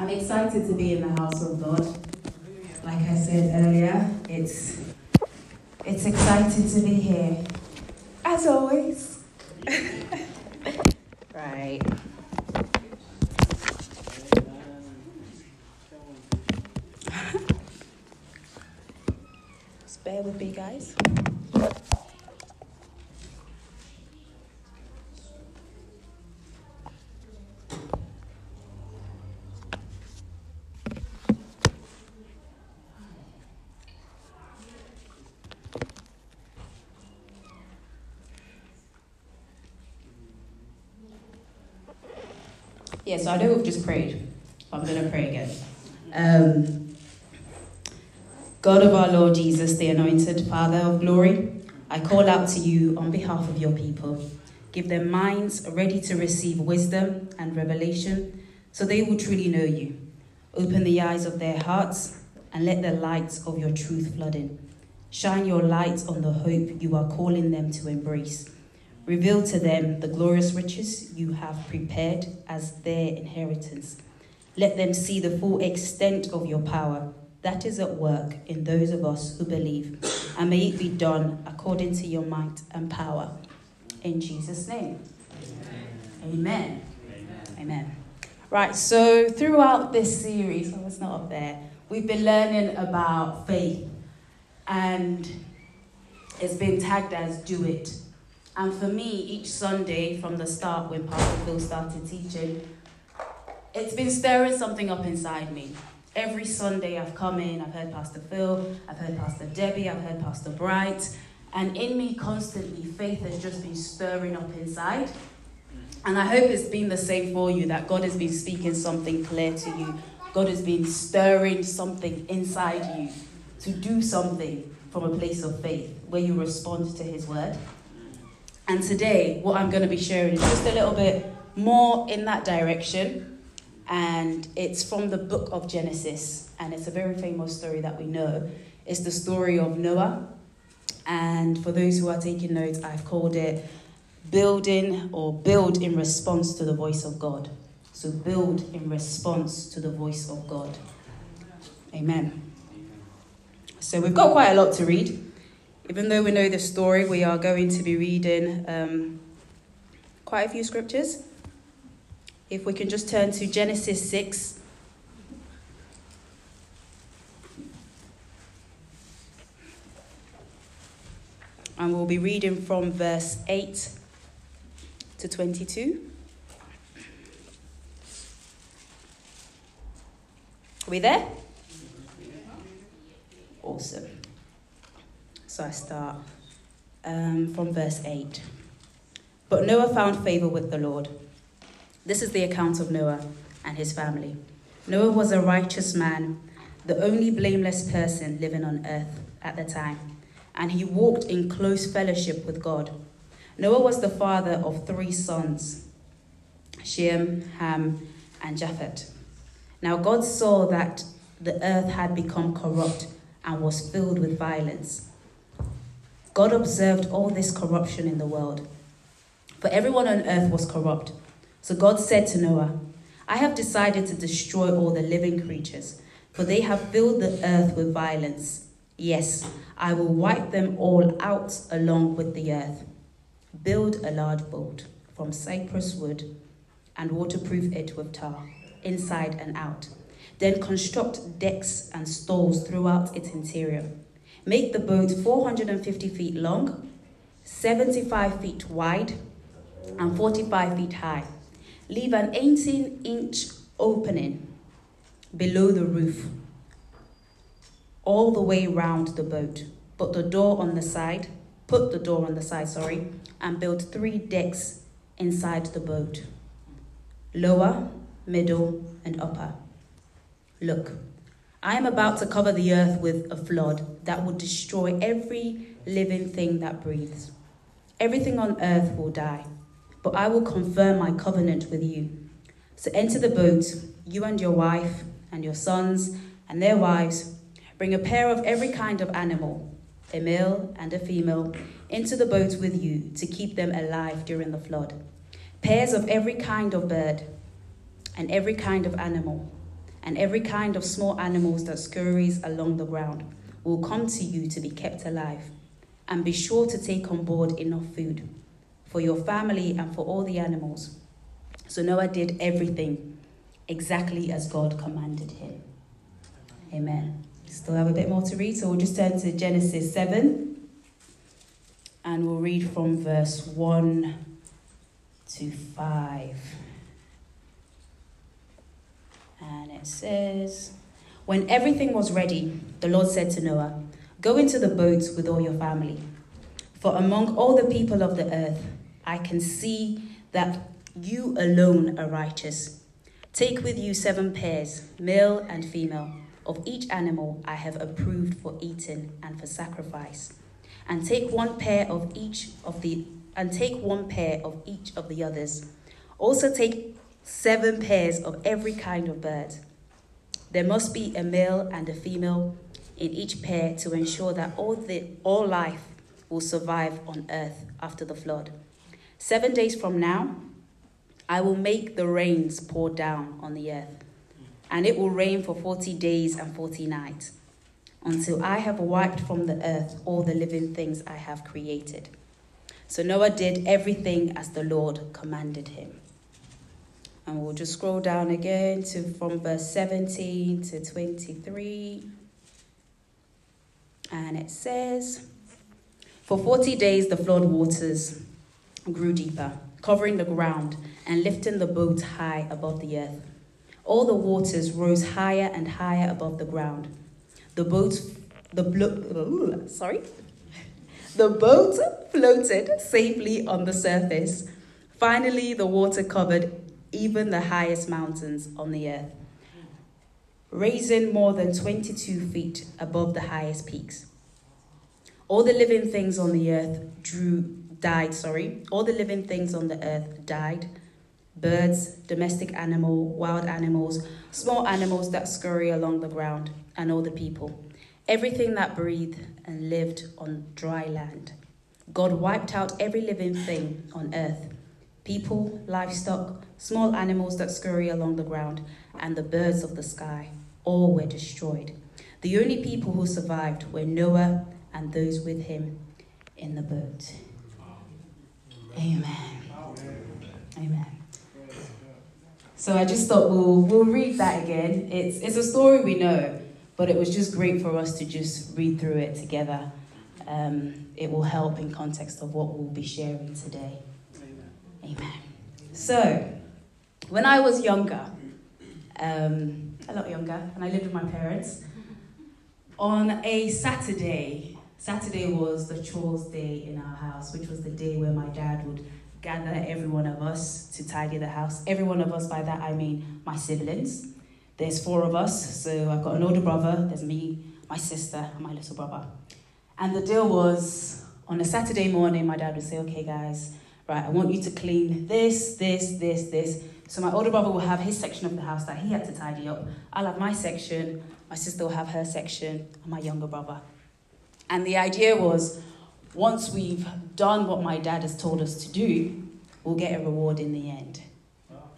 I'm excited to be in the house of God. Like I said earlier, it's it's exciting to be here. As always. right. Just bear with me, guys. Yes, I know we've just prayed. I'm going to pray again. Um, God of our Lord Jesus, the anointed Father of glory, I call out to you on behalf of your people. Give them minds ready to receive wisdom and revelation so they will truly know you. Open the eyes of their hearts and let the light of your truth flood in. Shine your light on the hope you are calling them to embrace. Reveal to them the glorious riches you have prepared as their inheritance. Let them see the full extent of your power that is at work in those of us who believe, and may it be done according to your might and power. In Jesus' name. Amen. Amen. Right, so throughout this series, oh, I was not up there, we've been learning about faith, and it's been tagged as do it. And for me, each Sunday from the start, when Pastor Phil started teaching, it's been stirring something up inside me. Every Sunday I've come in, I've heard Pastor Phil, I've heard Pastor Debbie, I've heard Pastor Bright, and in me constantly, faith has just been stirring up inside. And I hope it's been the same for you, that God has been speaking something clear to you. God has been stirring something inside you to do something from a place of faith where you respond to His word. And today, what I'm going to be sharing is just a little bit more in that direction. And it's from the book of Genesis. And it's a very famous story that we know. It's the story of Noah. And for those who are taking notes, I've called it building or build in response to the voice of God. So build in response to the voice of God. Amen. So we've got quite a lot to read. Even though we know the story, we are going to be reading um, quite a few scriptures. If we can just turn to Genesis 6. And we'll be reading from verse 8 to 22. Are we there? Awesome. So I start um, from verse 8. But Noah found favor with the Lord. This is the account of Noah and his family. Noah was a righteous man, the only blameless person living on earth at the time, and he walked in close fellowship with God. Noah was the father of three sons Shem, Ham, and Japheth. Now God saw that the earth had become corrupt and was filled with violence God observed all this corruption in the world. For everyone on earth was corrupt. So God said to Noah, I have decided to destroy all the living creatures, for they have filled the earth with violence. Yes, I will wipe them all out along with the earth. Build a large boat from cypress wood and waterproof it with tar, inside and out. Then construct decks and stalls throughout its interior. Make the boat 450 feet long, 75 feet wide, and 45 feet high. Leave an 18 inch opening below the roof, all the way round the boat. Put the door on the side, put the door on the side, sorry, and build three decks inside the boat lower, middle, and upper. Look, I am about to cover the earth with a flood that will destroy every living thing that breathes. Everything on earth will die, but I will confirm my covenant with you. So enter the boat, you and your wife, and your sons, and their wives. Bring a pair of every kind of animal, a male and a female, into the boat with you to keep them alive during the flood. Pairs of every kind of bird and every kind of animal and every kind of small animals that scurries along the ground will come to you to be kept alive. And be sure to take on board enough food for your family and for all the animals. So Noah did everything exactly as God commanded him. Amen. Still have a bit more to read, so we'll just turn to Genesis 7 and we'll read from verse 1 to 5. And it says, When everything was ready, the Lord said to Noah, Go into the boat with all your family. For among all the people of the earth, I can see that you alone are righteous. Take with you seven pairs, male and female, of each animal I have approved for eating and for sacrifice. And take one pair of each of the and take one pair of each of the others. Also take seven pairs of every kind of bird. There must be a male and a female in each pair to ensure that all, the, all life will survive on earth after the flood. Seven days from now, I will make the rains pour down on the earth, and it will rain for 40 days and 40 nights, until I have wiped from the earth all the living things I have created. So Noah did everything as the Lord commanded him. And we'll just scroll down again to from verse 17 to 23. And it says, For 40 days the flood waters grew deeper, covering the ground and lifting the boat high above the earth. All the waters rose higher and higher above the ground. The boat, the blo- sorry, the boat floated safely on the surface. Finally, the water covered even the highest mountains on the earth, raising more than 22 feet above the highest peaks. All the living things on the earth drew, died, sorry. All the living things on the earth died. Birds, domestic animal, wild animals, small animals that scurry along the ground, and all the people. Everything that breathed and lived on dry land. God wiped out every living thing on earth people, livestock, small animals that scurry along the ground, and the birds of the sky. All were destroyed. The only people who survived were Noah and those with him in the boat. Amen. Amen. So I just thought we'll, we'll read that again. It's, it's a story we know, but it was just great for us to just read through it together. Um, it will help in context of what we'll be sharing today. Amen. So, when I was younger, um, a lot younger, and I lived with my parents, on a Saturday, Saturday was the chores day in our house, which was the day where my dad would gather every one of us to tidy the house. Every one of us, by that I mean my siblings. There's four of us, so I've got an older brother, there's me, my sister, and my little brother. And the deal was on a Saturday morning, my dad would say, Okay, guys, right, I want you to clean this, this, this, this. So my older brother will have his section of the house that he had to tidy up. I'll have my section, my sister will have her section, and my younger brother. And the idea was once we've done what my dad has told us to do, we'll get a reward in the end.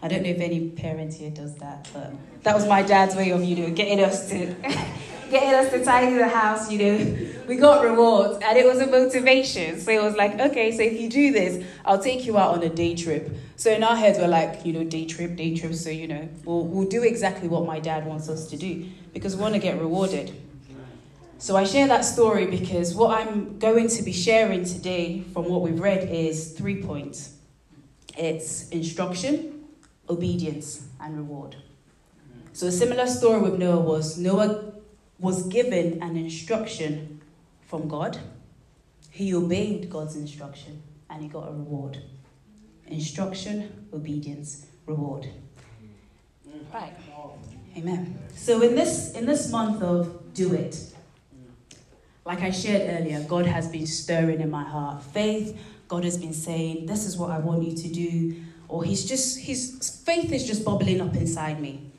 I don't know if any parent here does that, but that was my dad's way of, you know, getting us to getting us to tidy the house, you know. We got rewards and it was a motivation. So it was like, okay, so if you do this, I'll take you out on a day trip. So in our heads we're like, you know, day trip, day trip, so you know, we'll we'll do exactly what my dad wants us to do because we want to get rewarded. So I share that story because what I'm going to be sharing today from what we've read is three points. It's instruction, obedience, and reward. So a similar story with Noah was Noah was given an instruction from God. He obeyed God's instruction and he got a reward. Instruction, obedience, reward. Right. Amen. So in this in this month of do it, like I shared earlier, God has been stirring in my heart. Faith, God has been saying, This is what I want you to do. Or He's just, His faith is just bubbling up inside me.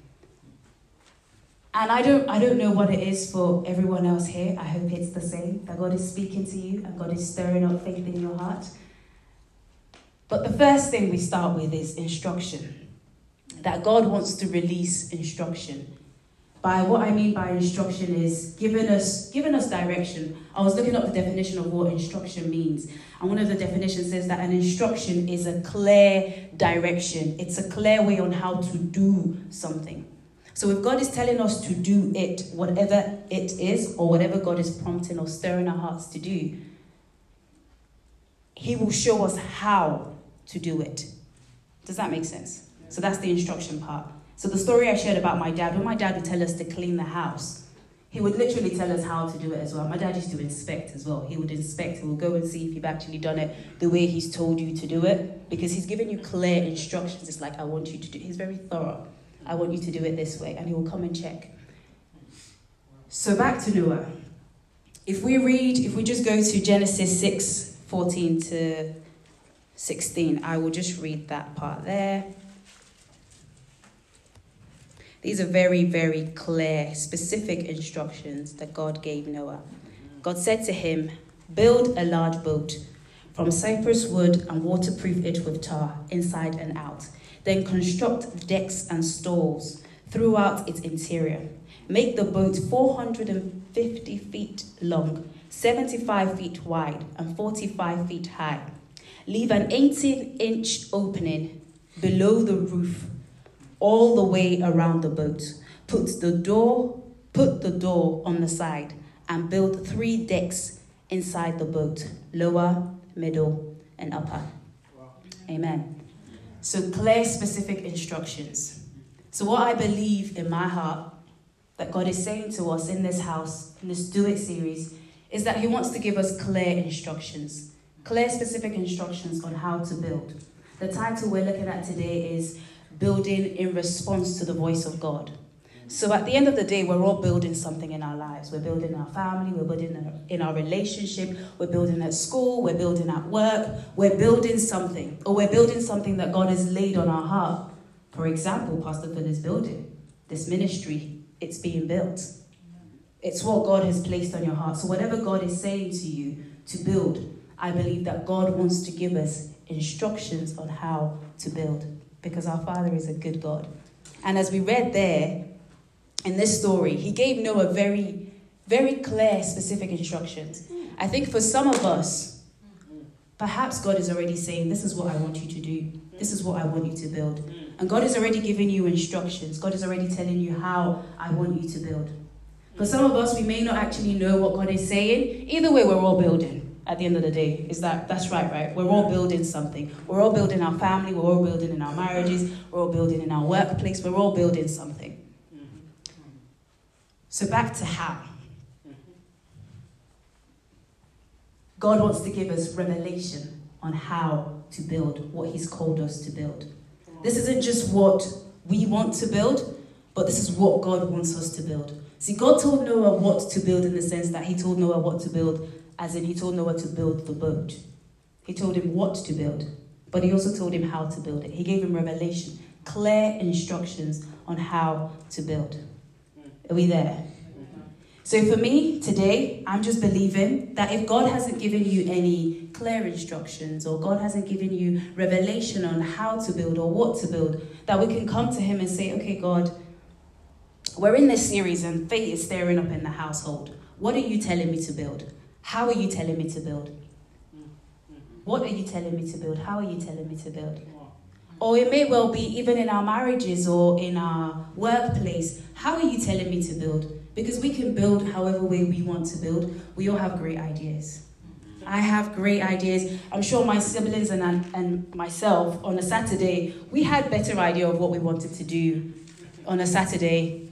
And I don't, I don't know what it is for everyone else here. I hope it's the same that God is speaking to you and God is stirring up faith in your heart. But the first thing we start with is instruction. That God wants to release instruction. By what I mean by instruction is giving us giving us direction. I was looking up the definition of what instruction means, and one of the definitions says that an instruction is a clear direction. It's a clear way on how to do something. So if God is telling us to do it, whatever it is, or whatever God is prompting or stirring our hearts to do, He will show us how to do it. Does that make sense? So that's the instruction part. So the story I shared about my dad, when my dad would tell us to clean the house, he would literally tell us how to do it as well. My dad used to inspect as well. He would inspect, he would go and see if you've actually done it the way he's told you to do it because he's given you clear instructions. It's like, I want you to do He's very thorough. I want you to do it this way, and he will come and check. So back to Noah. If we read, if we just go to Genesis 6 14 to 16, I will just read that part there. These are very, very clear, specific instructions that God gave Noah. God said to him, Build a large boat from cypress wood and waterproof it with tar inside and out. Then construct decks and stalls throughout its interior. Make the boat 450 feet long, 75 feet wide, and 45 feet high. Leave an 18 inch opening below the roof all the way around the boat. Put the door, put the door on the side and build three decks inside the boat, lower, middle, and upper. Wow. Amen. So clear specific instructions. So what I believe in my heart that God is saying to us in this house, in this Do It series, is that He wants to give us clear instructions, clear specific instructions on how to build. The title we're looking at today is building in response to the voice of God. So at the end of the day, we're all building something in our lives. We're building our family, we're building in our relationship, we're building at school, we're building at work, we're building something, or we're building something that God has laid on our heart. For example, Pastor Phil is building this ministry, it's being built. It's what God has placed on your heart. So whatever God is saying to you to build, I believe that God wants to give us instructions on how to build because our Father is a good God. And as we read there in this story, he gave Noah very, very clear, specific instructions. I think for some of us, perhaps God is already saying, This is what I want you to do, this is what I want you to build. And God is already giving you instructions, God is already telling you how I want you to build. For some of us, we may not actually know what God is saying. Either way, we're all building at the end of the day. Is that that's right, right? We're all building something. We're all building our family, we're all building in our marriages, we're all building in our workplace, we're all building something. So back to how. God wants to give us revelation on how to build what He's called us to build. This isn't just what we want to build, but this is what God wants us to build. See, God told Noah what to build in the sense that He told Noah what to build as in he told Noah to build the boat. He told him what to build, but he also told him how to build it. He gave him revelation, clear instructions on how to build. Are we there? So for me today, I'm just believing that if God hasn't given you any clear instructions or God hasn't given you revelation on how to build or what to build, that we can come to Him and say, okay, God, we're in this series and faith is stirring up in the household. What are you telling me to build? How are you telling me to build? What are you telling me to build? How are you telling me to build? Or it may well be even in our marriages or in our workplace. How are you telling me to build? Because we can build however way we want to build. We all have great ideas. I have great ideas. I'm sure my siblings and, and myself on a Saturday, we had better idea of what we wanted to do on a Saturday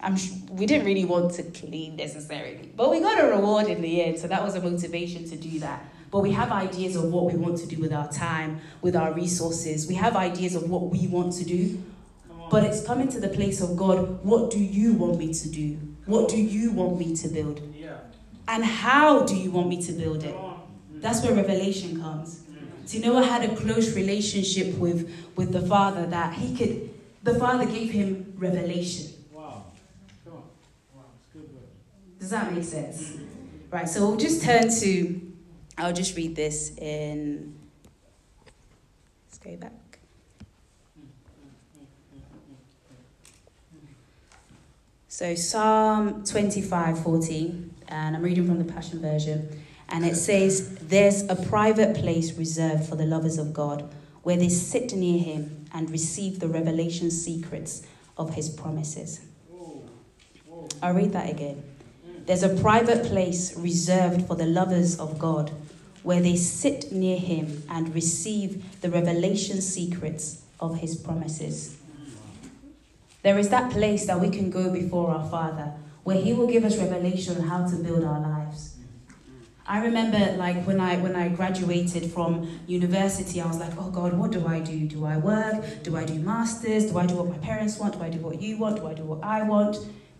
I'm we didn't really want to clean necessarily, but we got a reward in the end, so that was a motivation to do that. But we have ideas of what we want to do with our time, with our resources. We have ideas of what we want to do, but it's coming to the place of God. What do you want me to do? What do you want me to build? And how do you want me to build it? That's where revelation comes. See, Noah had a close relationship with, with the Father that he could, the Father gave him revelation. Does that make sense? Right, so we'll just turn to, I'll just read this in, let's go back. So Psalm 25, 14, and I'm reading from the Passion Version, and it says, There's a private place reserved for the lovers of God, where they sit near him and receive the revelation secrets of his promises. I'll read that again. There's a private place reserved for the lovers of God, where they sit near him and receive the revelation secrets of his promises. There is that place that we can go before our Father, where he will give us revelation on how to build our lives. I remember like when I when I graduated from university, I was like, oh God, what do I do? Do I work? Do I do masters? Do I do what my parents want? Do I do what you want? Do I do what I want?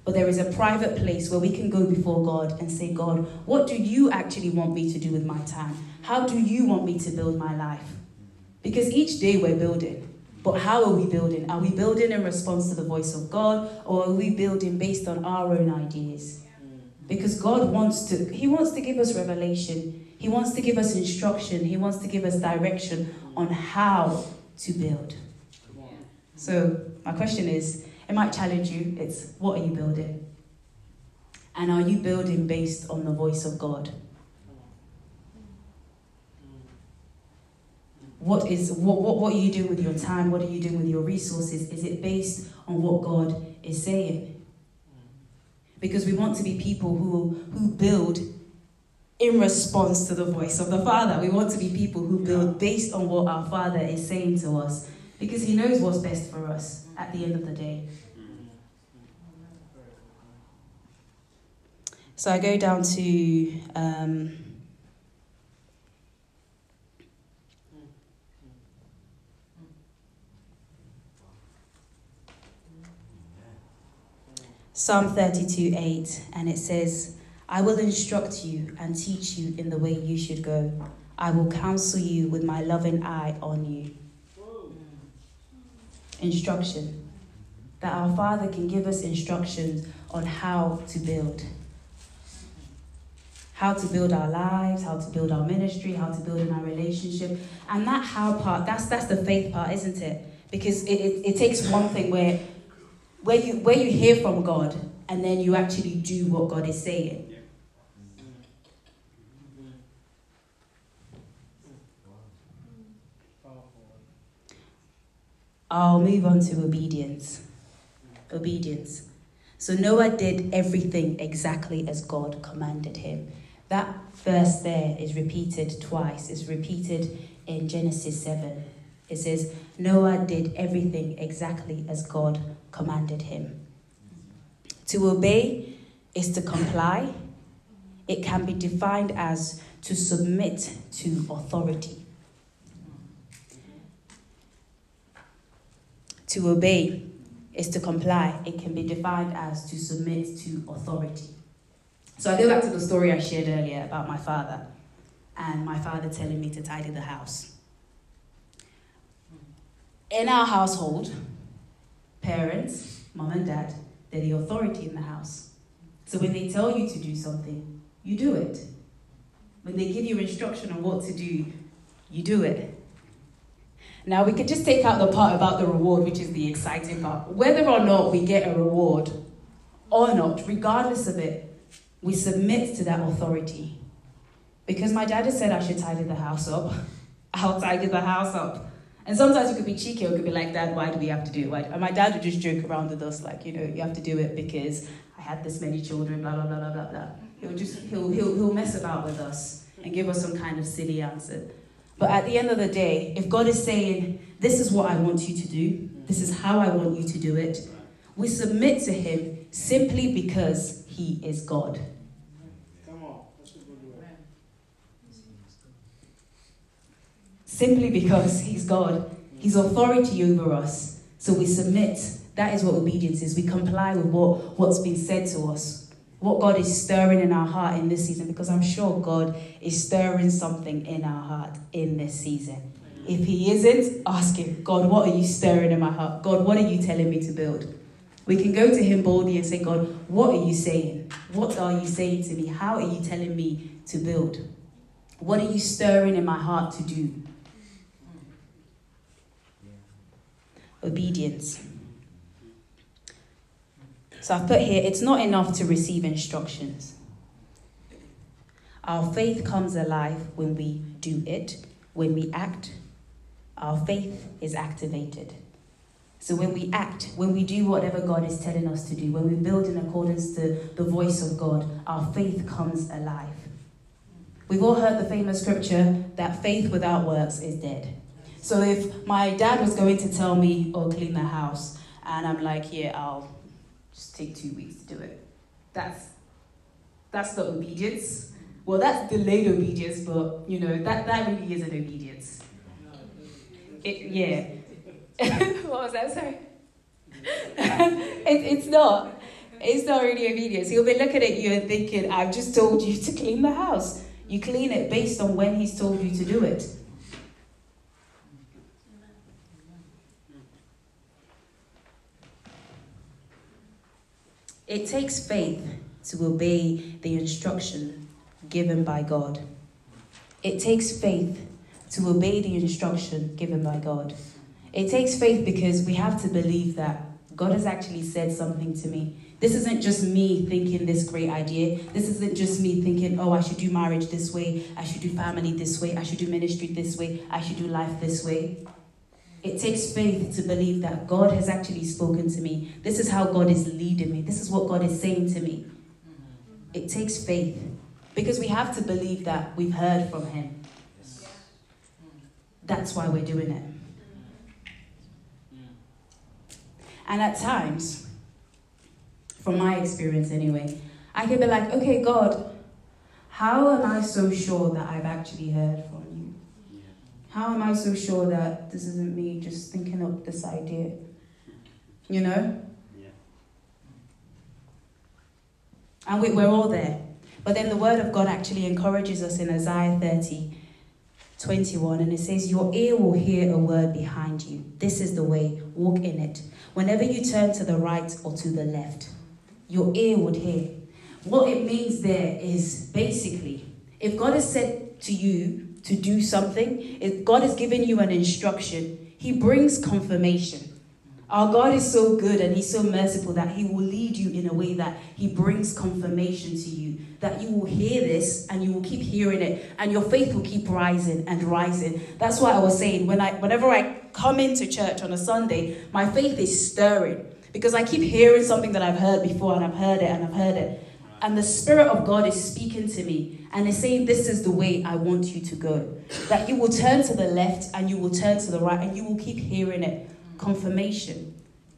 But there is a private place where we can go before God and say, God, what do you actually want me to do with my time? How do you want me to build my life? Because each day we're building. But how are we building? Are we building in response to the voice of God or are we building based on our own ideas? Because God wants to He wants to give us revelation. He wants to give us instruction. He wants to give us direction on how to build. So, my question is, it might challenge you. It's what are you building? And are you building based on the voice of God? What is what, what, what are you doing with your time? What are you doing with your resources? Is it based on what God is saying? Because we want to be people who who build in response to the voice of the Father. We want to be people who build based on what our Father is saying to us. Because He knows what's best for us at the end of the day. So I go down to um, Psalm 32 8, and it says, I will instruct you and teach you in the way you should go. I will counsel you with my loving eye on you. Instruction. That our Father can give us instructions on how to build. How to build our lives, how to build our ministry, how to build in our relationship. And that how part, that's that's the faith part, isn't it? Because it, it, it takes one thing where where you where you hear from God and then you actually do what God is saying. I'll move on to obedience. Obedience. So Noah did everything exactly as God commanded him. That verse there is repeated twice. It's repeated in Genesis 7. It says, Noah did everything exactly as God commanded him. To obey is to comply. It can be defined as to submit to authority. To obey is to comply. It can be defined as to submit to authority. So I go back to the story I shared earlier about my father and my father telling me to tidy the house. In our household, parents, mom and dad, they're the authority in the house. So when they tell you to do something, you do it. When they give you instruction on what to do, you do it. Now we could just take out the part about the reward, which is the exciting part. Whether or not we get a reward or not, regardless of it, we submit to that authority. Because my dad has said I should tidy the house up, I'll tidy the house up. And sometimes it could be cheeky or it could be like, Dad, why do we have to do it? Why? And my dad would just joke around with us, like, you know, you have to do it because I had this many children, blah, blah, blah, blah, blah, blah. He'll just, he'll, he'll, he'll mess about with us and give us some kind of silly answer. But at the end of the day, if God is saying, this is what I want you to do, this is how I want you to do it, we submit to Him simply because He is God. simply because He's God. He's authority over us. So we submit. That is what obedience is. We comply with what, what's been said to us, what God is stirring in our heart in this season, because I'm sure God is stirring something in our heart in this season. If He isn't, ask Him, God, what are you stirring in my heart? God, what are you telling me to build? We can go to Him boldly and say, God, what are you saying? What are you saying to me? How are you telling me to build? What are you stirring in my heart to do? obedience. So I've put here it's not enough to receive instructions. Our faith comes alive when we do it, when we act. Our faith is activated. So when we act, when we do whatever God is telling us to do, when we build in accordance to the voice of God, our faith comes alive. We've all heard the famous scripture that faith without works is dead. So if my dad was going to tell me, oh, clean the house, and I'm like, yeah, I'll just take two weeks to do it. That's that's the obedience. Well, that's delayed obedience, but you know that that really isn't obedience. It, yeah. what was that? Sorry. it, it's not. It's not really obedience. He'll be looking at you and thinking, I've just told you to clean the house. You clean it based on when he's told you to do it. It takes faith to obey the instruction given by God. It takes faith to obey the instruction given by God. It takes faith because we have to believe that God has actually said something to me. This isn't just me thinking this great idea. This isn't just me thinking, oh, I should do marriage this way. I should do family this way. I should do ministry this way. I should do life this way. It takes faith to believe that God has actually spoken to me. This is how God is leading me. This is what God is saying to me. It takes faith because we have to believe that we've heard from Him. That's why we're doing it. And at times, from my experience anyway, I can be like, okay, God, how am I so sure that I've actually heard from? How am I so sure that this isn't me just thinking up this idea? You know? Yeah. And we, we're all there. But then the word of God actually encourages us in Isaiah 30 21, and it says, Your ear will hear a word behind you. This is the way, walk in it. Whenever you turn to the right or to the left, your ear would hear. What it means there is basically, if God has said to you to do something, if God has given you an instruction, He brings confirmation. Our God is so good and He's so merciful that He will lead you in a way that He brings confirmation to you. That you will hear this and you will keep hearing it, and your faith will keep rising and rising. That's why I was saying when I, whenever I come into church on a Sunday, my faith is stirring because I keep hearing something that I've heard before, and I've heard it and I've heard it, and the Spirit of God is speaking to me and is saying, "This is the way I want you to go." That you will turn to the left and you will turn to the right, and you will keep hearing it confirmation.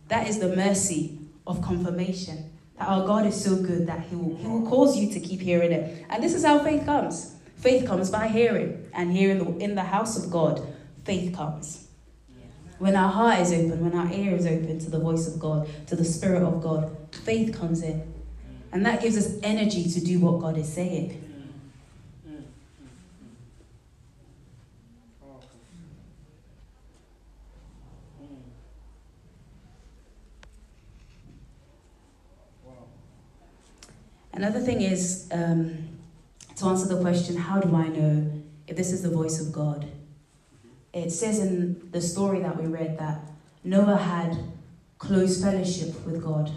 That is the mercy of confirmation. That our God is so good that He will, he will cause you to keep hearing it. And this is how faith comes. Faith comes by hearing, and hearing in the house of God, faith comes. When our heart is open, when our ear is open to the voice of God, to the Spirit of God, faith comes in. And that gives us energy to do what God is saying. Another thing is um, to answer the question how do I know if this is the voice of God? It says in the story that we read that Noah had close fellowship with God.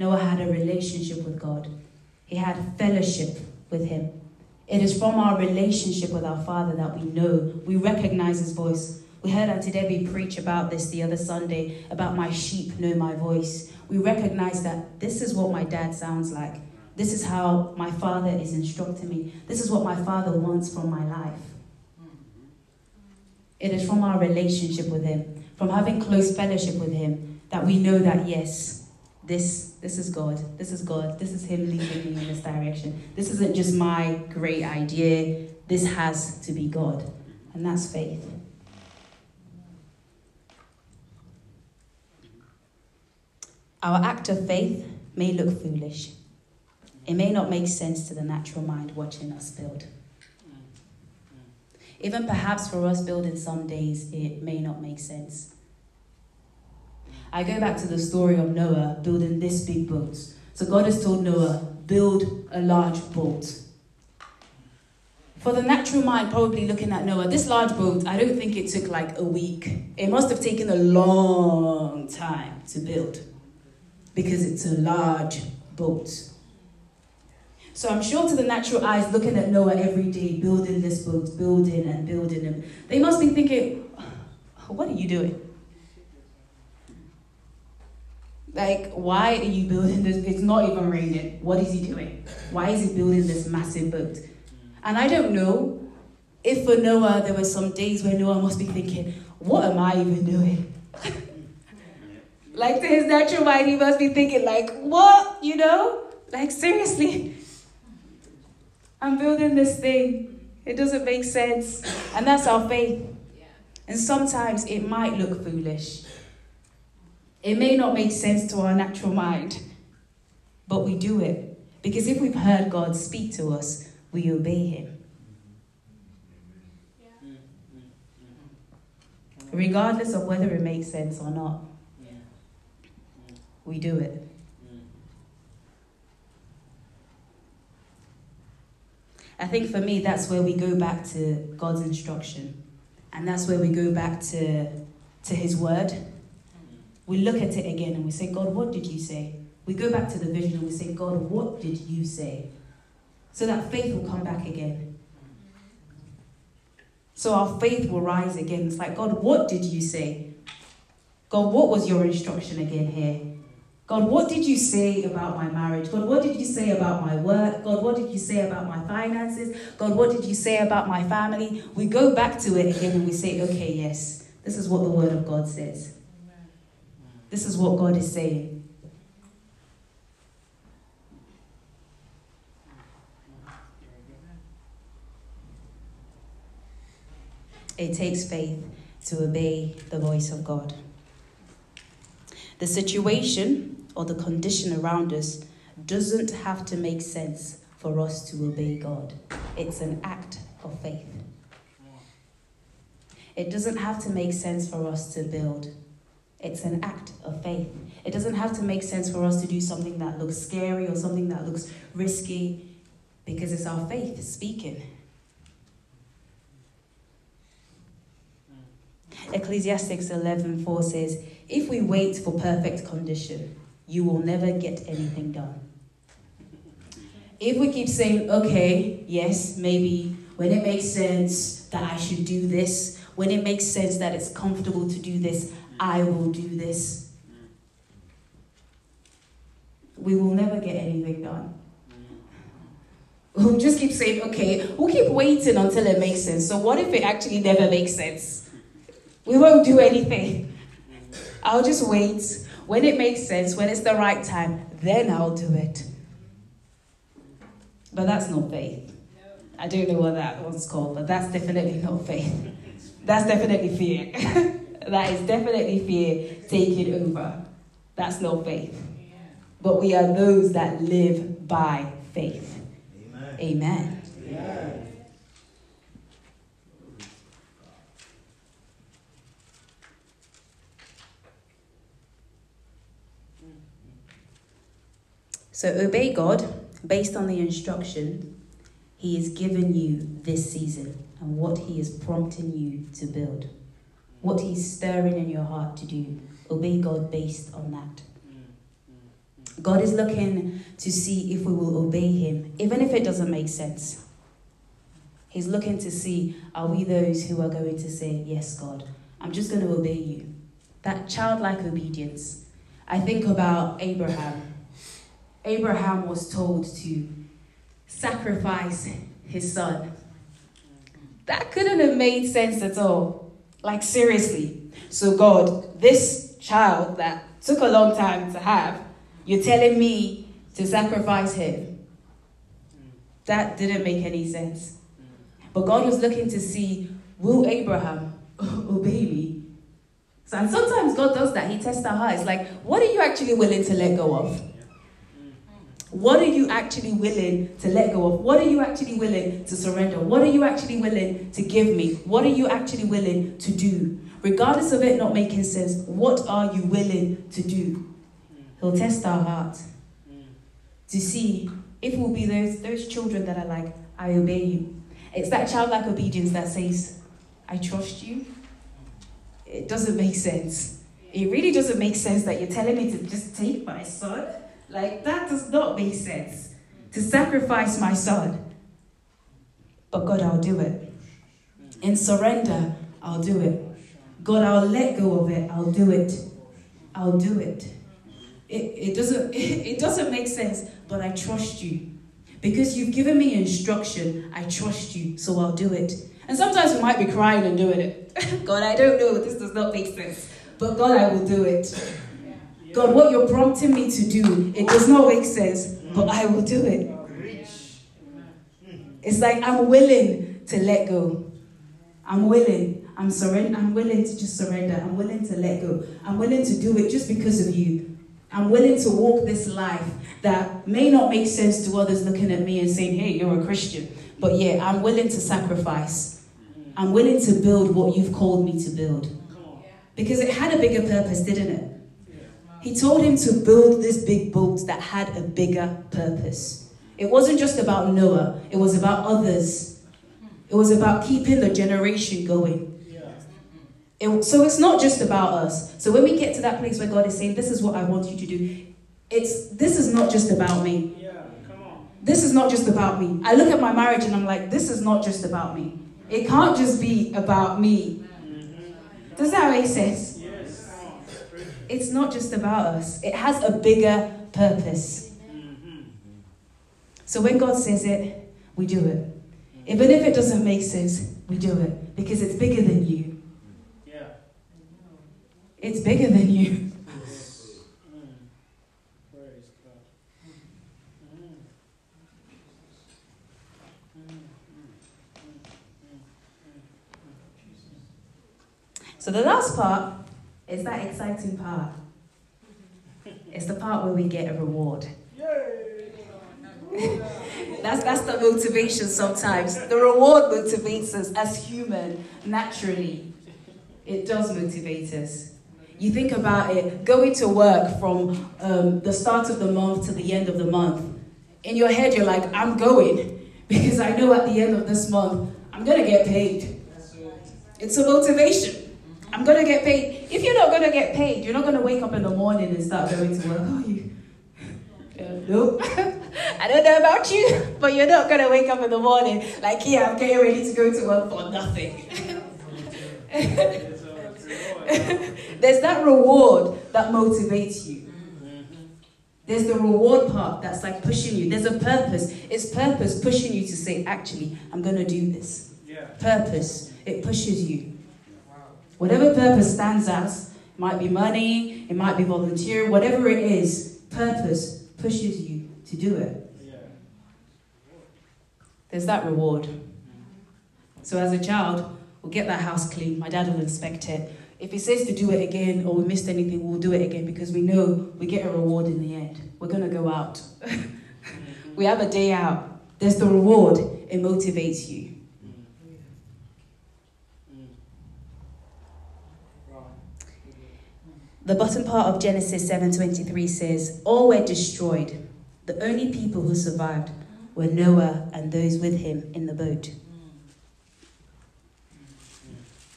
Noah had a relationship with God. He had fellowship with Him. It is from our relationship with our Father that we know, we recognize His voice. We heard Auntie Debbie preach about this the other Sunday about my sheep know my voice. We recognize that this is what my dad sounds like. This is how my father is instructing me. This is what my father wants from my life. It is from our relationship with him, from having close fellowship with him, that we know that yes, this, this is God. This is God. This is him leading me in this direction. This isn't just my great idea. This has to be God. And that's faith. Our act of faith may look foolish. It may not make sense to the natural mind watching us build. Even perhaps for us building some days, it may not make sense. I go back to the story of Noah building this big boat. So God has told Noah, build a large boat. For the natural mind, probably looking at Noah, this large boat, I don't think it took like a week. It must have taken a long time to build. because it's a large boat. So I'm sure to the natural eyes, looking at Noah every day, building this boat, building and building them, they must be thinking, what are you doing? Like, why are you building this? It's not even raining. What is he doing? Why is he building this massive boat? And I don't know if for Noah there were some days where Noah must be thinking, what am I even doing? like to his natural mind, he must be thinking, like, what? You know? Like, seriously? I'm building this thing. It doesn't make sense. And that's our faith. And sometimes it might look foolish. It may not make sense to our natural mind, but we do it. Because if we've heard God speak to us, we obey Him. Regardless of whether it makes sense or not, we do it. I think for me, that's where we go back to God's instruction. And that's where we go back to, to His word. We look at it again and we say, God, what did you say? We go back to the vision and we say, God, what did you say? So that faith will come back again. So our faith will rise again. It's like, God, what did you say? God, what was your instruction again here? God, what did you say about my marriage? God, what did you say about my work? God, what did you say about my finances? God, what did you say about my family? We go back to it again and we say, okay, yes, this is what the Word of God says. This is what God is saying. It takes faith to obey the voice of God. The situation or the condition around us doesn't have to make sense for us to obey God. It's an act of faith. It doesn't have to make sense for us to build. It's an act of faith. It doesn't have to make sense for us to do something that looks scary or something that looks risky because it's our faith speaking. Ecclesiastes 11:4 says, "If we wait for perfect condition, you will never get anything done. If we keep saying, okay, yes, maybe when it makes sense that I should do this, when it makes sense that it's comfortable to do this, I will do this, we will never get anything done. We'll just keep saying, okay, we'll keep waiting until it makes sense. So, what if it actually never makes sense? We won't do anything. I'll just wait when it makes sense, when it's the right time, then I'll do it. But that's not faith. I don't know what that one's called, but that's definitely not faith. That's definitely fear. that is definitely fear taking over. That's not faith. But we are those that live by faith. Amen. Amen. Amen. So obey God based on the instruction He has given you this season and what He is prompting you to build. What He's stirring in your heart to do. Obey God based on that. God is looking to see if we will obey Him, even if it doesn't make sense. He's looking to see are we those who are going to say, Yes, God, I'm just going to obey you. That childlike obedience. I think about Abraham Abraham was told to sacrifice his son. That couldn't have made sense at all. Like, seriously. So, God, this child that took a long time to have, you're telling me to sacrifice him. That didn't make any sense. But God was looking to see will Abraham oh, obey me? So, and sometimes God does that. He tests our hearts. Like, what are you actually willing to let go of? What are you actually willing to let go of? What are you actually willing to surrender? What are you actually willing to give me? What are you actually willing to do? Regardless of it not making sense, what are you willing to do? He'll test our heart to see if we'll be those, those children that are like, I obey you. It's that childlike obedience that says, I trust you. It doesn't make sense. It really doesn't make sense that you're telling me to just take my son. Like, that does not make sense. To sacrifice my son. But God, I'll do it. In surrender, I'll do it. God, I'll let go of it. I'll do it. I'll do it. It, it, doesn't, it doesn't make sense, but I trust you. Because you've given me instruction, I trust you, so I'll do it. And sometimes we might be crying and doing it. God, I don't know, this does not make sense. But God, I will do it. God, what you're prompting me to do, it does not make sense, but I will do it. It's like I'm willing to let go. I'm willing. I'm surrender. I'm willing to just surrender. I'm willing to let go. I'm willing to do it just because of you. I'm willing to walk this life that may not make sense to others looking at me and saying, hey, you're a Christian. But yeah, I'm willing to sacrifice. I'm willing to build what you've called me to build. Because it had a bigger purpose, didn't it? He told him to build this big boat that had a bigger purpose. It wasn't just about Noah, it was about others. It was about keeping the generation going. It, so it's not just about us. So when we get to that place where God is saying, This is what I want you to do, it's this is not just about me. Yeah, come on. This is not just about me. I look at my marriage and I'm like, this is not just about me. It can't just be about me. Mm-hmm. Does that make sense? It's not just about us, it has a bigger purpose. So when God says it, we do it. Even if it doesn't make sense, we do it because it's bigger than you. Yeah. It's bigger than you. So the last part is that exciting part. It's the part where we get a reward. that's, that's the motivation sometimes. The reward motivates us as human, naturally. It does motivate us. You think about it, going to work from um, the start of the month to the end of the month. In your head, you're like, I'm going because I know at the end of this month, I'm going to get paid. It's a motivation. I'm gonna get paid. If you're not gonna get paid, you're not gonna wake up in the morning and start going to work, are you? nope. I don't know about you, but you're not gonna wake up in the morning like, yeah, I'm getting ready to go to work for nothing. There's that reward that motivates you. There's the reward part that's like pushing you. There's a purpose. It's purpose pushing you to say, actually, I'm going to do this. Yeah. Purpose. It pushes you. Whatever purpose stands as, it might be money, it might be volunteer, whatever it is, purpose pushes you to do it. There's that reward. So as a child, we'll get that house clean. My dad will inspect it. If he says to do it again or we missed anything, we'll do it again because we know we get a reward in the end. We're going to go out. we have a day out. There's the reward. It motivates you. The bottom part of Genesis 7:23 says, "All were destroyed. The only people who survived were Noah and those with him in the boat."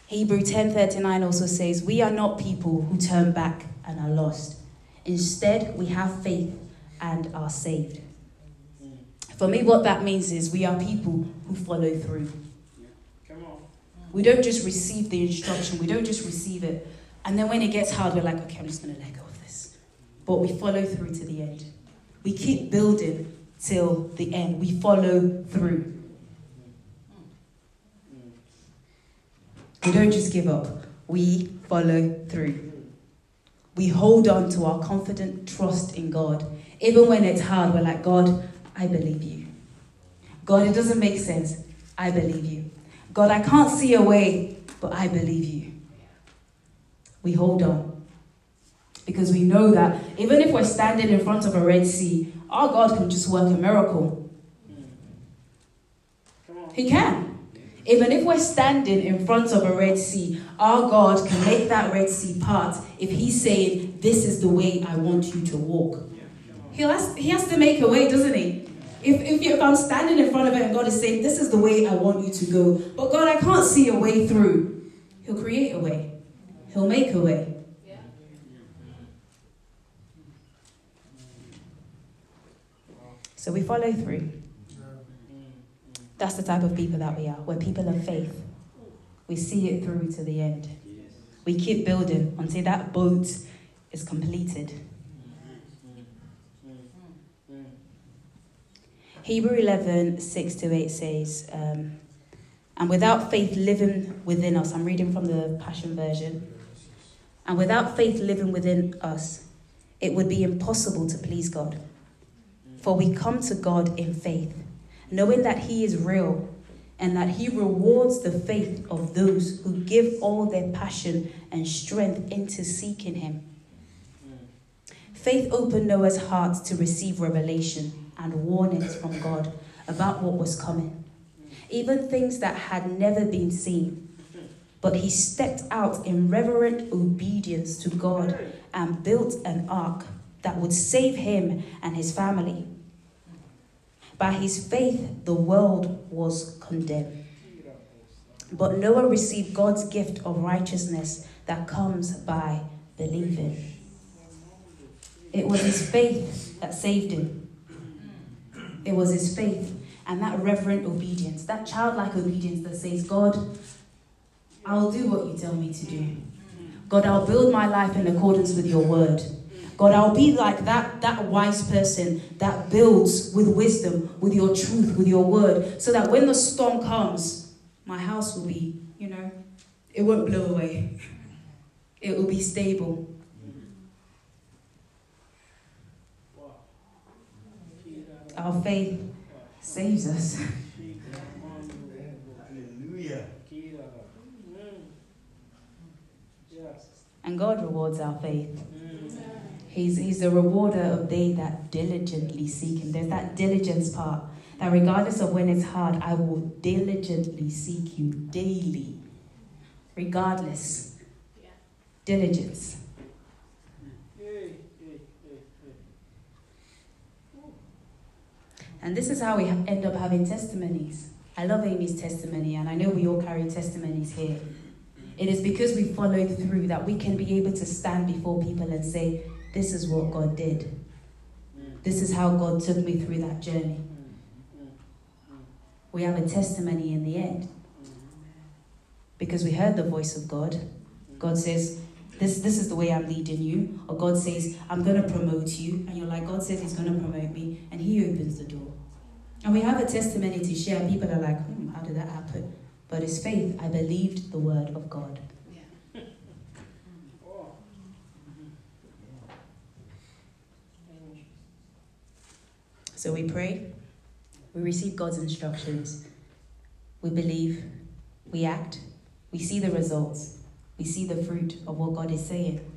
Hebrew 10:39 also says, "We are not people who turn back and are lost. Instead, we have faith and are saved." For me, what that means is we are people who follow through. We don't just receive the instruction, we don't just receive it, and then when it gets hard, we're like, okay, I'm just going to let go of this. But we follow through to the end. We keep building till the end. We follow through. We don't just give up, we follow through. We hold on to our confident trust in God. Even when it's hard, we're like, God, I believe you. God, it doesn't make sense. I believe you. God, I can't see a way, but I believe you we hold on. Because we know that even if we're standing in front of a Red Sea, our God can just work a miracle. He can. Even if we're standing in front of a Red Sea, our God can make that Red Sea part if He's saying, This is the way I want you to walk. He has, he has to make a way, doesn't He? If, if, if I'm standing in front of it and God is saying, This is the way I want you to go, but God, I can't see a way through, He'll create a way. He'll make a way. So we follow through. That's the type of people that we are. We're people of faith. We see it through to the end. We keep building until that boat is completed. Hebrew 11, 6 to 8 says, um, And without faith living within us, I'm reading from the Passion Version and without faith living within us, it would be impossible to please God. For we come to God in faith, knowing that He is real and that He rewards the faith of those who give all their passion and strength into seeking Him. Faith opened Noah's heart to receive revelation and warnings from God about what was coming, even things that had never been seen. But he stepped out in reverent obedience to God and built an ark that would save him and his family. By his faith, the world was condemned. But Noah received God's gift of righteousness that comes by believing. It was his faith that saved him. It was his faith and that reverent obedience, that childlike obedience that says, God, I'll do what you tell me to do. God, I'll build my life in accordance with your word. God, I'll be like that, that wise person that builds with wisdom, with your truth, with your word, so that when the storm comes, my house will be, you know, it won't blow away. It will be stable. Our faith saves us. And God rewards our faith. He's, he's a rewarder of they that diligently seek Him. There's that diligence part. That regardless of when it's hard, I will diligently seek you daily. Regardless. Diligence. And this is how we end up having testimonies. I love Amy's testimony, and I know we all carry testimonies here. It is because we followed through that we can be able to stand before people and say, This is what God did. This is how God took me through that journey. We have a testimony in the end because we heard the voice of God. God says, this, this is the way I'm leading you. Or God says, I'm going to promote you. And you're like, God says He's going to promote me. And He opens the door. And we have a testimony to share. People are like, hmm, how did that happen? But it's faith. I believed the word of God. So we pray, we receive God's instructions, we believe, we act, we see the results, we see the fruit of what God is saying.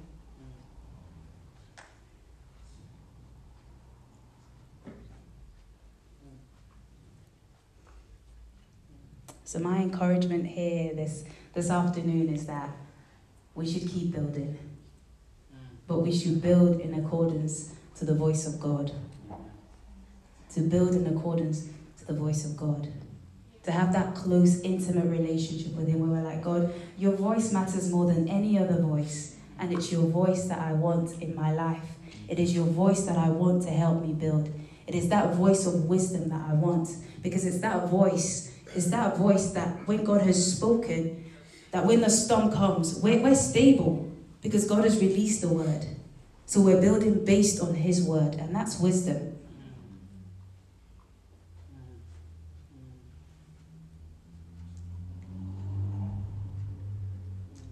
So my encouragement here this this afternoon is that we should keep building. But we should build in accordance to the voice of God. To build in accordance to the voice of God to have that close, intimate relationship with Him where we're like, God, your voice matters more than any other voice. And it's your voice that I want in my life. It is your voice that I want to help me build. It is that voice of wisdom that I want. Because it's that voice, it's that voice that when God has spoken, that when the storm comes, we're, we're stable because God has released the word. So we're building based on His word, and that's wisdom.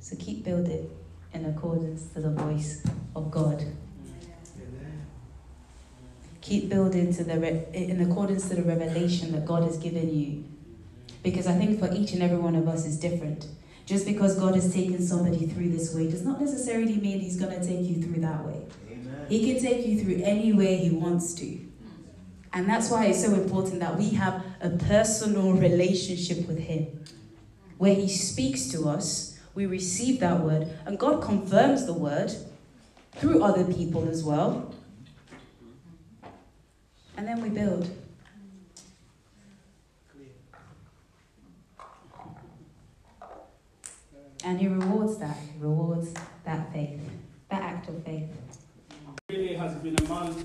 So keep building in accordance to the voice of God. Keep building to the re- in accordance to the revelation that God has given you. Because I think for each and every one of us is different. Just because God has taken somebody through this way does not necessarily mean He's going to take you through that way. Amen. He can take you through any way He wants to. And that's why it's so important that we have a personal relationship with Him where He speaks to us we receive that word, and God confirms the word through other people as well. And then we build. And He rewards that. He rewards that faith, that act of faith. really has been a month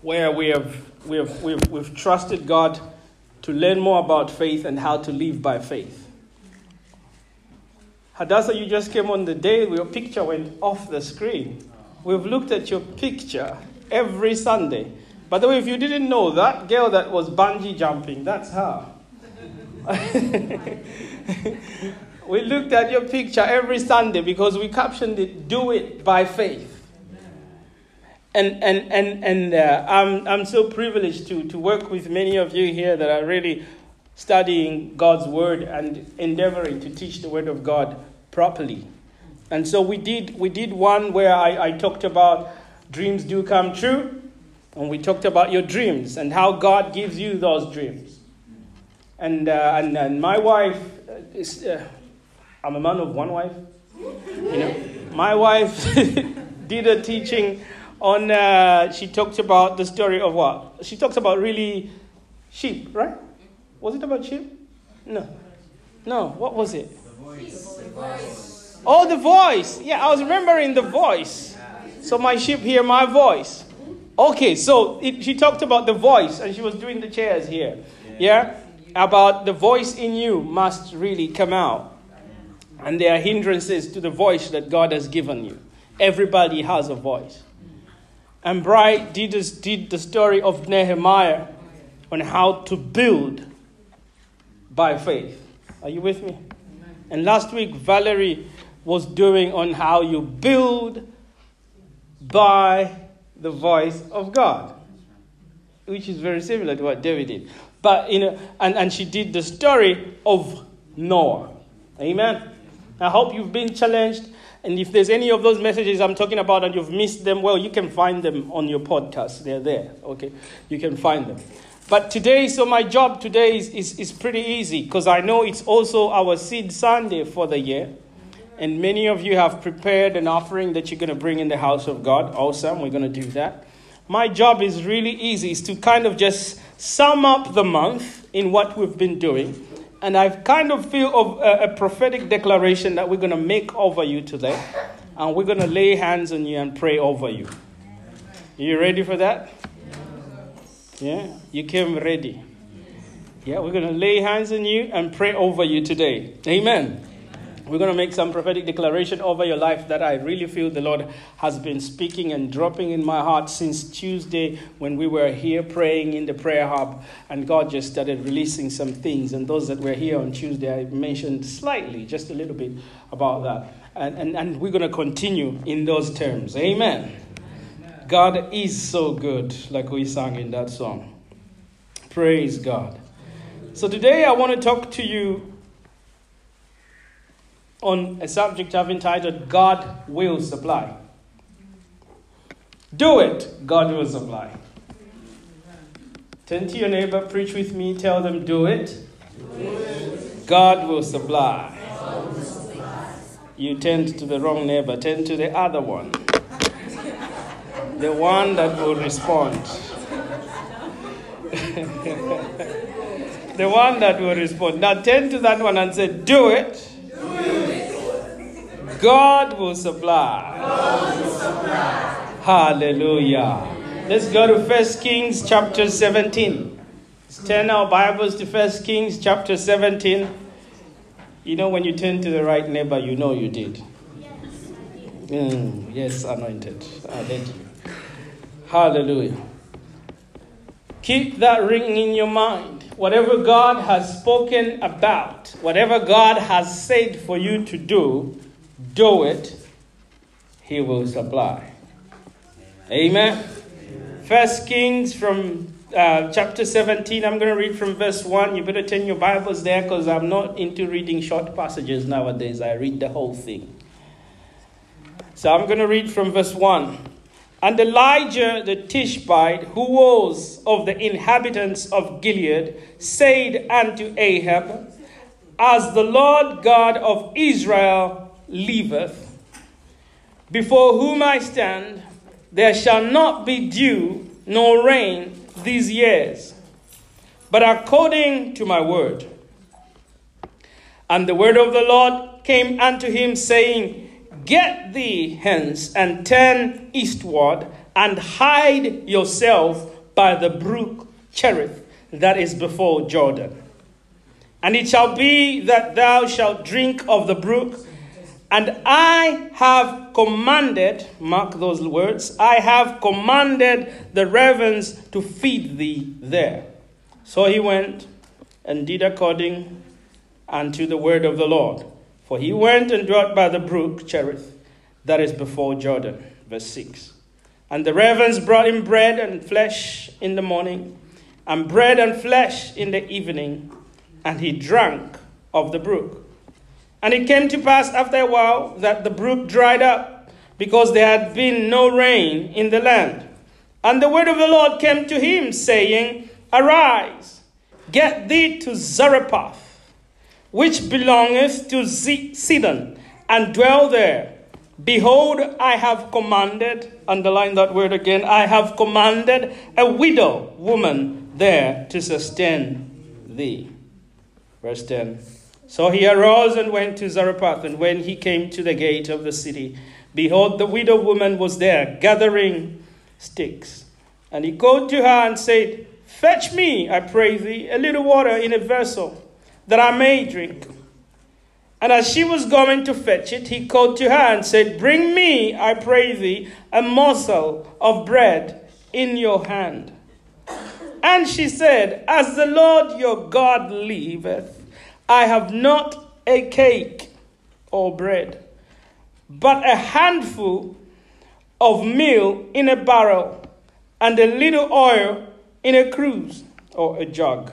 where we have, we have, we've, we've trusted God to learn more about faith and how to live by faith. Hadassah, you just came on the day your picture went off the screen. We've looked at your picture every Sunday. By the way, if you didn't know, that girl that was bungee jumping, that's her. we looked at your picture every Sunday because we captioned it, Do It by Faith. And, and, and, and uh, I'm, I'm so privileged to, to work with many of you here that are really studying God's Word and endeavoring to teach the Word of God properly. And so we did, we did one where I, I talked about dreams do come true, and we talked about your dreams and how God gives you those dreams. And, uh, and, and my wife is, uh, I'm a man of one wife. You know, my wife did a teaching on, uh, she talked about the story of what? She talks about really sheep, right? Was it about sheep? No. No, what was it? The voice. The voice. Oh, the voice. Yeah, I was remembering the voice. So my sheep hear my voice. Okay, so it, she talked about the voice, and she was doing the chairs here. Yeah? About the voice in you must really come out. And there are hindrances to the voice that God has given you. Everybody has a voice. And Bright did, this, did the story of Nehemiah on how to build by faith. Are you with me? And last week, Valerie was doing on how you build by the voice of God, which is very similar to what David did. But you know, and, and she did the story of Noah. Amen. I hope you've been challenged. And if there's any of those messages I'm talking about and you've missed them, well, you can find them on your podcast. They're there. Okay. You can find them. But today, so my job today is, is, is pretty easy because I know it's also our seed Sunday for the year. And many of you have prepared an offering that you're going to bring in the house of God. Awesome. We're going to do that. My job is really easy. is to kind of just sum up the month in what we've been doing. And I kind of feel of a, a prophetic declaration that we're going to make over you today. And we're going to lay hands on you and pray over you. You ready for that? Yeah? You came ready. Yeah, we're going to lay hands on you and pray over you today. Amen. We're going to make some prophetic declaration over your life that I really feel the Lord has been speaking and dropping in my heart since Tuesday when we were here praying in the prayer hub. And God just started releasing some things. And those that were here on Tuesday, I mentioned slightly, just a little bit about that. And, and, and we're going to continue in those terms. Amen. God is so good, like we sang in that song. Praise God. So today I want to talk to you on a subject I've entitled God Will Supply. Do it, God will supply. Turn to your neighbor, preach with me, tell them, do it. God will supply. You tend to the wrong neighbor, turn to the other one. the one that will respond. the one that will respond. Now turn to that one and say, do it. God will supply. God will supply. Hallelujah. Let's go to First Kings chapter 17. Let's turn our Bibles to First Kings chapter 17. You know, when you turn to the right neighbor, you know you did. Mm, yes, anointed. Thank you. Hallelujah. Keep that ringing in your mind. Whatever God has spoken about, whatever God has said for you to do, do it, he will supply. Amen. First Kings from uh, chapter 17. I'm going to read from verse 1. You better turn your Bibles there because I'm not into reading short passages nowadays. I read the whole thing. So I'm going to read from verse 1. And Elijah the Tishbite, who was of the inhabitants of Gilead, said unto Ahab, As the Lord God of Israel liveth, before whom I stand, there shall not be dew nor rain these years, but according to my word. And the word of the Lord came unto him, saying, Get thee hence and turn eastward, and hide yourself by the brook Cherith that is before Jordan. And it shall be that thou shalt drink of the brook, and I have commanded, mark those words, I have commanded the ravens to feed thee there. So he went and did according unto the word of the Lord. For he went and dwelt by the brook Cherith that is before Jordan. Verse 6. And the ravens brought him bread and flesh in the morning, and bread and flesh in the evening and he drank of the brook. And it came to pass after a while that the brook dried up, because there had been no rain in the land. And the word of the Lord came to him, saying, Arise, get thee to Zarephath, which belongeth to Sidon, and dwell there. Behold, I have commanded, underline that word again, I have commanded a widow woman there to sustain thee. Verse 10 So he arose and went to Zarephath, and when he came to the gate of the city, behold, the widow woman was there, gathering sticks. And he called to her and said, Fetch me, I pray thee, a little water in a vessel, that I may drink. And as she was going to fetch it, he called to her and said, Bring me, I pray thee, a morsel of bread in your hand. And she said, As the Lord your God liveth, I have not a cake or bread, but a handful of meal in a barrel, and a little oil in a cruse or a jug.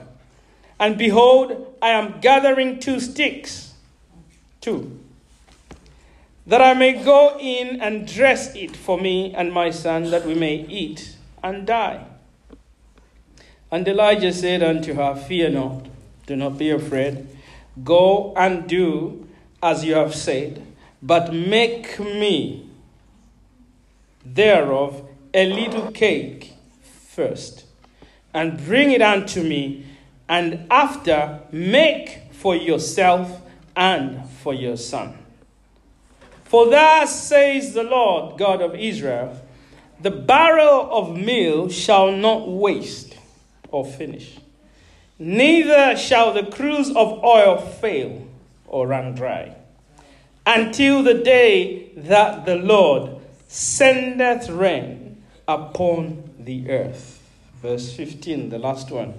And behold, I am gathering two sticks, two, that I may go in and dress it for me and my son, that we may eat and die. And Elijah said unto her, Fear not, do not be afraid. Go and do as you have said, but make me thereof a little cake first, and bring it unto me, and after make for yourself and for your son. For thus says the Lord God of Israel the barrel of meal shall not waste or finish. Neither shall the cruse of oil fail or run dry until the day that the Lord sendeth rain upon the earth. Verse 15, the last one.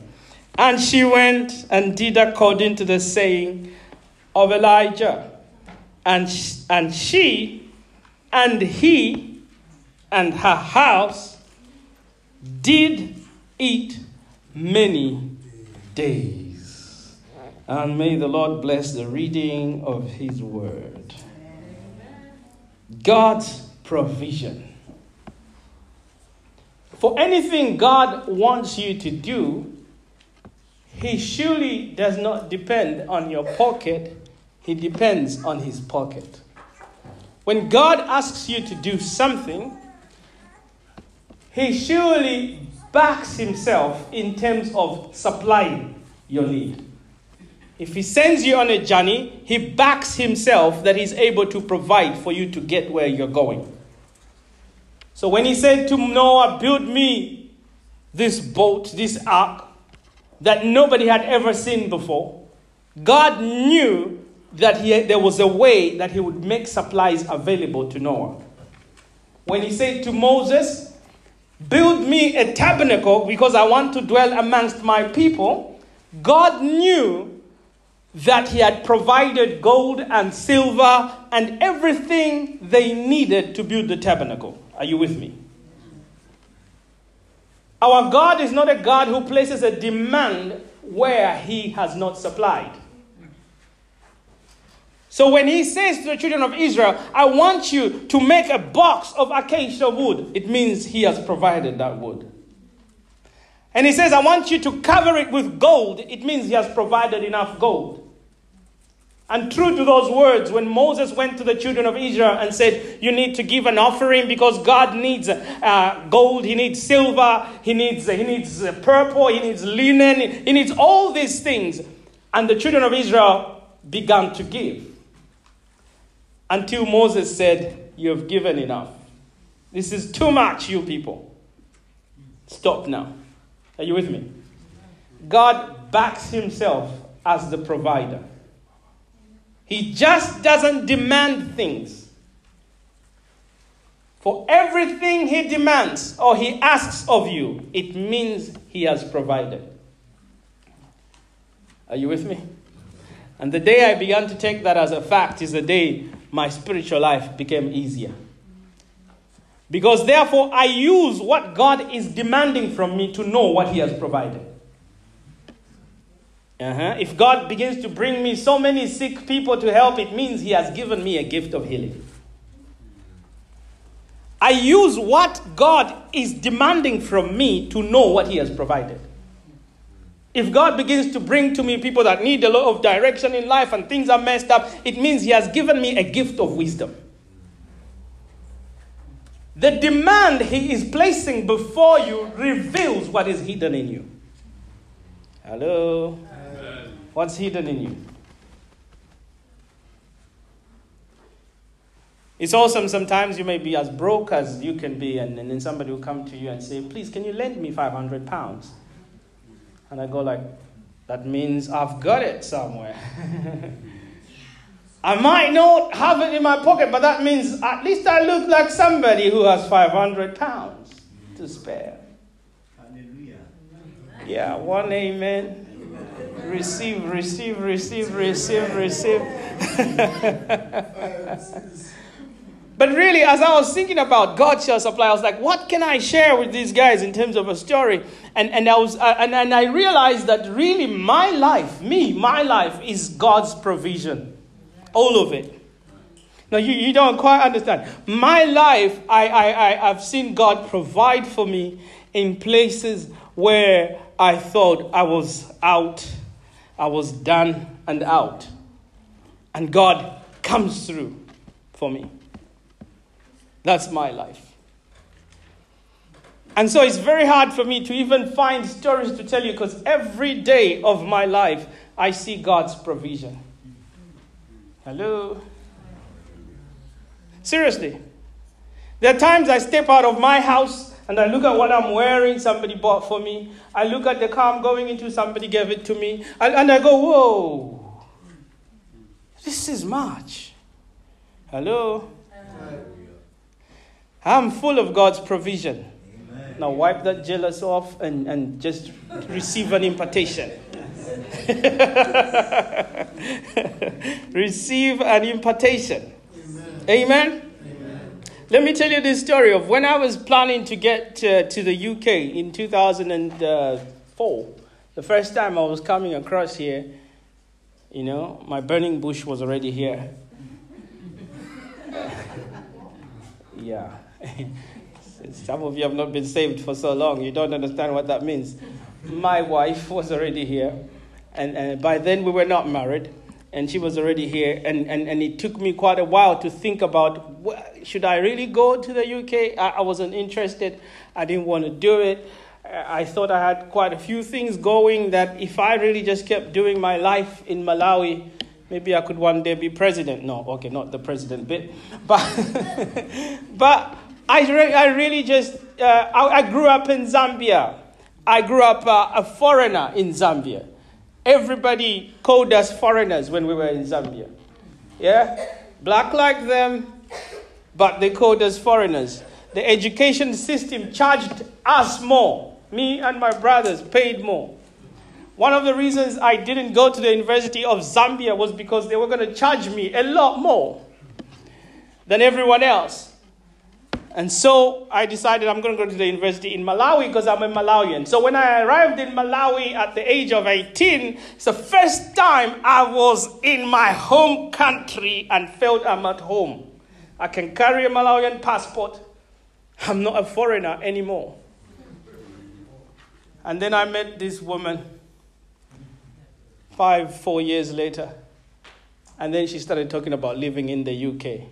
And she went and did according to the saying of Elijah. And, and she and he and her house did eat many days. And may the Lord bless the reading of His word. God's provision. For anything God wants you to do, He surely does not depend on your pocket, He depends on His pocket. When God asks you to do something, He surely backs himself in terms of supplying your need. If he sends you on a journey, he backs himself that he's able to provide for you to get where you're going. So when he said to Noah, Build me this boat, this ark, that nobody had ever seen before, God knew that he, there was a way that he would make supplies available to Noah. When he said to Moses, Build me a tabernacle because I want to dwell amongst my people. God knew that He had provided gold and silver and everything they needed to build the tabernacle. Are you with me? Our God is not a God who places a demand where He has not supplied. So when he says to the children of Israel, I want you to make a box of acacia wood, it means he has provided that wood. And he says, I want you to cover it with gold, it means he has provided enough gold. And true to those words, when Moses went to the children of Israel and said, You need to give an offering because God needs uh, gold, He needs silver, He needs, he needs uh, purple, He needs linen, He needs all these things. And the children of Israel began to give until Moses said, You have given enough. This is too much, you people. Stop now. Are you with me? God backs himself as the provider. He just doesn't demand things. For everything he demands or he asks of you, it means he has provided. Are you with me? And the day I began to take that as a fact is the day my spiritual life became easier. Because therefore, I use what God is demanding from me to know what He has provided. Uh-huh. If God begins to bring me so many sick people to help, it means He has given me a gift of healing. I use what God is demanding from me to know what He has provided. If God begins to bring to me people that need a lot of direction in life and things are messed up, it means He has given me a gift of wisdom. The demand He is placing before you reveals what is hidden in you. Hello? Amen. What's hidden in you? It's awesome. Sometimes you may be as broke as you can be, and, and then somebody will come to you and say, Please, can you lend me 500 pounds? And I go like, that means I've got it somewhere. I might not have it in my pocket, but that means at least I look like somebody who has 500 pounds to spare. Hallelujah. Yeah, one amen. Receive, receive, receive, receive, receive. But really, as I was thinking about God shall supply, I was like, what can I share with these guys in terms of a story? And, and, I, was, uh, and, and I realized that really my life, me, my life is God's provision. All of it. Now, you, you don't quite understand. My life, I, I, I, I've seen God provide for me in places where I thought I was out, I was done and out. And God comes through for me. That's my life. And so it's very hard for me to even find stories to tell you because every day of my life I see God's provision. Hello? Seriously. There are times I step out of my house and I look at what I'm wearing, somebody bought for me. I look at the car I'm going into, somebody gave it to me. And I go, whoa, this is much. Hello? I'm full of God's provision. Amen. Now wipe that jealous off and, and just receive an impartation. receive an impartation. Amen. Amen. Amen. Let me tell you this story of when I was planning to get to, to the UK in 2004. The first time I was coming across here, you know, my burning bush was already here. yeah. Some of you have not been saved for so long, you don't understand what that means. My wife was already here, and, and by then we were not married, and she was already here. And, and, and it took me quite a while to think about should I really go to the UK? I, I wasn't interested, I didn't want to do it. I thought I had quite a few things going that if I really just kept doing my life in Malawi, maybe I could one day be president. No, okay, not the president bit. But, but I, re- I really just, uh, I, I, grew up in Zambia. I grew up uh, a foreigner in Zambia. Everybody called us foreigners when we were in Zambia. Yeah? Black like them, but they called us foreigners. The education system charged us more. Me and my brothers paid more. One of the reasons I didn't go to the University of Zambia was because they were going to charge me a lot more than everyone else. And so I decided I'm going to go to the university in Malawi because I'm a Malawian. So when I arrived in Malawi at the age of 18, it's the first time I was in my home country and felt I'm at home. I can carry a Malawian passport. I'm not a foreigner anymore. And then I met this woman five, four years later. And then she started talking about living in the UK.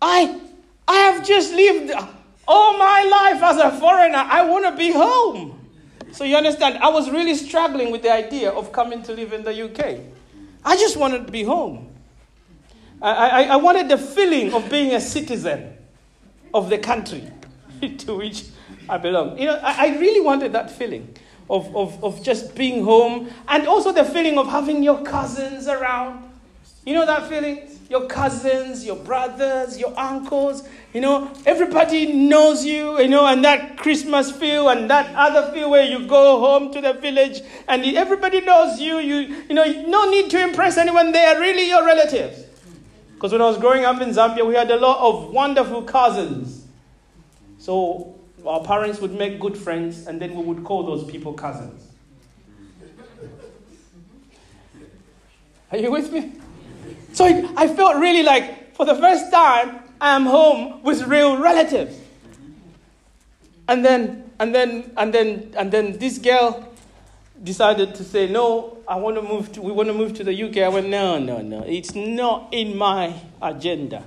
I I have just lived all my life as a foreigner. I want to be home. So you understand, I was really struggling with the idea of coming to live in the UK. I just wanted to be home. I, I, I wanted the feeling of being a citizen of the country. to which I belong. You know, I, I really wanted that feeling of, of, of just being home and also the feeling of having your cousins around. You know that feeling? Your cousins, your brothers, your uncles, you know, everybody knows you, you know, and that Christmas feel and that other feel where you go home to the village and everybody knows you, you, you know, no need to impress anyone, they are really your relatives. Because when I was growing up in Zambia, we had a lot of wonderful cousins. So our parents would make good friends, and then we would call those people cousins. Are you with me? So I felt really like, for the first time, I am home with real relatives. And then, and then, and then, and then this girl decided to say, no, I want to move to, we want to move to the UK. I went, no, no, no, it's not in my agenda.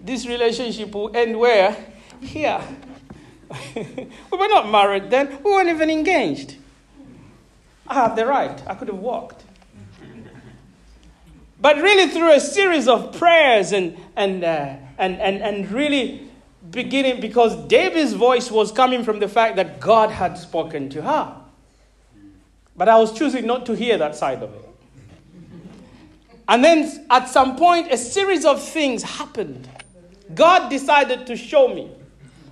This relationship will end where? Here. we were not married then. We weren't even engaged. I have the right. I could have walked. But really, through a series of prayers and, and, uh, and, and, and really beginning, because David's voice was coming from the fact that God had spoken to her. But I was choosing not to hear that side of it. And then at some point, a series of things happened. God decided to show me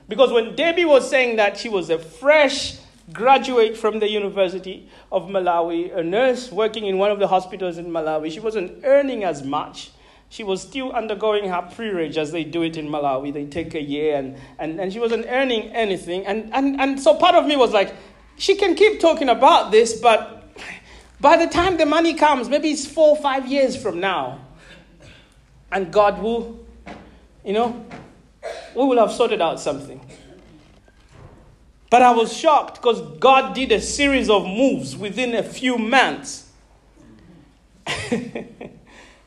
because when Debbie was saying that she was a fresh graduate from the University of Malawi, a nurse working in one of the hospitals in Malawi, she wasn't earning as much. She was still undergoing her pre-reg as they do it in Malawi. They take a year and, and, and she wasn't earning anything. And, and, and so part of me was like, she can keep talking about this, but by the time the money comes, maybe it's four or five years from now, and God will, you know, we will have sorted out something. But I was shocked because God did a series of moves within a few months.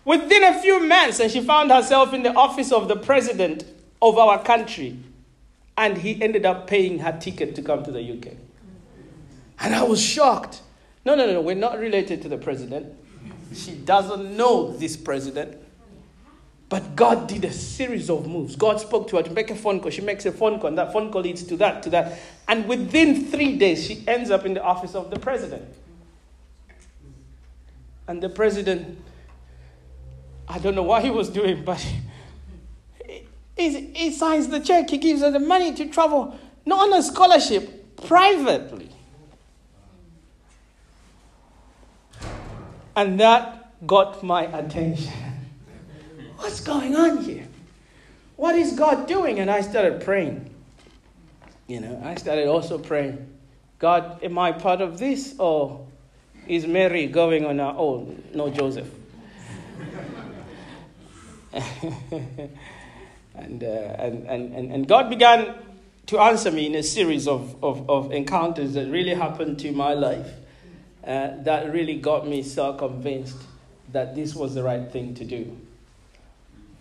within a few months, and she found herself in the office of the president of our country. And he ended up paying her ticket to come to the UK. And I was shocked. No, no, no, we're not related to the president. She doesn't know this president. But God did a series of moves. God spoke to her to make a phone call. She makes a phone call, and that phone call leads to that, to that. And within three days, she ends up in the office of the president. And the president, I don't know what he was doing, but he, he signs the check. He gives her the money to travel, not on a scholarship, privately. And that got my attention. What's going on here? What is God doing? And I started praying. You know, I started also praying, God, am I part of this or is Mary going on her own? No, Joseph. and, uh, and, and, and God began to answer me in a series of, of, of encounters that really happened to my life uh, that really got me so convinced that this was the right thing to do.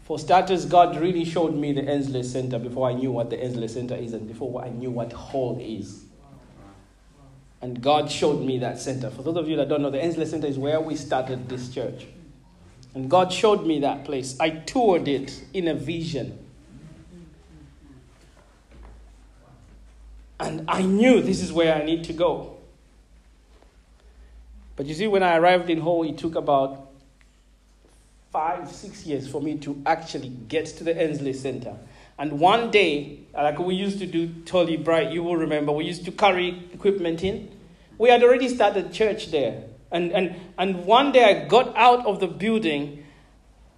For starters, God really showed me the Ensley Center before I knew what the Ensley Center is and before I knew what Hull is. And God showed me that center. For those of you that don't know, the Ensley Center is where we started this church. And God showed me that place. I toured it in a vision. And I knew this is where I need to go. But you see, when I arrived in Hull, it took about five, six years for me to actually get to the Ensley Center. And one day, like we used to do, Tolly Bright, you will remember, we used to carry equipment in. We had already started church there. And, and, and one day I got out of the building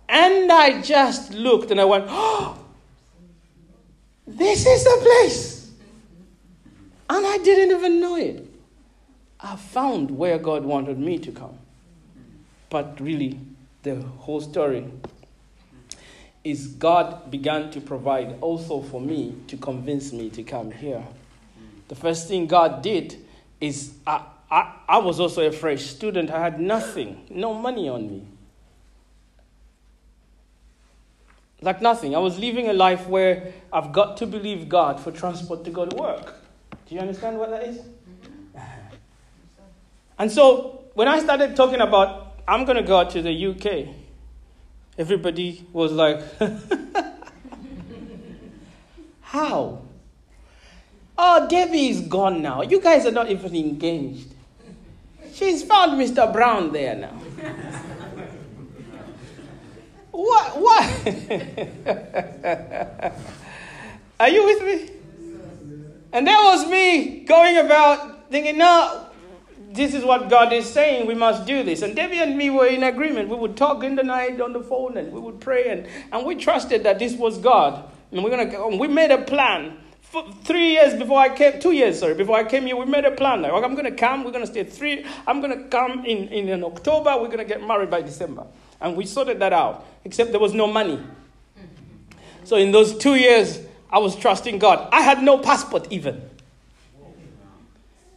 and I just looked and I went, oh, this is the place. And I didn't even know it. I found where God wanted me to come. But really, the whole story is God began to provide also for me to convince me to come here. The first thing God did is I, I, I was also a fresh student. I had nothing, no money on me. Like nothing. I was living a life where I've got to believe God for transport to go to work. Do you understand what that is? Mm-hmm. And so when I started talking about I'm going to go out to the UK. Everybody was like, How? Oh, Debbie is gone now. You guys are not even engaged. She's found Mr. Brown there now. what? What? are you with me? And that was me going about thinking, no, this is what God is saying. We must do this. And Debbie and me were in agreement. We would talk in the night on the phone and we would pray. And, and we trusted that this was God. And we're gonna, go. we made a plan. For three years before I came, two years, sorry, before I came here, we made a plan. Like, I'm going to come, we're going to stay three, I'm going to come in, in, in October, we're going to get married by December. And we sorted that out, except there was no money. So in those two years, I was trusting God. I had no passport even.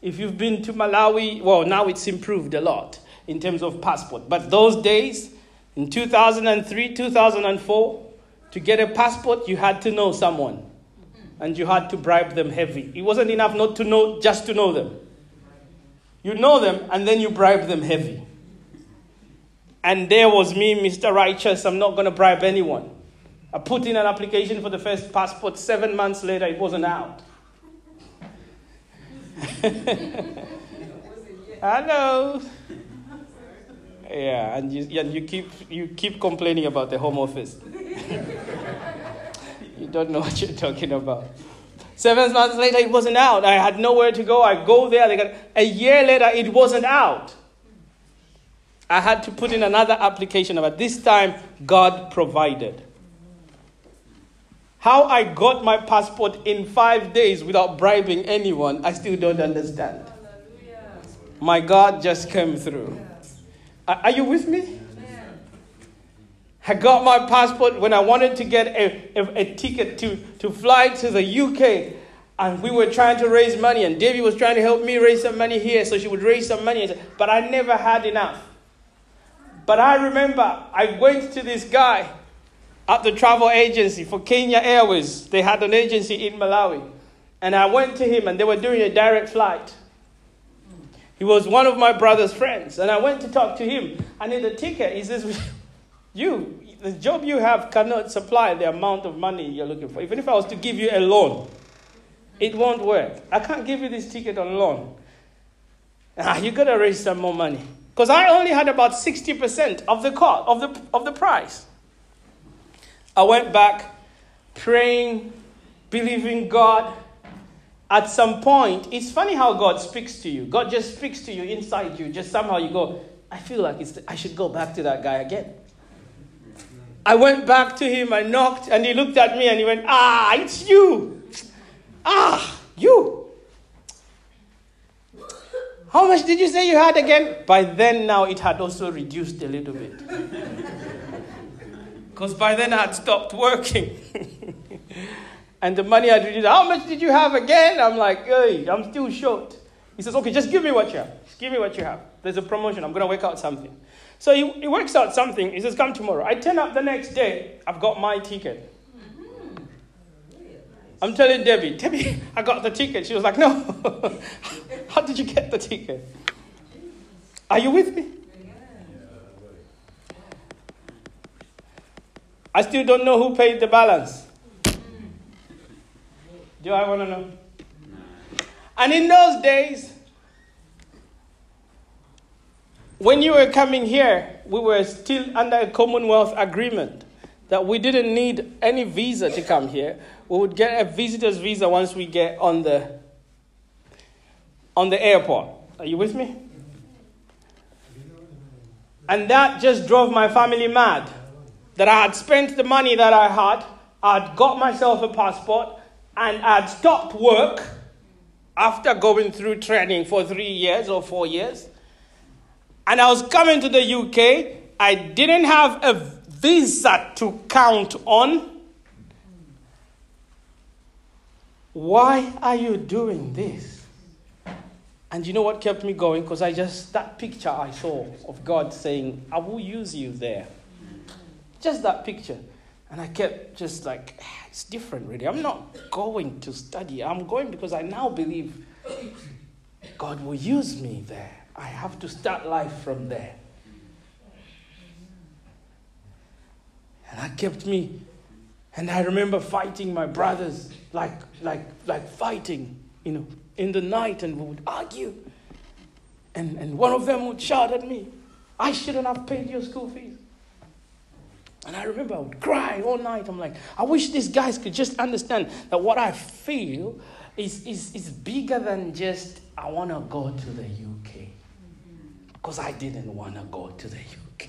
If you've been to Malawi, well, now it's improved a lot in terms of passport. But those days, in 2003, 2004, to get a passport, you had to know someone. And you had to bribe them heavy. It wasn't enough not to know, just to know them. You know them, and then you bribe them heavy. And there was me, Mr. Righteous. I'm not going to bribe anyone. I put in an application for the first passport. Seven months later, it wasn't out. Hello. Yeah, and you, and you keep you keep complaining about the home office. you don't know what you're talking about. Seven months later, it wasn't out. I had nowhere to go. I go there. They got, a year later, it wasn't out. I had to put in another application, but this time, God provided. How I got my passport in five days without bribing anyone, I still don't understand. My God just came through. Are you with me? I got my passport when I wanted to get a, a, a, ticket to, to fly to the UK. And we were trying to raise money, and Debbie was trying to help me raise some money here so she would raise some money. But I never had enough. But I remember I went to this guy at the travel agency for Kenya Airways. They had an agency in Malawi. And I went to him, and they were doing a direct flight. He was one of my brother's friends. And I went to talk to him. I need a ticket. He says, You, the job you have cannot supply the amount of money you're looking for. Even if I was to give you a loan, it won't work. I can't give you this ticket on loan. Ah, you gotta raise some more money. Because I only had about 60% of the cost, of the, of the price. I went back praying, believing God. At some point, it's funny how God speaks to you. God just speaks to you inside you. Just somehow you go, I feel like it's, I should go back to that guy again. I went back to him, I knocked, and he looked at me and he went, Ah, it's you. Ah, you. How much did you say you had again? By then, now it had also reduced a little bit. Because by then I had stopped working. and the money I'd reduced. How much did you have again? I'm like, hey, I'm still short. He says, okay, just give me what you have. Just give me what you have. There's a promotion. I'm going to work out something. So he, he works out something. He says, come tomorrow. I turn up the next day. I've got my ticket. Mm-hmm. I'm telling Debbie, Debbie, I got the ticket. She was like, no. How did you get the ticket? Are you with me? I still don't know who paid the balance. Do I want to know? And in those days, when you were coming here, we were still under a Commonwealth agreement that we didn't need any visa to come here. We would get a visitor's visa once we get on the on the airport. Are you with me? And that just drove my family mad. That I had spent the money that I had, I'd got myself a passport, and I'd stopped work after going through training for three years or four years. And I was coming to the UK. I didn't have a visa to count on. Why are you doing this? And you know what kept me going? Because I just, that picture I saw of God saying, I will use you there. Just that picture. And I kept just like, ah, it's different, really. I'm not going to study. I'm going because I now believe God will use me there. I have to start life from there. And that kept me. And I remember fighting my brothers, like, like, like fighting. you know, in the night and we would argue. And, and one of them would shout at me, I shouldn't have paid your school fees. And I remember I would cry all night. I'm like, I wish these guys could just understand that what I feel is, is, is bigger than just, I want to go to the UK. Because I didn't want to go to the UK.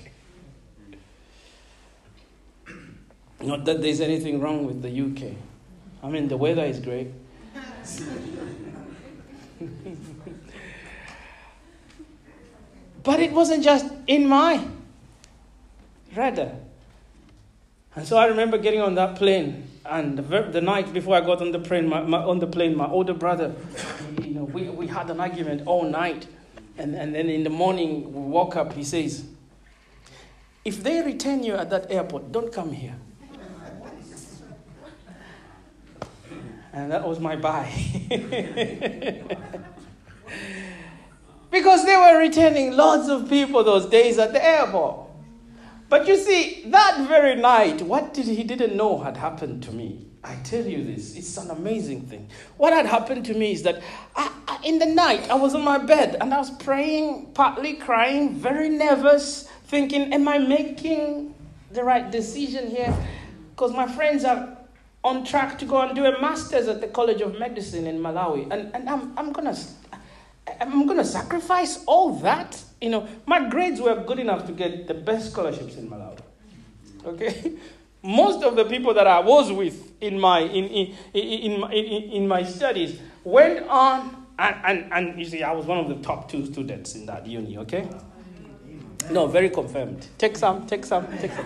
Not that there's anything wrong with the UK. I mean, the weather is great. but it wasn't just in my radar. And so I remember getting on that plane, and the, the night before I got on the plane, my, my, on the plane, my older brother, you know, we, we had an argument all night, and, and then in the morning we woke up. He says, "If they return you at that airport, don't come here." And that was my bye. because they were returning lots of people those days at the airport. But you see, that very night, what did he didn't know had happened to me? I tell you this, it's an amazing thing. What had happened to me is that I, I, in the night, I was on my bed and I was praying, partly crying, very nervous, thinking, Am I making the right decision here? Because my friends are on track to go and do a master's at the College of Medicine in Malawi. And, and I'm, I'm going to I'm going to sacrifice all that. You know, my grades were good enough to get the best scholarships in Malawi. Okay? Most of the people that I was with in my, in, in, in, in, my studies went on, and, and, and you see, I was one of the top two students in that uni, okay? No, very confirmed. Take some, take some, take some.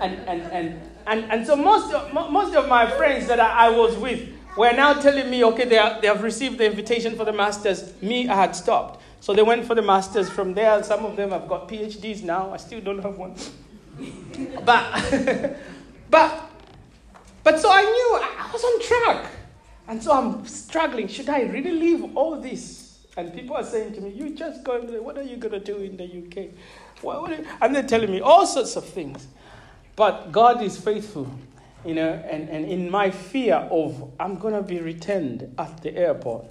and, and, and, and, and so most of, most of my friends that I was with, were now telling me, okay, they, are, they have received the invitation for the masters. Me, I had stopped. So they went for the masters from there. Some of them have got PhDs now. I still don't have one. but, but, but so I knew I was on track. And so I'm struggling. Should I really leave all this? And people are saying to me, you just going to, what are you going to do in the UK? What, what and they're telling me all sorts of things. But God is faithful you know, and, and in my fear of I'm going to be returned at the airport,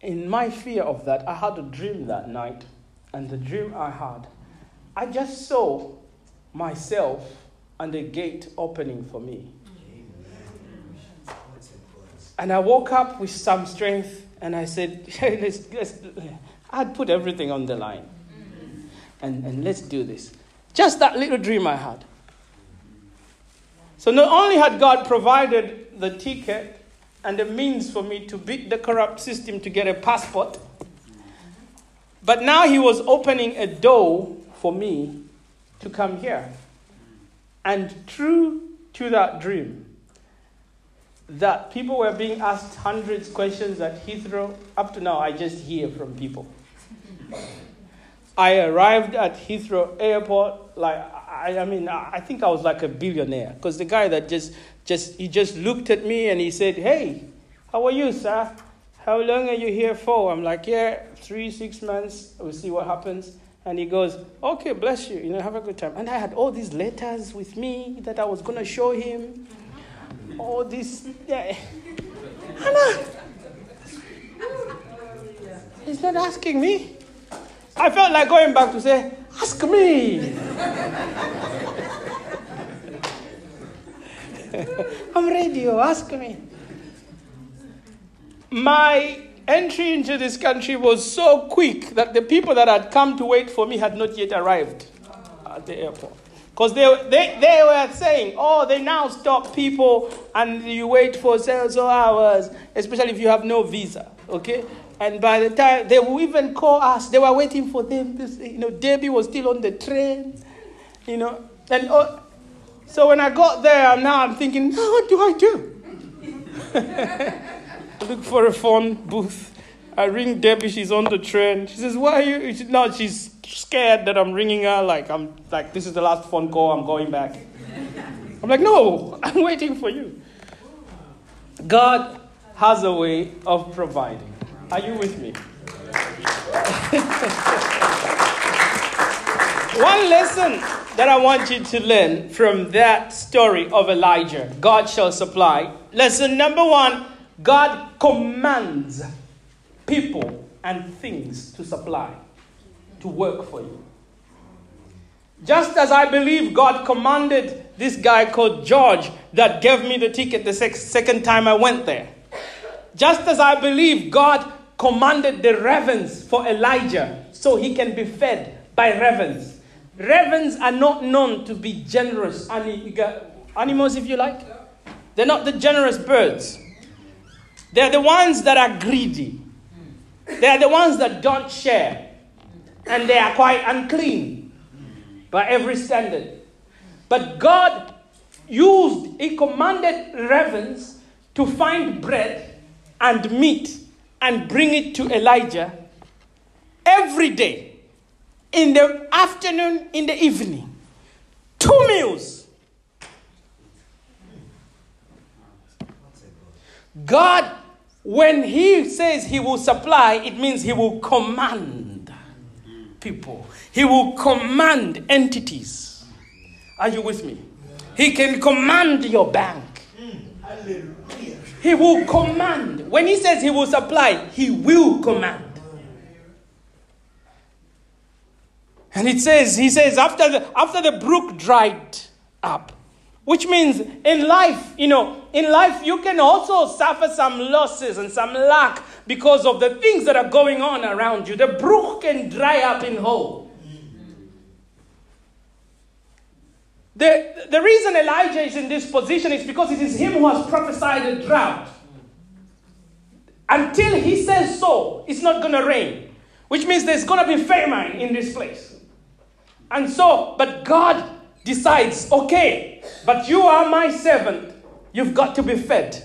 in my fear of that, I had a dream that night. And the dream I had, I just saw myself and the gate opening for me. And I woke up with some strength and I said, hey, let's, let's, I'd put everything on the line. And, and let's do this. Just that little dream I had. So not only had God provided the ticket and the means for me to beat the corrupt system to get a passport, but now He was opening a door for me to come here. And true to that dream, that people were being asked hundreds of questions at Heathrow. Up to now, I just hear from people. I arrived at Heathrow Airport like I, I mean, I think I was like a billionaire because the guy that just, just, he just looked at me and he said, Hey, how are you, sir? How long are you here for? I'm like, Yeah, three, six months. We'll see what happens. And he goes, Okay, bless you. You know, have a good time. And I had all these letters with me that I was going to show him. All this. Yeah. Hannah. He's not asking me. I felt like going back to say, Ask me. I'm ready. Oh, ask me. My entry into this country was so quick that the people that had come to wait for me had not yet arrived at the airport. Because they, they, they were saying, oh, they now stop people and you wait for several hours, especially if you have no visa, okay? And by the time they will even call us, they were waiting for them. This, you know, Debbie was still on the train, you know. And oh, so when I got there, now I'm thinking, now what do I do? look for a phone booth. I ring Debbie, she's on the train. She says, Why are you? She, no, she's scared that I'm ringing her. Like, I'm like, this is the last phone call, I'm going back. I'm like, No, I'm waiting for you. God has a way of providing. Are you with me? One lesson that I want you to learn from that story of Elijah God shall supply. Lesson number one God commands people and things to supply, to work for you. Just as I believe God commanded this guy called George that gave me the ticket the second time I went there. Just as I believe God commanded the ravens for Elijah so he can be fed by ravens. Ravens are not known to be generous animals, if you like. They're not the generous birds. They're the ones that are greedy. They're the ones that don't share. And they are quite unclean by every standard. But God used, He commanded ravens to find bread and meat and bring it to Elijah every day, in the afternoon, in the evening. Two meals. God, when He says He will supply, it means He will command people, He will command entities. Are you with me? He can command your bank. Mm. He will command. When he says he will supply, he will command. And it says, he says, after the, after the brook dried up, which means in life, you know, in life you can also suffer some losses and some lack because of the things that are going on around you. The brook can dry up in whole. The, the reason Elijah is in this position is because it is him who has prophesied a drought. Until he says so, it's not going to rain, which means there's going to be famine in this place. And so, but God decides, okay, but you are my servant. You've got to be fed.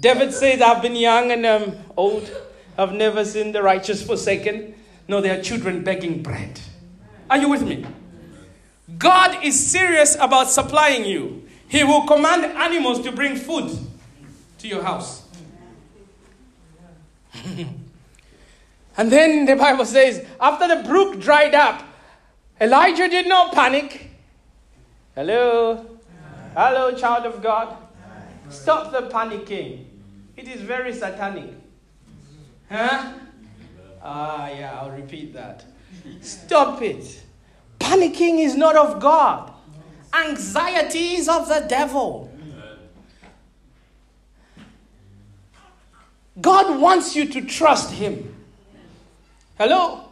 David says, I've been young and um, old. I've never seen the righteous forsaken, nor their children begging bread. Are you with me? God is serious about supplying you. He will command animals to bring food to your house. and then the Bible says, after the brook dried up, Elijah did not panic. Hello? Hello, child of God. Stop the panicking. It is very satanic. Huh? Ah, yeah, I'll repeat that. Stop it. Panicking is not of God, anxiety is of the devil. God wants you to trust Him. Hello?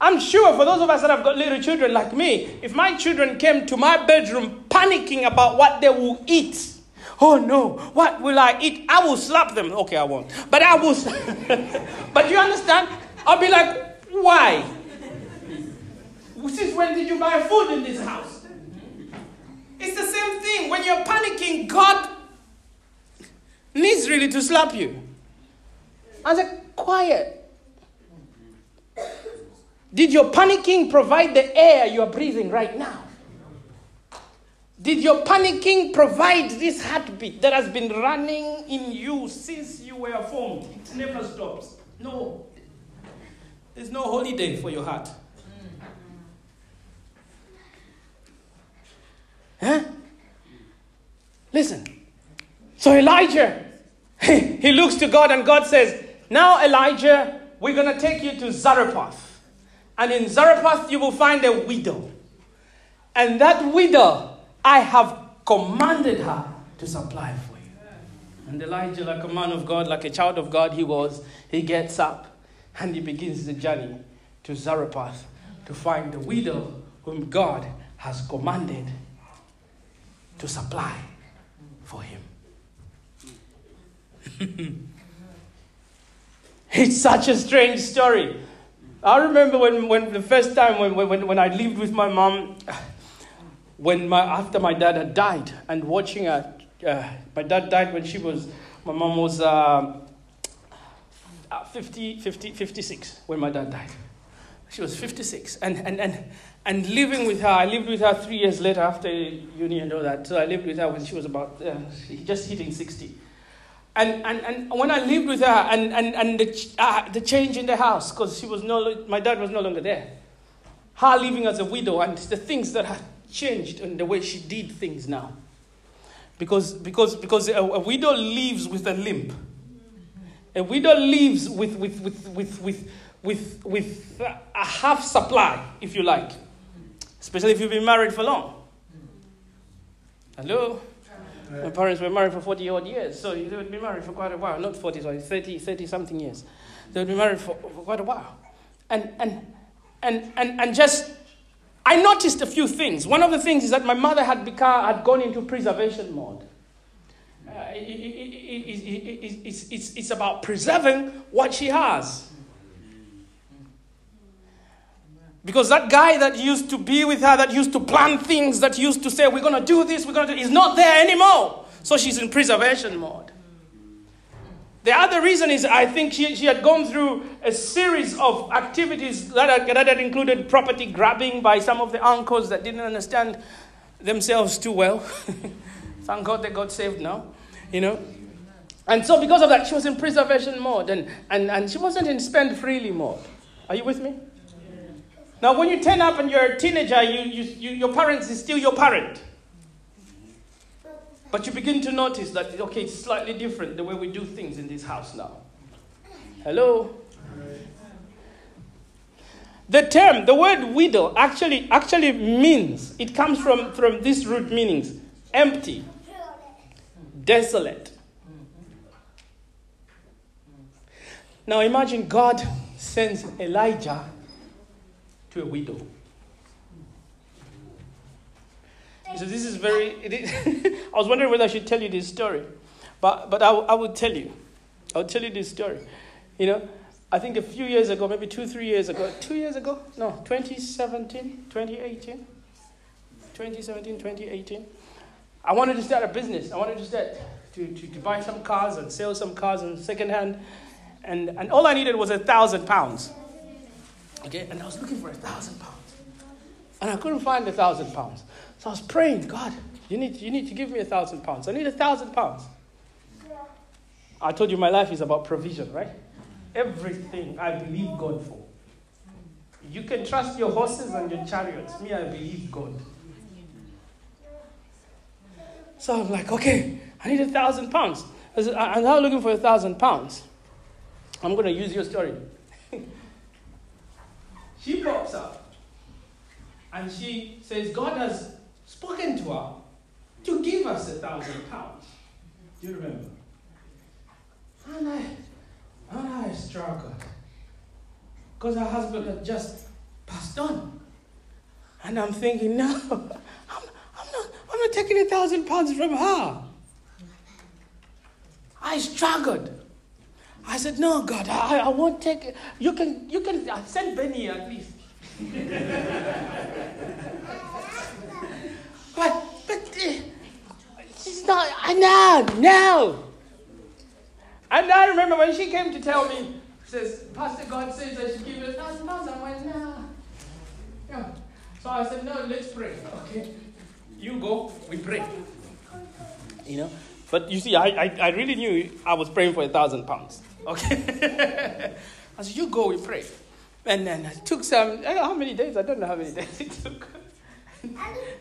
I'm sure for those of us that have got little children like me, if my children came to my bedroom panicking about what they will eat, oh no, what will I eat? I will slap them. Okay, I won't. But I will. but you understand? I'll be like, why? Since when did you buy food in this house? It's the same thing. When you're panicking, God needs really to slap you. I said, quiet. Did your panicking provide the air you are breathing right now? Did your panicking provide this heartbeat that has been running in you since you were formed? It never stops. No. There's no holiday for your heart. Huh? Listen. So Elijah, he, he looks to God and God says, Now, Elijah, we're going to take you to Zarephath. And in Zarephath, you will find a widow. And that widow, I have commanded her to supply for you. And Elijah, like a man of God, like a child of God he was, he gets up and he begins the journey to Zarephath to find the widow whom God has commanded to supply for him. it's such a strange story. I remember when, when the first time when, when, when I lived with my mom, when my, after my dad had died, and watching her, uh, my dad died when she was, my mom was uh, 50, 50, 56 when my dad died. She was 56. And, and, and and living with her, I lived with her three years later after uni and all that. So I lived with her when she was about uh, just hitting 60. And, and, and when I lived with her, and, and, and the, uh, the change in the house, because she was no, my dad was no longer there. Her living as a widow, and the things that had changed and the way she did things now. Because, because, because a, a widow lives with a limp. A widow lives with, with, with, with, with, with, with a half supply, if you like. Especially if you've been married for long. Hello? My parents were married for 40 odd years, so they would be married for quite a while. Not 40, sorry, 30, 30 something years. They would be married for, for quite a while. And, and, and, and, and just, I noticed a few things. One of the things is that my mother had, become, had gone into preservation mode. Uh, it, it, it, it's, it's, it's about preserving what she has. Because that guy that used to be with her, that used to plan things, that used to say, we're going to do this, we're going to do, is not there anymore. So she's in preservation mode. The other reason is I think she, she had gone through a series of activities that that had included property grabbing by some of the uncles that didn't understand themselves too well. Thank God they got saved now, you know. And so because of that, she was in preservation mode and, and, and she wasn't in spend freely mode. Are you with me? Now, when you turn up and you're a teenager, you, you, you, your parents is still your parent. But you begin to notice that, okay, it's slightly different the way we do things in this house now. Hello? The term, the word widow, actually, actually means, it comes from, from these root meanings empty, desolate. Now imagine God sends Elijah to a widow. So this is very. I was wondering whether I should tell you this story, but but I, I would tell you. I would tell you this story. You know, I think a few years ago, maybe two, three years ago, two years ago, no, 2017, 2018, 2017, 2018. I wanted to start a business. I wanted to start to, to, to buy some cars and sell some cars in secondhand, and and all I needed was a thousand pounds. Okay, and I was looking for a thousand pounds. And I couldn't find a thousand pounds. So I was praying, God, you need, you need to give me a thousand pounds. I need a thousand pounds. I told you my life is about provision, right? Everything I believe God for. You can trust your horses and your chariots. Me, I believe God. So I'm like, okay, I need a thousand pounds. I'm now looking for a thousand pounds. I'm going to use your story. She pops up and she says, God has spoken to her to give us a thousand pounds. Do you remember? And I, and I struggled because her husband had just passed on. And I'm thinking, no, I'm, I'm, not, I'm not taking a thousand pounds from her. I struggled. I said, no, God, I, I won't take it. You can, you can uh, send Benny uh, at least. but, but, uh, she's not, uh, I know, no. And I remember when she came to tell me, says, Pastor God says I should give you a thousand pounds. I went, no. Yeah. So I said, no, let's pray. Okay. You go, we pray. You know? But you see, I, I, I really knew I was praying for a thousand pounds. Okay? I said, you go, we pray. And then it took some, how many days, I don't know how many days it took.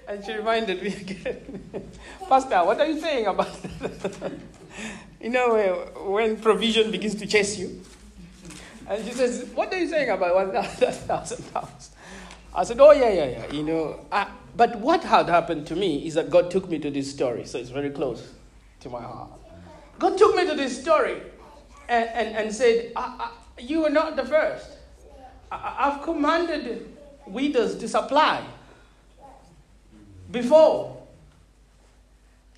and she reminded me again, Pastor, what are you saying about that? you know, uh, when provision begins to chase you. And she says, What are you saying about 1,000 pounds? I said, Oh, yeah, yeah, yeah. You know, I, but what had happened to me is that God took me to this story, so it's very close to my heart. God took me to this story and, and, and said, I, I, You are not the first. I, I've commanded widows to supply before.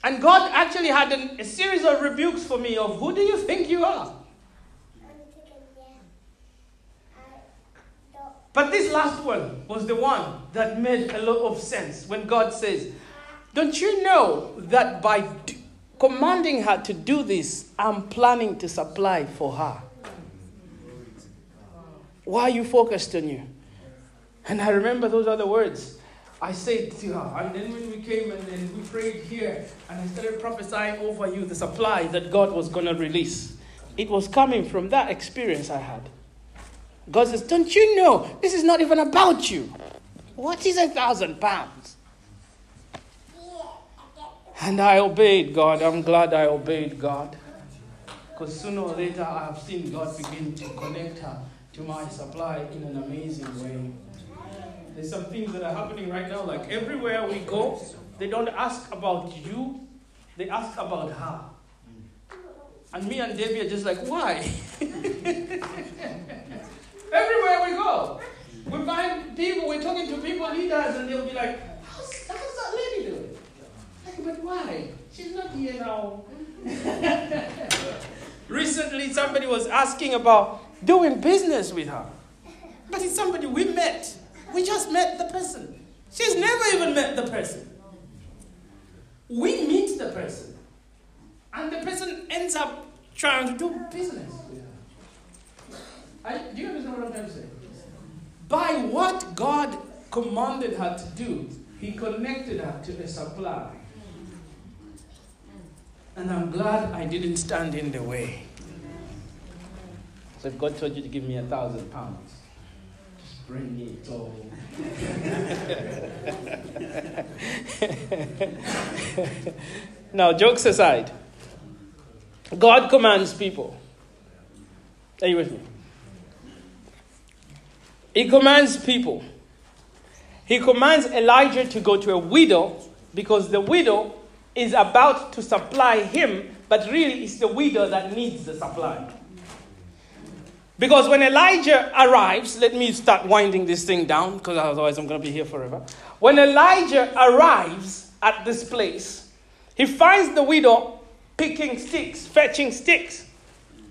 And God actually had an, a series of rebukes for me of who do you think you are? But this last one was the one that made a lot of sense when God says, Don't you know that by commanding her to do this, I'm planning to supply for her? Why are you focused on you? And I remember those other words. I said to her, and then when we came and then we prayed here, and I started prophesying over you the supply that God was going to release. It was coming from that experience I had. God says, Don't you know this is not even about you? What is a thousand pounds? And I obeyed God. I'm glad I obeyed God. Because sooner or later, I have seen God begin to connect her to my supply in an amazing way. There's some things that are happening right now, like everywhere we go, they don't ask about you, they ask about her. And me and Debbie are just like, why? everywhere we go, we find people, we're talking to people, leaders, and they'll be like, how's, how's that lady but why? She's not here now. Recently, somebody was asking about doing business with her. But it's somebody we met. We just met the person. She's never even met the person. We meet the person. And the person ends up trying to do business. I, do you understand what I'm trying to say? By what God commanded her to do, He connected her to a supply. And I'm glad I didn't stand in the way. So if God told you to give me a thousand pounds, just bring it all. now, jokes aside, God commands people. Are you with me? He commands people. He commands Elijah to go to a widow because the widow is about to supply him, but really it's the widow that needs the supply. Because when Elijah arrives, let me start winding this thing down because otherwise I'm going to be here forever. When Elijah arrives at this place, he finds the widow picking sticks, fetching sticks.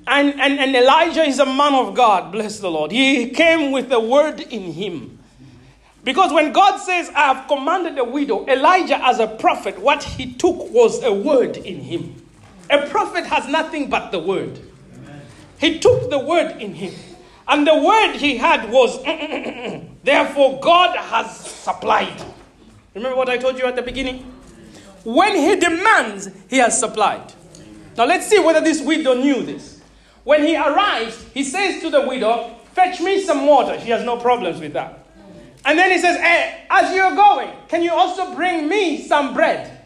And, and, and Elijah is a man of God, bless the Lord. He came with the word in him. Because when God says, I have commanded a widow, Elijah, as a prophet, what he took was a word in him. A prophet has nothing but the word. He took the word in him. And the word he had was, mm, mm, mm, therefore, God has supplied. Remember what I told you at the beginning? When he demands, he has supplied. Now let's see whether this widow knew this. When he arrives, he says to the widow, Fetch me some water. She has no problems with that. And then he says, hey, As you're going, can you also bring me some bread?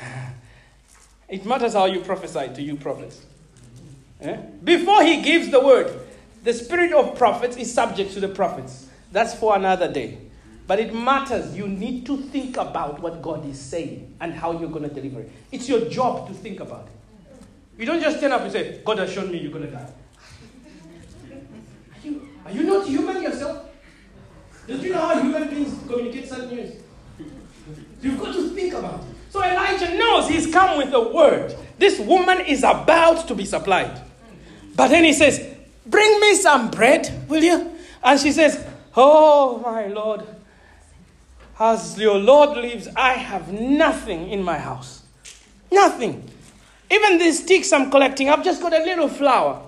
It matters how you prophesy to you prophets. Eh? Before he gives the word, the spirit of prophets is subject to the prophets. That's for another day. But it matters. You need to think about what God is saying and how you're going to deliver it. It's your job to think about it. You don't just stand up and say, God has shown me you're going to die. Are you, are you not human yourself? Don't you know how human beings communicate certain news? You've got to think about it. So Elijah knows he's come with a word. This woman is about to be supplied. But then he says, Bring me some bread, will you? And she says, Oh, my Lord, as your Lord lives, I have nothing in my house. Nothing. Even these sticks I'm collecting, I've just got a little flour.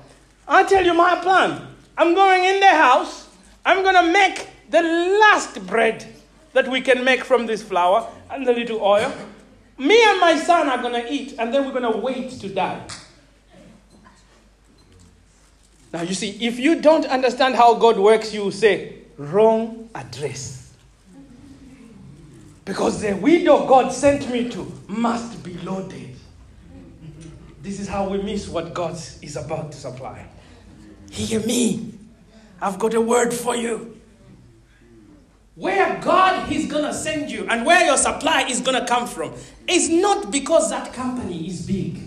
I'll tell you my plan. I'm going in the house, I'm going to make the last bread that we can make from this flour and the little oil. Me and my son are going to eat, and then we're going to wait to die. Now, you see, if you don't understand how God works, you say, wrong address. Because the widow God sent me to must be loaded. This is how we miss what God is about to supply. Hear me. I've got a word for you. Where God is going to send you and where your supply is going to come from is not because that company is big.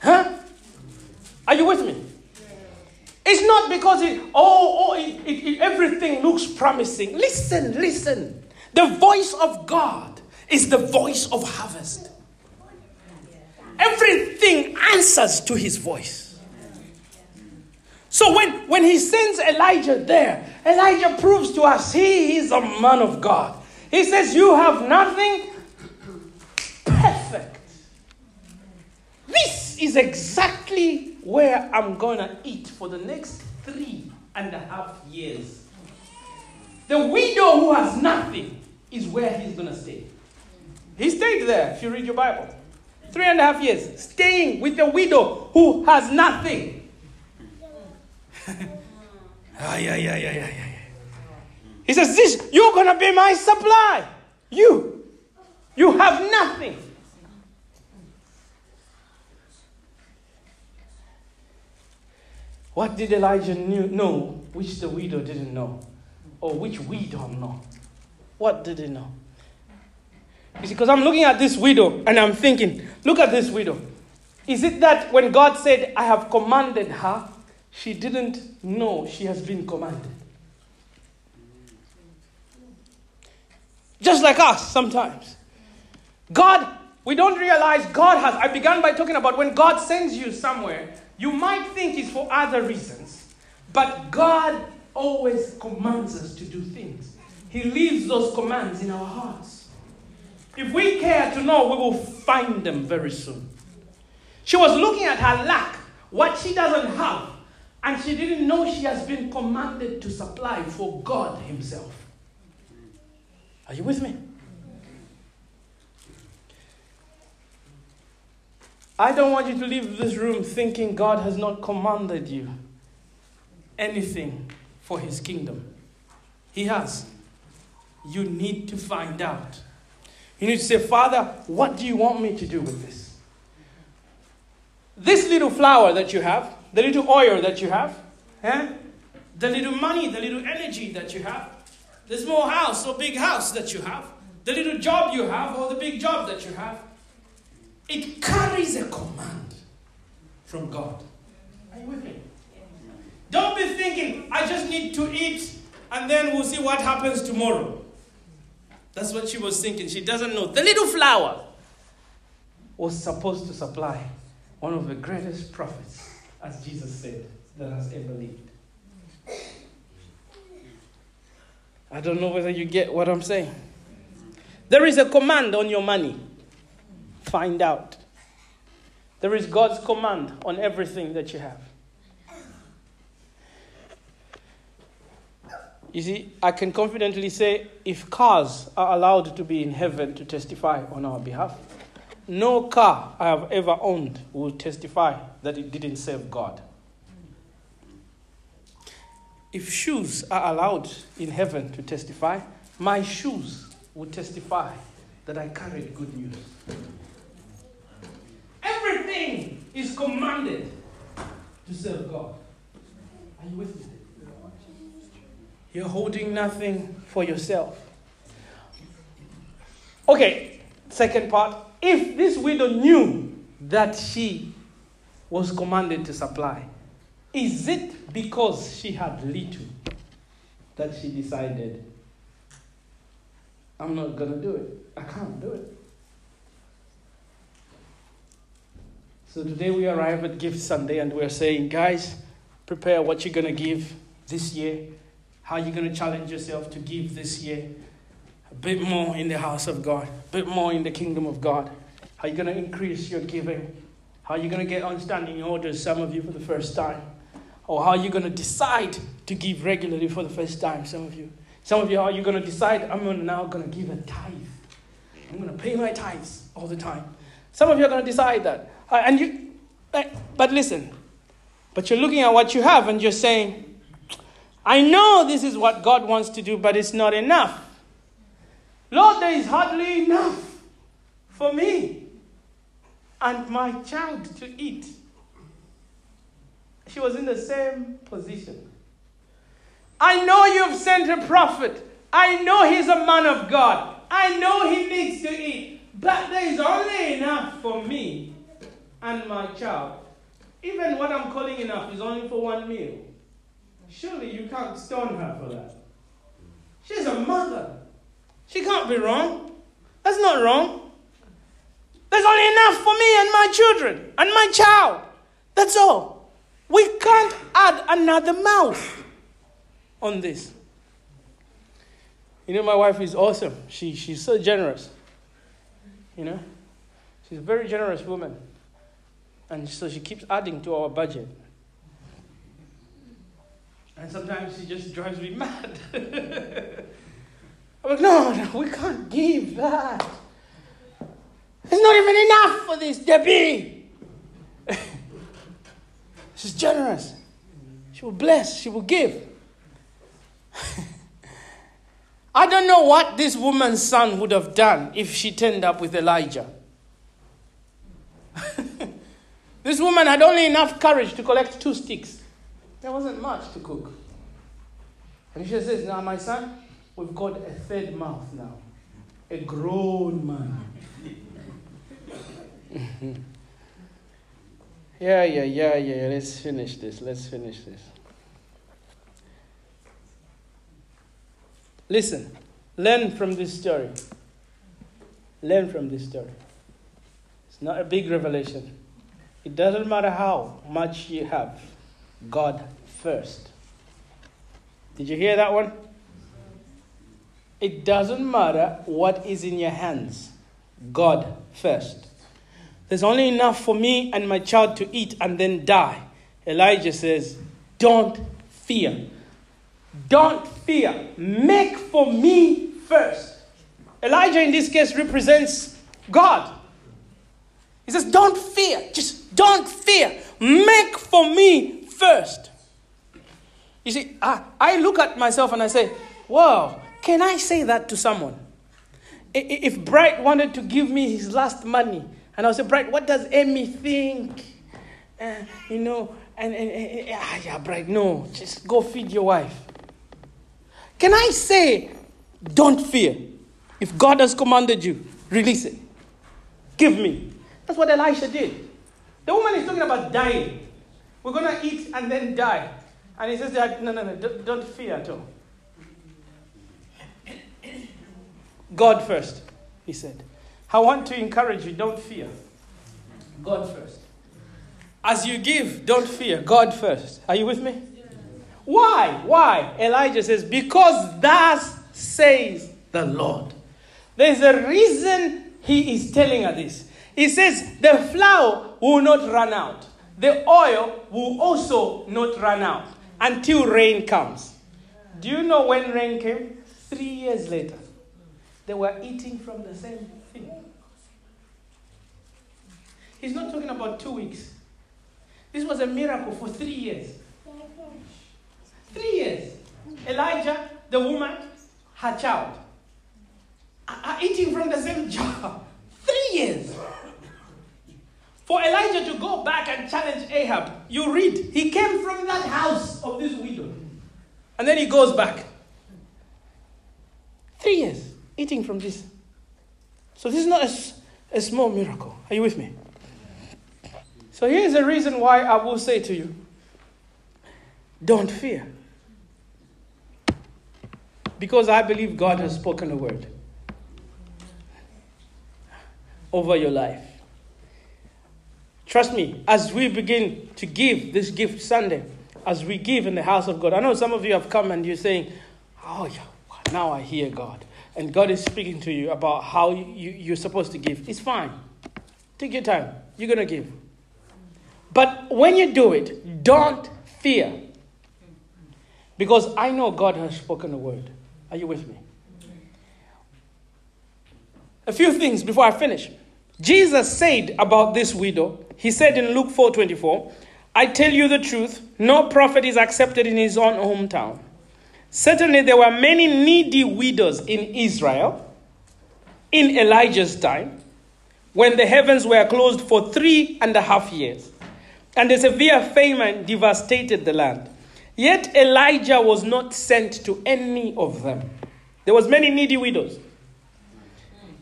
Huh? Are you with me? It's not because it, oh, oh it, it, it, everything looks promising. Listen, listen. The voice of God is the voice of harvest. Everything answers to his voice. So when, when he sends Elijah there, Elijah proves to us he is a man of God. He says, You have nothing perfect. This is exactly where I'm going to eat for the next three and a half years. The widow who has nothing is where he's going to stay. He stayed there, if you read your Bible. Three and a half years, staying with the widow who has nothing. ay, ay, ay, ay, ay. He says, This, you're going to be my supply. You. You have nothing. What did Elijah knew, know which the widow didn't know? Or which we don't know? What did he know? You see, because I'm looking at this widow and I'm thinking, look at this widow. Is it that when God said, I have commanded her, she didn't know she has been commanded? Just like us sometimes. God, we don't realize God has. I began by talking about when God sends you somewhere, you might think it's for other reasons, but God always commands us to do things. He leaves those commands in our hearts. If we care to know, we will find them very soon. She was looking at her lack, what she doesn't have, and she didn't know she has been commanded to supply for God Himself. Are you with me? I don't want you to leave this room thinking God has not commanded you anything for His kingdom. He has. You need to find out. You need to say, Father, what do you want me to do with this? This little flour that you have, the little oil that you have, eh? the little money, the little energy that you have, the small house or big house that you have, the little job you have or the big job that you have, it carries a command from God. Are you with me? Don't be thinking, I just need to eat and then we'll see what happens tomorrow. That's what she was thinking. She doesn't know. The little flour was supposed to supply one of the greatest prophets, as Jesus said, that has ever lived. I don't know whether you get what I'm saying. There is a command on your money. Find out. There is God's command on everything that you have. You see, I can confidently say if cars are allowed to be in heaven to testify on our behalf, no car I have ever owned will testify that it didn't serve God. If shoes are allowed in heaven to testify, my shoes will testify that I carried good news. Everything is commanded to serve God. Are you with me? You're holding nothing for yourself. Okay, second part. If this widow knew that she was commanded to supply, is it because she had little that she decided, I'm not going to do it? I can't do it. So today we arrive at Gift Sunday and we're saying, guys, prepare what you're going to give this year. How are you going to challenge yourself to give this year? A bit more in the house of God, a bit more in the kingdom of God. How are you going to increase your giving? How are you going to get on standing orders, some of you, for the first time? Or how are you going to decide to give regularly for the first time, some of you? Some of you, are you going to decide, I'm now going to give a tithe? I'm going to pay my tithes all the time. Some of you are going to decide that. Uh, and you, but listen, but you're looking at what you have and you're saying, I know this is what God wants to do, but it's not enough. Lord, there is hardly enough for me and my child to eat. She was in the same position. I know you've sent a prophet. I know he's a man of God. I know he needs to eat. But there is only enough for me and my child. Even what I'm calling enough is only for one meal. Surely you can't stone her for that. She's a mother. She can't be wrong. That's not wrong. There's only enough for me and my children and my child. That's all. We can't add another mouth on this. You know, my wife is awesome. She, she's so generous. You know, she's a very generous woman. And so she keeps adding to our budget. And sometimes she just drives me mad. I'm like, no, no, we can't give that. It's not even enough for this, Debbie. She's generous. She will bless, she will give. I don't know what this woman's son would have done if she turned up with Elijah. this woman had only enough courage to collect two sticks. There wasn't much to cook. And she says, Now, my son, we've got a third mouth now, a grown man. yeah, yeah, yeah, yeah. Let's finish this. Let's finish this. Listen, learn from this story. Learn from this story. It's not a big revelation. It doesn't matter how much you have, God first. Did you hear that one? It doesn't matter what is in your hands, God first. There's only enough for me and my child to eat and then die. Elijah says, Don't fear. Don't fear. Make for me first. Elijah, in this case, represents God. He says, Don't fear. Just don't fear. Make for me first. You see, I, I look at myself and I say, Wow, can I say that to someone? If Bright wanted to give me his last money, and I say, Bright, what does Amy think? Uh, you know, and, and, and ah, yeah, Bright, no, just go feed your wife. Can I say, don't fear? If God has commanded you, release it. Give me. That's what Elisha did. The woman is talking about dying. We're going to eat and then die. And he says, no, no, no, don't, don't fear at all. God first, he said. I want to encourage you, don't fear. God first. As you give, don't fear. God first. Are you with me? Why? Why? Elijah says, Because thus says the Lord. There's a reason he is telling her this. He says, The flour will not run out, the oil will also not run out until rain comes. Do you know when rain came? Three years later. They were eating from the same thing. He's not talking about two weeks. This was a miracle for three years. Three years. Elijah, the woman, her child, are eating from the same jar. Three years. For Elijah to go back and challenge Ahab, you read, he came from that house of this widow. And then he goes back. Three years eating from this. So this is not a, a small miracle. Are you with me? So here's the reason why I will say to you don't fear. Because I believe God has spoken a word over your life. Trust me, as we begin to give this gift Sunday, as we give in the house of God, I know some of you have come and you're saying, Oh, yeah, now I hear God. And God is speaking to you about how you, you're supposed to give. It's fine. Take your time. You're going to give. But when you do it, don't fear. Because I know God has spoken a word. Are you with me? A few things before I finish. Jesus said about this widow, he said in Luke 4:24, I tell you the truth, no prophet is accepted in his own hometown. Certainly there were many needy widows in Israel in Elijah's time when the heavens were closed for three and a half years, and a severe famine devastated the land. Yet Elijah was not sent to any of them. There was many needy widows.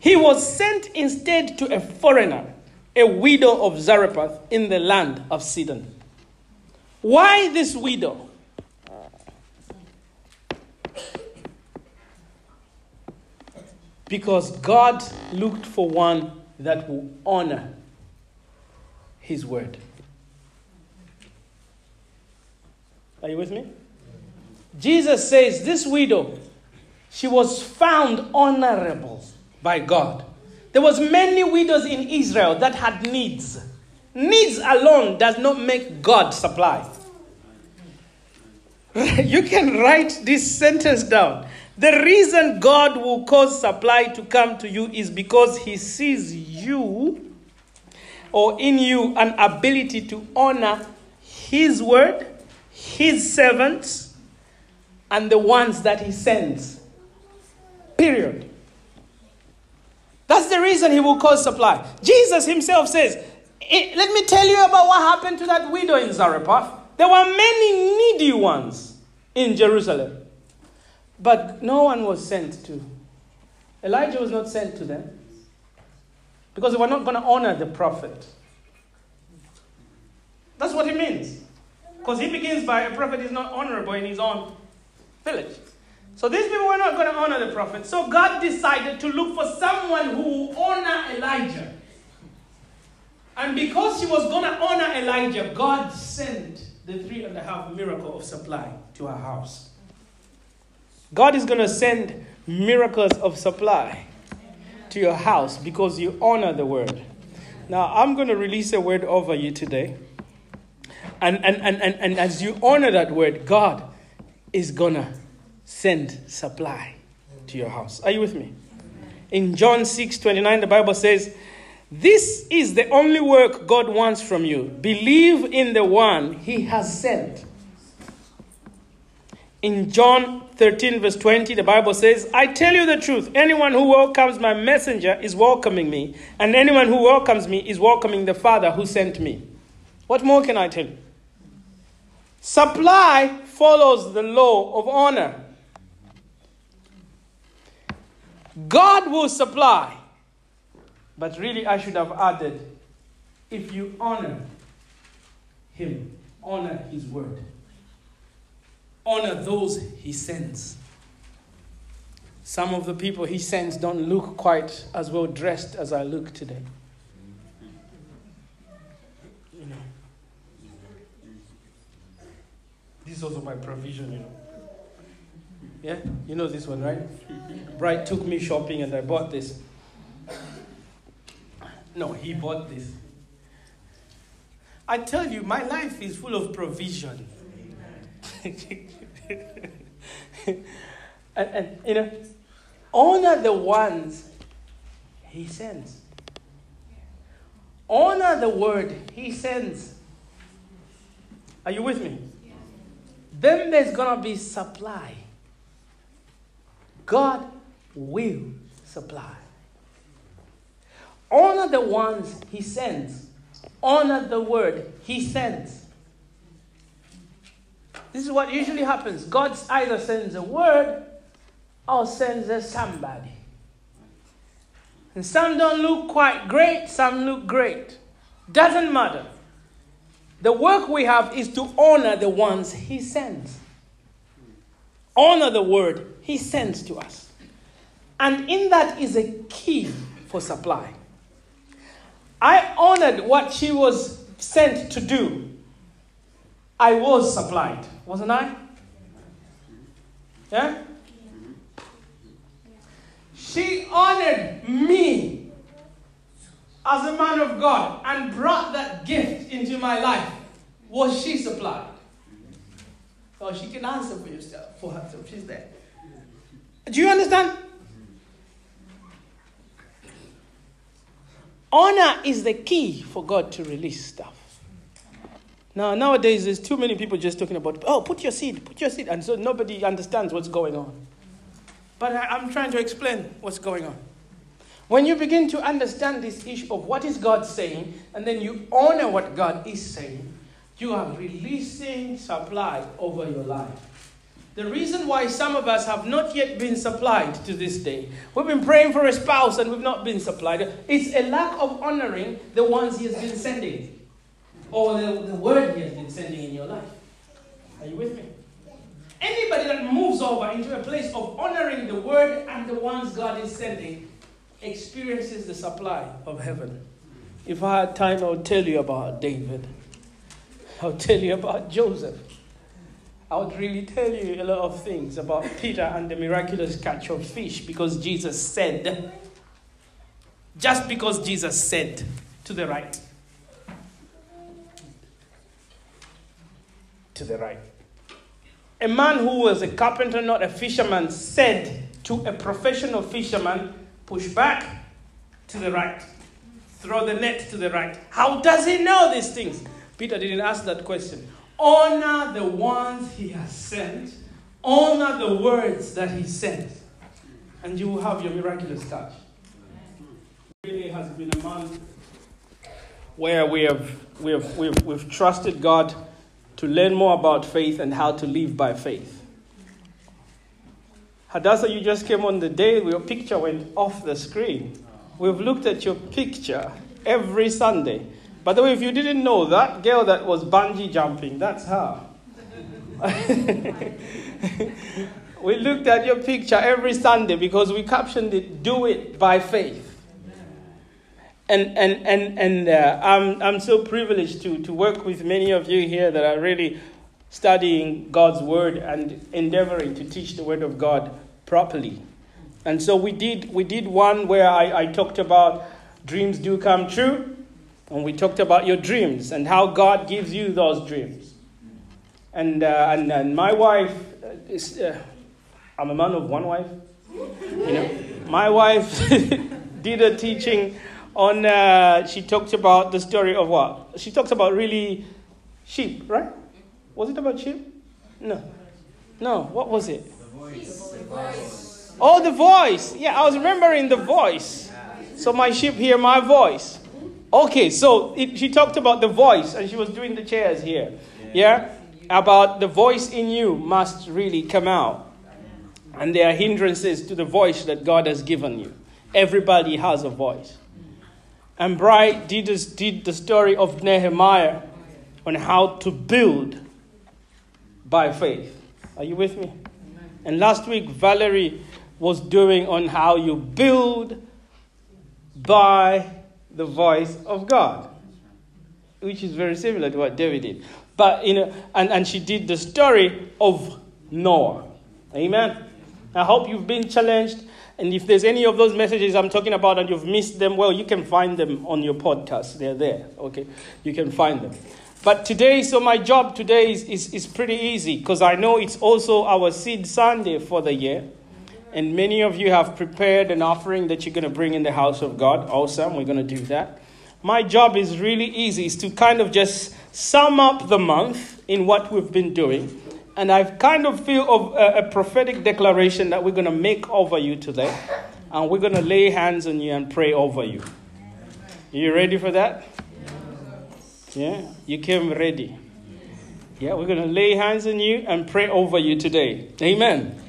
He was sent instead to a foreigner, a widow of Zarephath in the land of Sidon. Why this widow? Because God looked for one that will honor his word. Are you with me? Jesus says this widow, she was found honorable by God. There was many widows in Israel that had needs. Needs alone does not make God supply. you can write this sentence down. The reason God will cause supply to come to you is because he sees you or in you an ability to honor his word his servants and the ones that he sends. Period. That's the reason he will cause supply. Jesus himself says, eh, Let me tell you about what happened to that widow in Zarephath. There were many needy ones in Jerusalem, but no one was sent to. Elijah was not sent to them because they were not going to honor the prophet. That's what he means. Because he begins by a prophet is not honorable in his own village. So these people were not going to honor the prophet. So God decided to look for someone who will honor Elijah. And because he was going to honor Elijah, God sent the three and a half miracle of supply to her house. God is going to send miracles of supply to your house because you honor the word. Now, I'm going to release a word over you today. And, and, and, and, and as you honor that word, God is going to send supply to your house. Are you with me? In John 6 29, the Bible says, This is the only work God wants from you. Believe in the one he has sent. In John 13, verse 20, the Bible says, I tell you the truth. Anyone who welcomes my messenger is welcoming me, and anyone who welcomes me is welcoming the Father who sent me. What more can I tell you? Supply follows the law of honor. God will supply. But really, I should have added if you honor Him, honor His word, honor those He sends. Some of the people He sends don't look quite as well dressed as I look today. You know. This is also my provision, you know. Yeah? You know this one, right? Bright took me shopping and I bought this. No, he bought this. I tell you, my life is full of provision. and, and, you know, honor the ones he sends. Honor the word he sends. Are you with me? Then there's going to be supply. God will supply. Honor the ones He sends, honor the word He sends. This is what usually happens. God either sends a word or sends a somebody. And some don't look quite great, some look great. Doesn't matter. The work we have is to honor the ones He sends. Honor the word He sends to us. And in that is a key for supply. I honored what she was sent to do. I was supplied, wasn't I? Yeah? She honored me as a man of God and brought that gift into my life. Was she supplied? Oh, she can answer for yourself for herself. She's there. Do you understand? Honor is the key for God to release stuff. Now, nowadays, there's too many people just talking about, oh, put your seed, put your seed. And so nobody understands what's going on. But I, I'm trying to explain what's going on. When you begin to understand this issue of what is God saying, and then you honor what God is saying, you are releasing supply over your life. The reason why some of us have not yet been supplied to this day, we've been praying for a spouse and we've not been supplied, it's a lack of honoring the ones He has been sending or the, the word He has been sending in your life. Are you with me? Anybody that moves over into a place of honoring the word and the ones God is sending experiences the supply of heaven. If I had time, I would tell you about David. I would tell you about Joseph. I would really tell you a lot of things about Peter and the miraculous catch of fish because Jesus said, just because Jesus said to the right. To the right. A man who was a carpenter, not a fisherman, said to a professional fisherman, push back to the right, throw the net to the right. How does he know these things? Peter didn't ask that question. Honor the ones he has sent, honor the words that he sent. and you will have your miraculous touch. Really has been a month where we have, we have, we've, we've trusted God to learn more about faith and how to live by faith. Hadassah, you just came on the day your picture went off the screen. We've looked at your picture every Sunday. By the way, if you didn't know, that girl that was bungee jumping, that's her. we looked at your picture every Sunday because we captioned it, Do It by Faith. And, and, and, and uh, I'm, I'm so privileged to, to work with many of you here that are really studying God's Word and endeavoring to teach the Word of God properly. And so we did, we did one where I, I talked about dreams do come true, and we talked about your dreams and how God gives you those dreams. And, uh, and, and my wife is, uh, I'm a man of one wife. You know, my wife did a teaching on, uh, she talked about the story of what? She talks about really sheep, right? Was it about sheep? No. No, what was it? The voice. The voice. Oh, the voice. Yeah, I was remembering the voice. So my sheep hear my voice. Okay, so it, she talked about the voice, and she was doing the chairs here. Yeah? About the voice in you must really come out. And there are hindrances to the voice that God has given you. Everybody has a voice. And Bright did, this, did the story of Nehemiah on how to build by faith. Are you with me? And last week, Valerie was doing on how you build by the voice of God, which is very similar to what David did. But you know, and, and she did the story of Noah. Amen. I hope you've been challenged. And if there's any of those messages I'm talking about and you've missed them, well, you can find them on your podcast. They're there. Okay. You can find them. But today, so my job today is, is, is pretty easy because I know it's also our seed Sunday for the year. And many of you have prepared an offering that you're going to bring in the house of God. Awesome. We're going to do that. My job is really easy. is to kind of just sum up the month in what we've been doing. And I kind of feel of a, a prophetic declaration that we're going to make over you today. And we're going to lay hands on you and pray over you. You ready for that? Yeah? You came ready. Yeah, we're going to lay hands on you and pray over you today. Amen.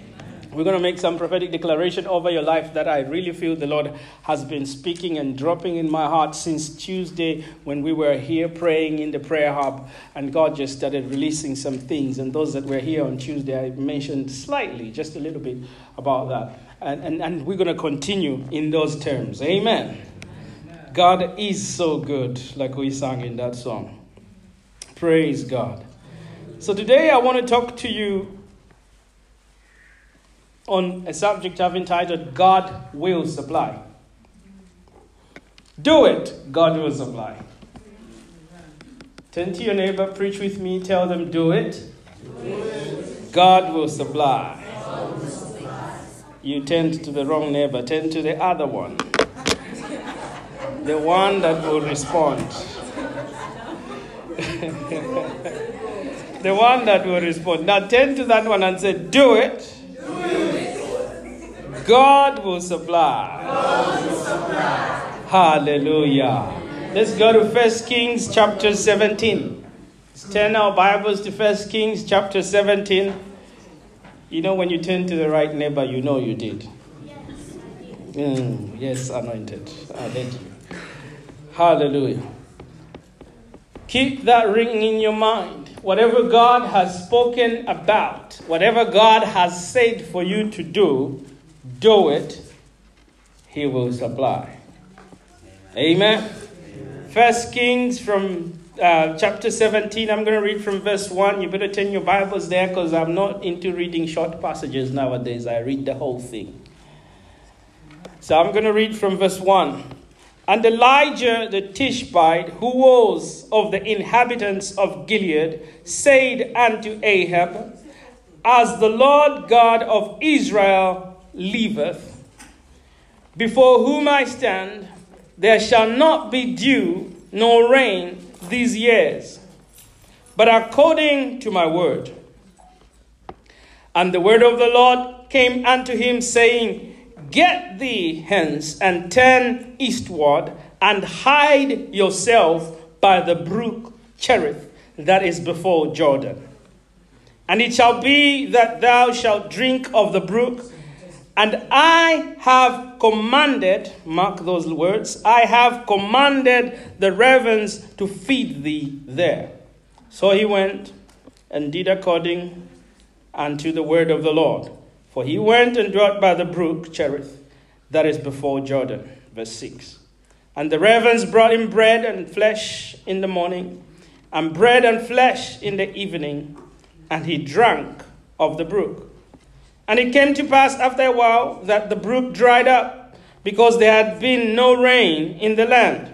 We're going to make some prophetic declaration over your life that I really feel the Lord has been speaking and dropping in my heart since Tuesday when we were here praying in the prayer hub. And God just started releasing some things. And those that were here on Tuesday, I mentioned slightly, just a little bit about that. And, and, and we're going to continue in those terms. Amen. God is so good, like we sang in that song. Praise God. So today I want to talk to you on a subject I've entitled God Will Supply. Do it, God will supply. Turn to your neighbor, preach with me, tell them, do it. God will supply. You tend to the wrong neighbor, tend to the other one the one that will respond. the one that will respond. Now turn to that one and say, Do it. Do it. God will supply. God will supply. Hallelujah. Let's go to 1 Kings chapter 17. Let's turn our Bibles to 1 Kings chapter 17. You know, when you turn to the right neighbor, you know you did. Mm, yes, anointed. I led you. Hallelujah. Keep that ringing in your mind. Whatever God has spoken about, whatever God has said for you to do, do it. He will supply. Amen. First Kings from uh, chapter 17. I'm going to read from verse 1. You better turn your Bibles there because I'm not into reading short passages nowadays. I read the whole thing. So I'm going to read from verse 1. And Elijah the Tishbite, who was of the inhabitants of Gilead, said unto Ahab, As the Lord God of Israel liveth, before whom I stand, there shall not be dew nor rain these years, but according to my word. And the word of the Lord came unto him, saying, Get thee hence and turn eastward and hide yourself by the brook Cherith that is before Jordan. And it shall be that thou shalt drink of the brook, and I have commanded, mark those words, I have commanded the ravens to feed thee there. So he went and did according unto the word of the Lord. For he went and dwelt by the brook Cherith that is before Jordan. Verse 6. And the ravens brought him bread and flesh in the morning, and bread and flesh in the evening, and he drank of the brook. And it came to pass after a while that the brook dried up, because there had been no rain in the land.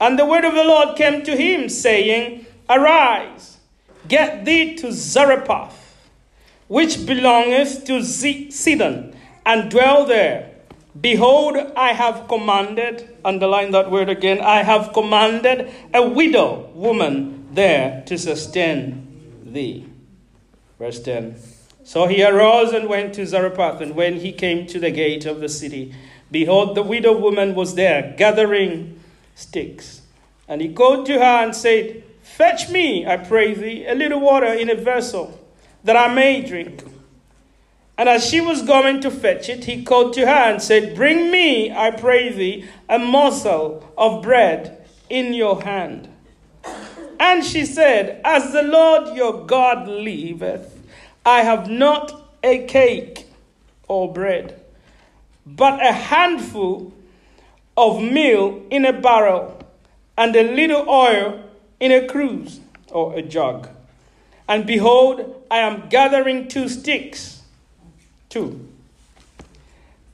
And the word of the Lord came to him, saying, Arise, get thee to Zarephath which belongeth to Sidon, and dwell there. Behold, I have commanded, underline that word again, I have commanded a widow woman there to sustain thee. Verse 10. So he arose and went to Zarephath, and when he came to the gate of the city, behold, the widow woman was there, gathering sticks. And he called to her and said, Fetch me, I pray thee, a little water in a vessel that I may drink. And as she was going to fetch it, he called to her and said, Bring me, I pray thee, a morsel of bread in your hand. And she said, As the Lord your God liveth, I have not a cake or bread, but a handful of meal in a barrel, and a little oil in a cruse or a jug. And behold, I am gathering two sticks, two,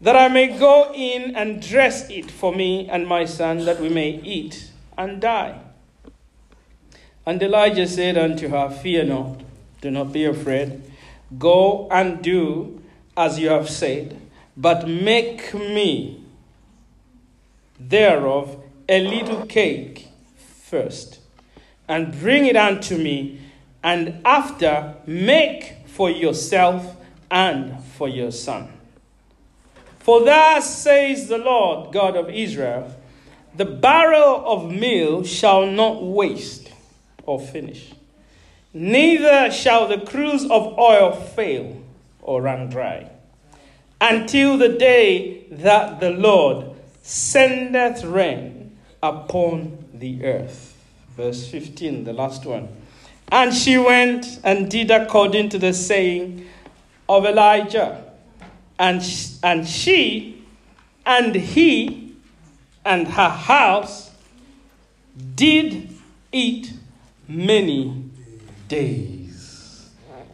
that I may go in and dress it for me and my son, that we may eat and die. And Elijah said unto her, Fear not, do not be afraid. Go and do as you have said, but make me thereof a little cake first, and bring it unto me and after make for yourself and for your son. For thus says the Lord God of Israel the barrel of meal shall not waste or finish, neither shall the cruse of oil fail or run dry, until the day that the Lord sendeth rain upon the earth. Verse 15, the last one. And she went and did according to the saying of Elijah. And, and she and he and her house did eat many days.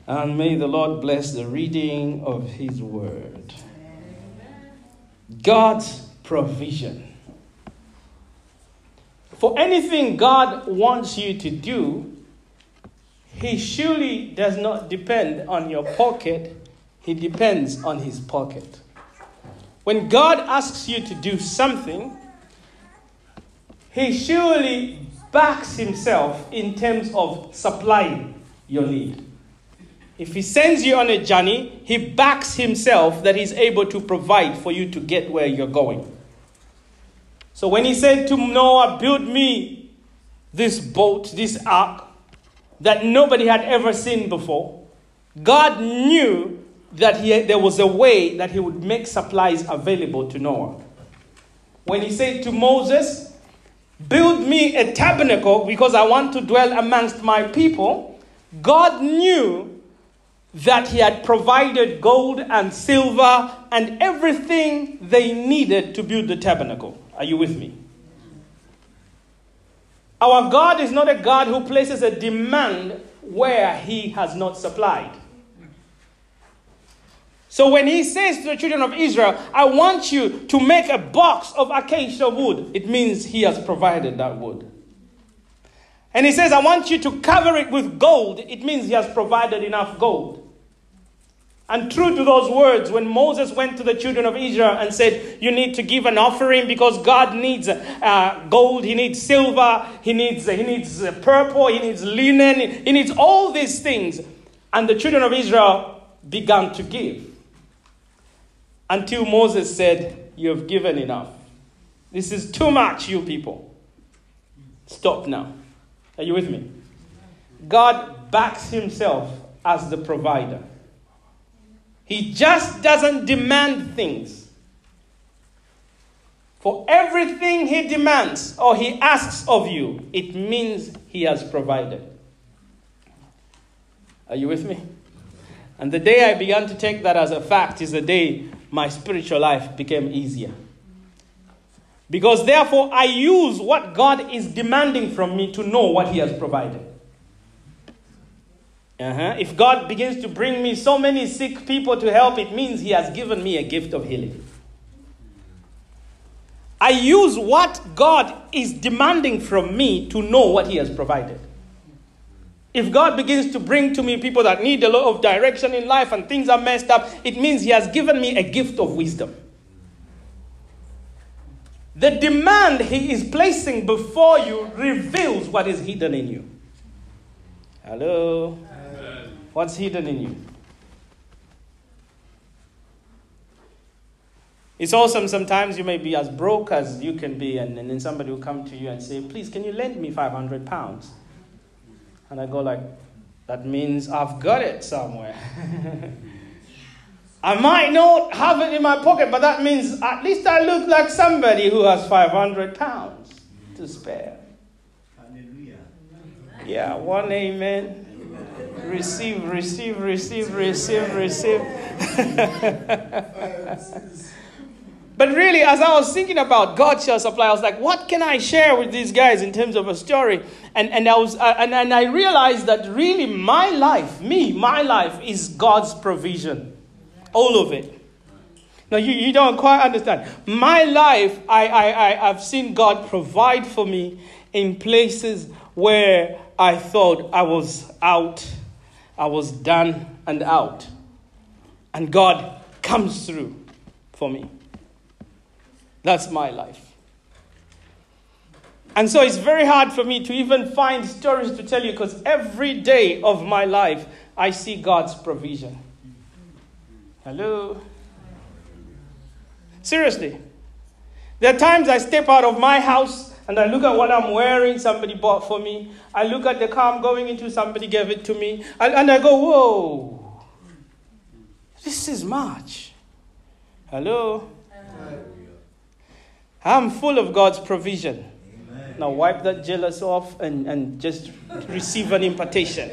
And may the Lord bless the reading of his word. God's provision. For anything God wants you to do, he surely does not depend on your pocket, he depends on his pocket. When God asks you to do something, he surely backs himself in terms of supplying your need. If he sends you on a journey, he backs himself that he's able to provide for you to get where you're going. So when he said to Noah, Build me this boat, this ark, that nobody had ever seen before. God knew that he, there was a way that he would make supplies available to Noah. When he said to Moses, Build me a tabernacle because I want to dwell amongst my people, God knew that he had provided gold and silver and everything they needed to build the tabernacle. Are you with me? Our God is not a God who places a demand where he has not supplied. So when he says to the children of Israel, I want you to make a box of acacia wood, it means he has provided that wood. And he says, I want you to cover it with gold, it means he has provided enough gold. And true to those words, when Moses went to the children of Israel and said, You need to give an offering because God needs uh, gold, He needs silver, He needs, he needs uh, purple, He needs linen, He needs all these things. And the children of Israel began to give. Until Moses said, You have given enough. This is too much, you people. Stop now. Are you with me? God backs himself as the provider. He just doesn't demand things. For everything he demands or he asks of you, it means he has provided. Are you with me? And the day I began to take that as a fact is the day my spiritual life became easier. Because therefore, I use what God is demanding from me to know what He has provided. Uh-huh. If God begins to bring me so many sick people to help, it means He has given me a gift of healing. I use what God is demanding from me to know what He has provided. If God begins to bring to me people that need a lot of direction in life and things are messed up, it means He has given me a gift of wisdom. The demand He is placing before you reveals what is hidden in you. Hello? Amen. What's hidden in you? It's awesome. Sometimes you may be as broke as you can be, and, and then somebody will come to you and say, Please, can you lend me 500 pounds? And I go like, that means I've got it somewhere. I might not have it in my pocket, but that means at least I look like somebody who has 500 pounds to spare. Hallelujah. Yeah, one amen. Receive, receive, receive, receive, receive. But really, as I was thinking about God shall supply, I was like, what can I share with these guys in terms of a story? And, and, I, was, uh, and, and I realized that really my life, me, my life is God's provision. All of it. Now, you, you don't quite understand. My life, I, I, I, I've seen God provide for me in places where I thought I was out, I was done and out. And God comes through for me. That's my life. And so it's very hard for me to even find stories to tell you because every day of my life I see God's provision. Hello? Seriously. There are times I step out of my house and I look at what I'm wearing, somebody bought for me. I look at the car I'm going into, somebody gave it to me. And, and I go, whoa, this is much. Hello? I'm full of God's provision. Amen. Now wipe that jealous off and, and just receive an impartation.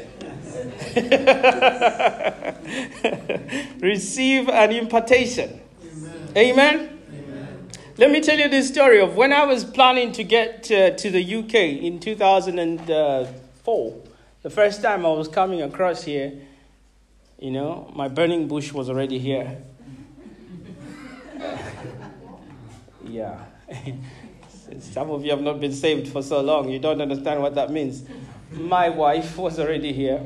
receive an impartation. Amen. Amen. Amen. Let me tell you this story of when I was planning to get to, to the UK in 2004. The first time I was coming across here, you know, my burning bush was already here. yeah. Some of you have not been saved for so long, you don't understand what that means. My wife was already here,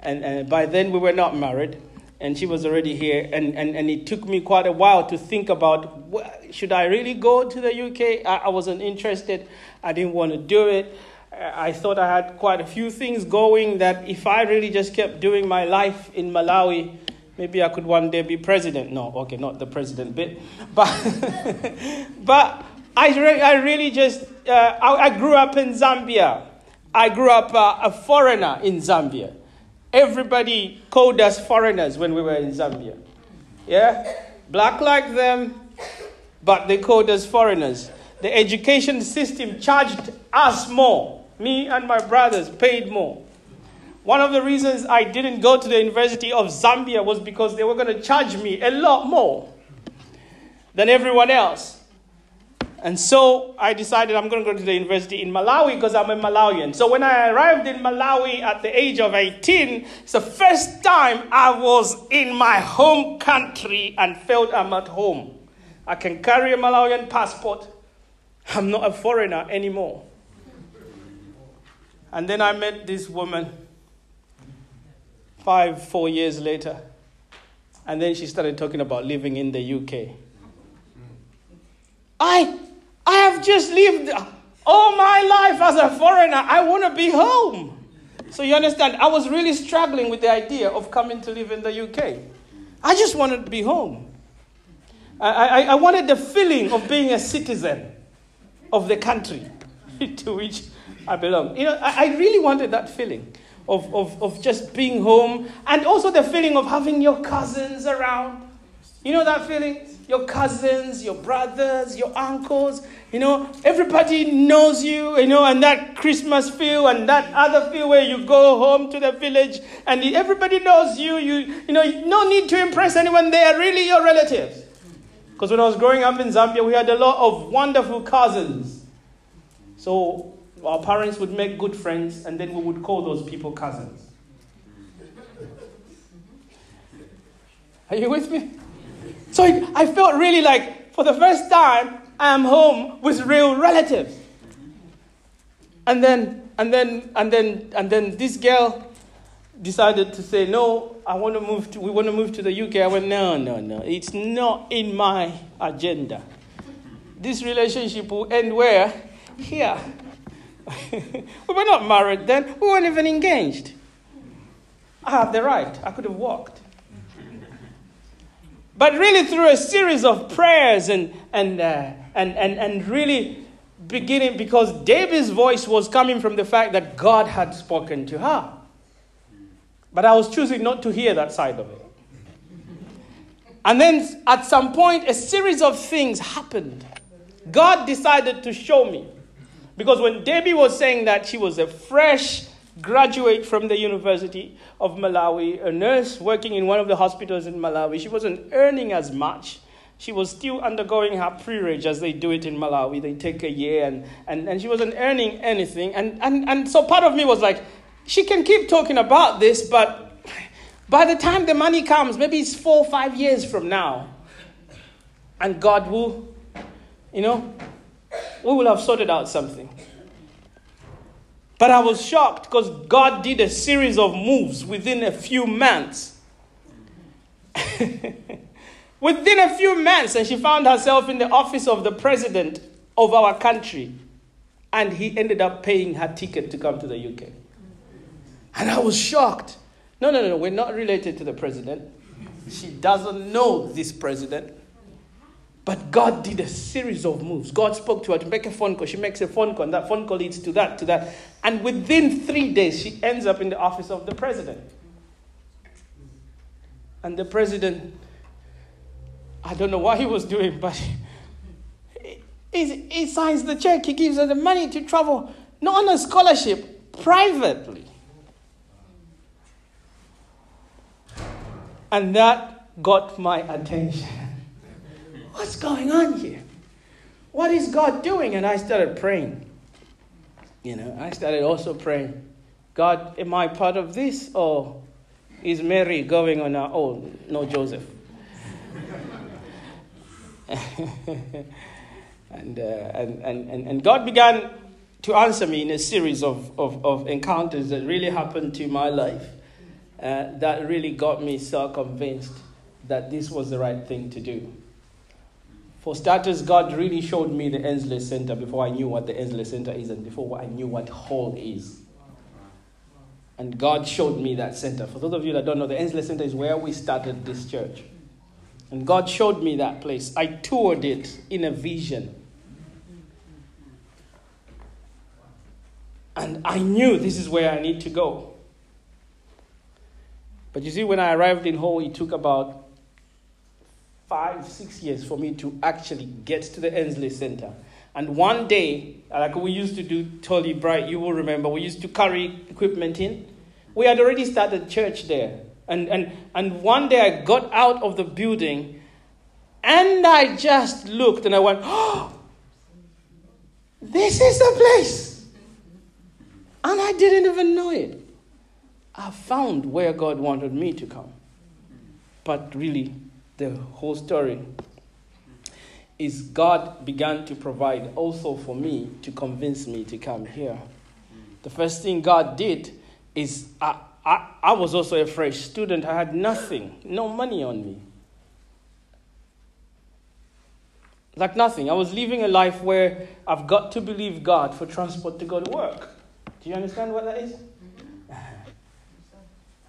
and, and by then we were not married, and she was already here. And, and, and it took me quite a while to think about should I really go to the UK? I, I wasn't interested, I didn't want to do it. I thought I had quite a few things going that if I really just kept doing my life in Malawi, maybe I could one day be president. No, okay, not the president bit, but but I, re- I really just, uh, I, I, grew up in Zambia. I grew up uh, a foreigner in Zambia. Everybody called us foreigners when we were in Zambia. Yeah? Black like them, but they called us foreigners. The education system charged us more. Me and my brothers paid more. One of the reasons I didn't go to the University of Zambia was because they were going to charge me a lot more than everyone else. And so I decided I'm going to go to the university in Malawi because I'm a Malawian. So when I arrived in Malawi at the age of 18, it's the first time I was in my home country and felt I'm at home. I can carry a Malawian passport. I'm not a foreigner anymore. And then I met this woman five, four years later. And then she started talking about living in the UK. I I have just lived all my life as a foreigner. I want to be home. So you understand, I was really struggling with the idea of coming to live in the UK. I just wanted to be home. I, I, I wanted the feeling of being a citizen of the country to which I belong. You know, I, I really wanted that feeling of, of, of just being home and also the feeling of having your cousins around. You know that feeling? Your cousins, your brothers, your uncles, you know, everybody knows you, you know, and that Christmas feel and that other feel where you go home to the village and everybody knows you, you, you know, no need to impress anyone, they are really your relatives. Because when I was growing up in Zambia, we had a lot of wonderful cousins. So our parents would make good friends, and then we would call those people cousins. Are you with me? So I felt really like, for the first time, I am home with real relatives. And then, and then, and then, and then this girl decided to say, no, I want to move to, we want to move to the UK. I went, no, no, no, it's not in my agenda. This relationship will end where? Here. we were not married then, we weren't even engaged. I have the right, I could have walked. But really, through a series of prayers and, and, uh, and, and, and really beginning, because Debbie's voice was coming from the fact that God had spoken to her. But I was choosing not to hear that side of it. And then at some point, a series of things happened. God decided to show me. Because when Debbie was saying that she was a fresh graduate from the University of Malawi, a nurse working in one of the hospitals in Malawi, she wasn't earning as much. She was still undergoing her pre-reg as they do it in Malawi. They take a year and, and, and she wasn't earning anything. And, and, and so part of me was like, she can keep talking about this, but by the time the money comes, maybe it's four or five years from now, and God will, you know, we will have sorted out something. But I was shocked because God did a series of moves within a few months. within a few months, and she found herself in the office of the president of our country. And he ended up paying her ticket to come to the UK. And I was shocked. No, no, no, we're not related to the president. She doesn't know this president. But God did a series of moves. God spoke to her to make a phone call. She makes a phone call, and that phone call leads to that, to that. And within three days, she ends up in the office of the president. And the president, I don't know what he was doing, but he, he, he signs the check. He gives her the money to travel, not on a scholarship, privately. And that got my attention. What's going on here? What is God doing? And I started praying. You know, I started also praying, God, am I part of this? Or is Mary going on her own? No, Joseph. and, uh, and, and, and God began to answer me in a series of, of, of encounters that really happened to my life uh, that really got me so convinced that this was the right thing to do. For starters, God really showed me the Ensley Center before I knew what the Ensley Center is and before I knew what Hull is. And God showed me that center. For those of you that don't know, the Ensley Center is where we started this church. And God showed me that place. I toured it in a vision. And I knew this is where I need to go. But you see, when I arrived in Hull, it took about five, six years for me to actually get to the Ensley Center. And one day, like we used to do, Tolly Bright, you will remember, we used to carry equipment in. We had already started church there. And, and, and one day I got out of the building and I just looked and I went, oh, this is the place. And I didn't even know it. I found where God wanted me to come. But really, the whole story is God began to provide also for me to convince me to come here. The first thing God did is I, I, I was also a fresh student. I had nothing, no money on me. Like nothing. I was living a life where I've got to believe God for transport to go to work. Do you understand what that is? Mm-hmm.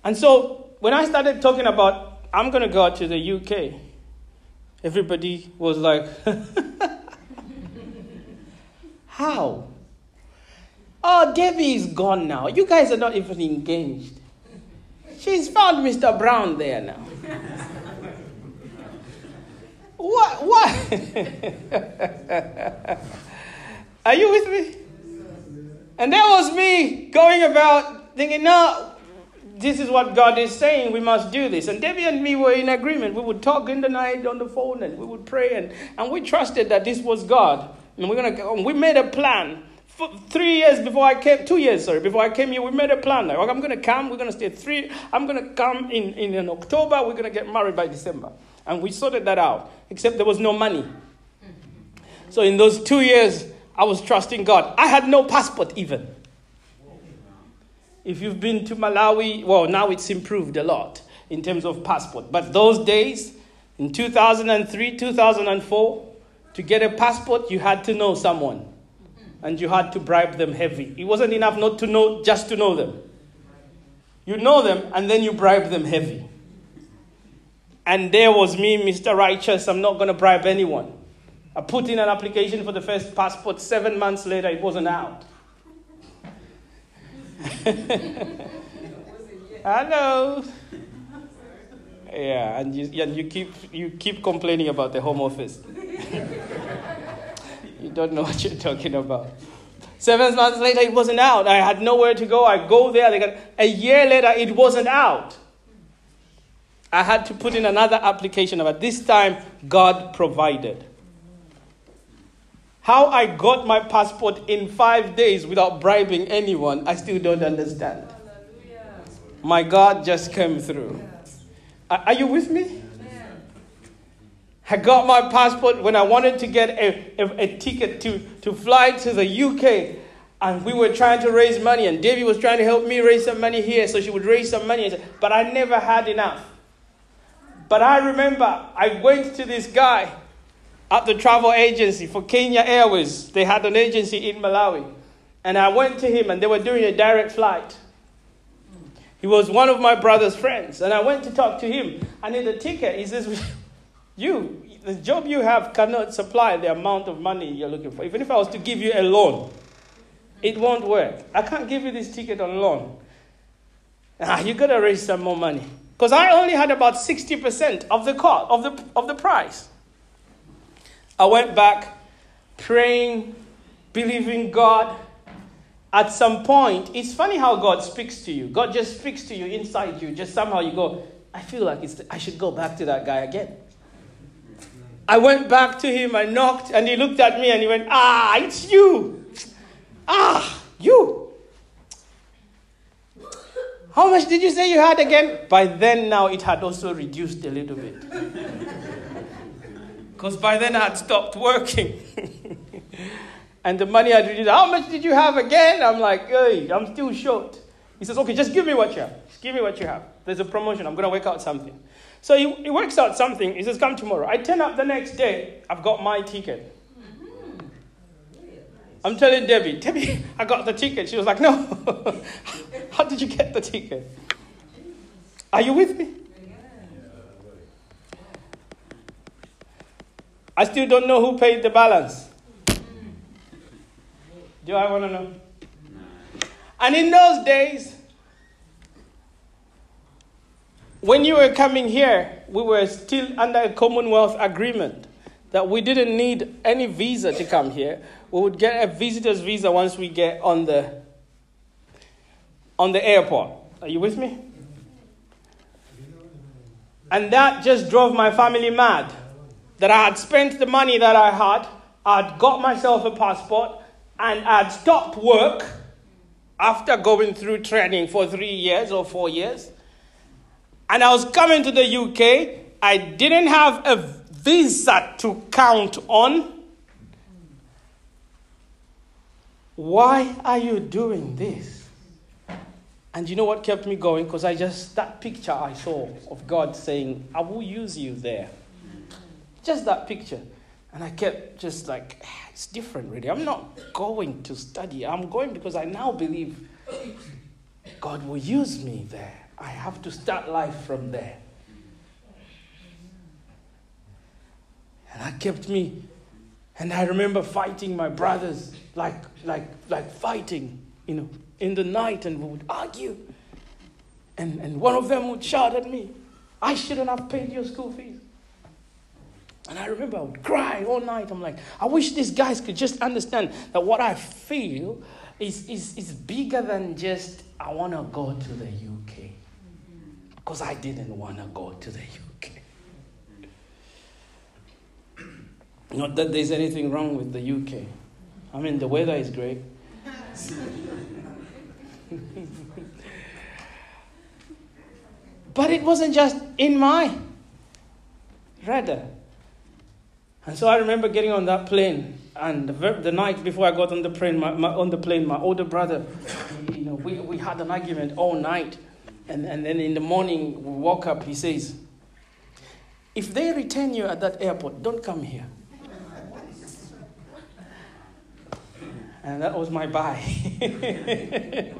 And so when I started talking about, I'm going to go to the UK, Everybody was like, How? Oh, Debbie is gone now. You guys are not even engaged. She's found Mr. Brown there now. what? What? are you with me? And that was me going about thinking, no, this is what God is saying. We must do this. And Debbie and me were in agreement. We would talk in the night on the phone and we would pray. And, and we trusted that this was God. And we're gonna, we made a plan. For three years before I came, two years, sorry, before I came here, we made a plan. Like, I'm going to come, we're going to stay three, I'm going to come in, in, in October, we're going to get married by December. And we sorted that out, except there was no money. So in those two years, I was trusting God. I had no passport even. If you've been to Malawi, well, now it's improved a lot in terms of passport. But those days, in 2003, 2004, to get a passport, you had to know someone. And you had to bribe them heavy. It wasn't enough not to know, just to know them. You know them, and then you bribe them heavy. And there was me, Mr. Righteous. I'm not going to bribe anyone. I put in an application for the first passport. Seven months later, it wasn't out. Hello. Yeah, and you, and you keep you keep complaining about the home office. you don't know what you're talking about. Seven months later, it wasn't out. I had nowhere to go. I go there. They got, a year later, it wasn't out. I had to put in another application, but this time, God provided. How I got my passport in five days without bribing anyone, I still don't understand. My God just came through. Are you with me? I got my passport when I wanted to get a, a, a, ticket to, to fly to the UK. And we were trying to raise money, and Debbie was trying to help me raise some money here so she would raise some money. But I never had enough. But I remember I went to this guy at the travel agency for Kenya Airways. They had an agency in Malawi. And I went to him, and they were doing a direct flight. He was one of my brother's friends. And I went to talk to him. I need a ticket. He says, You, the job you have cannot supply the amount of money you're looking for. Even if I was to give you a loan, it won't work. I can't give you this ticket on loan. Ah, you gotta raise some more money. Because I only had about 60% of the cost, of the, of the price. I went back praying, believing God. At some point, it's funny how God speaks to you. God just speaks to you inside you. Just somehow you go, I feel like it's, I should go back to that guy again. I went back to him, I knocked, and he looked at me and he went, Ah, it's you. Ah, you. How much did you say you had again? By then, now it had also reduced a little bit. Because by then I had stopped working. and the money I'd reduced. How much did you have again? I'm like, hey, I'm still short. He says, okay, just give me what you have. Just give me what you have. There's a promotion. I'm going to work out something. So he, he works out something. He says, come tomorrow. I turn up the next day. I've got my ticket. I'm telling Debbie, Debbie, I got the ticket. She was like, no. How did you get the ticket? Are you with me? I still don't know who paid the balance. Do I want to know? And in those days, when you were coming here, we were still under a Commonwealth agreement that we didn't need any visa to come here. We would get a visitor's visa once we get on the on the airport. Are you with me? And that just drove my family mad. That I had spent the money that I had, I'd got myself a passport, and I'd stopped work after going through training for three years or four years. And I was coming to the UK. I didn't have a visa to count on. Why are you doing this? And you know what kept me going? Because I just, that picture I saw of God saying, I will use you there. Just that picture. And I kept just like, ah, it's different, really. I'm not going to study. I'm going because I now believe God will use me there. I have to start life from there. And that kept me. And I remember fighting my brothers, like, like, like fighting, you know, in the night, and we would argue. And, and one of them would shout at me, I shouldn't have paid your school fees. And I remember I would cry all night. I'm like, I wish these guys could just understand that what I feel is, is, is bigger than just, I want to go to the UK. Because I didn't want to go to the UK. Not that there's anything wrong with the UK. I mean, the weather is great. but it wasn't just in my radar. And so I remember getting on that plane, and the, the night before I got on the plane, my, my, on the plane, my older brother, you know, we, we had an argument all night, and, and then in the morning we woke up. He says, "If they return you at that airport, don't come here." And that was my bye.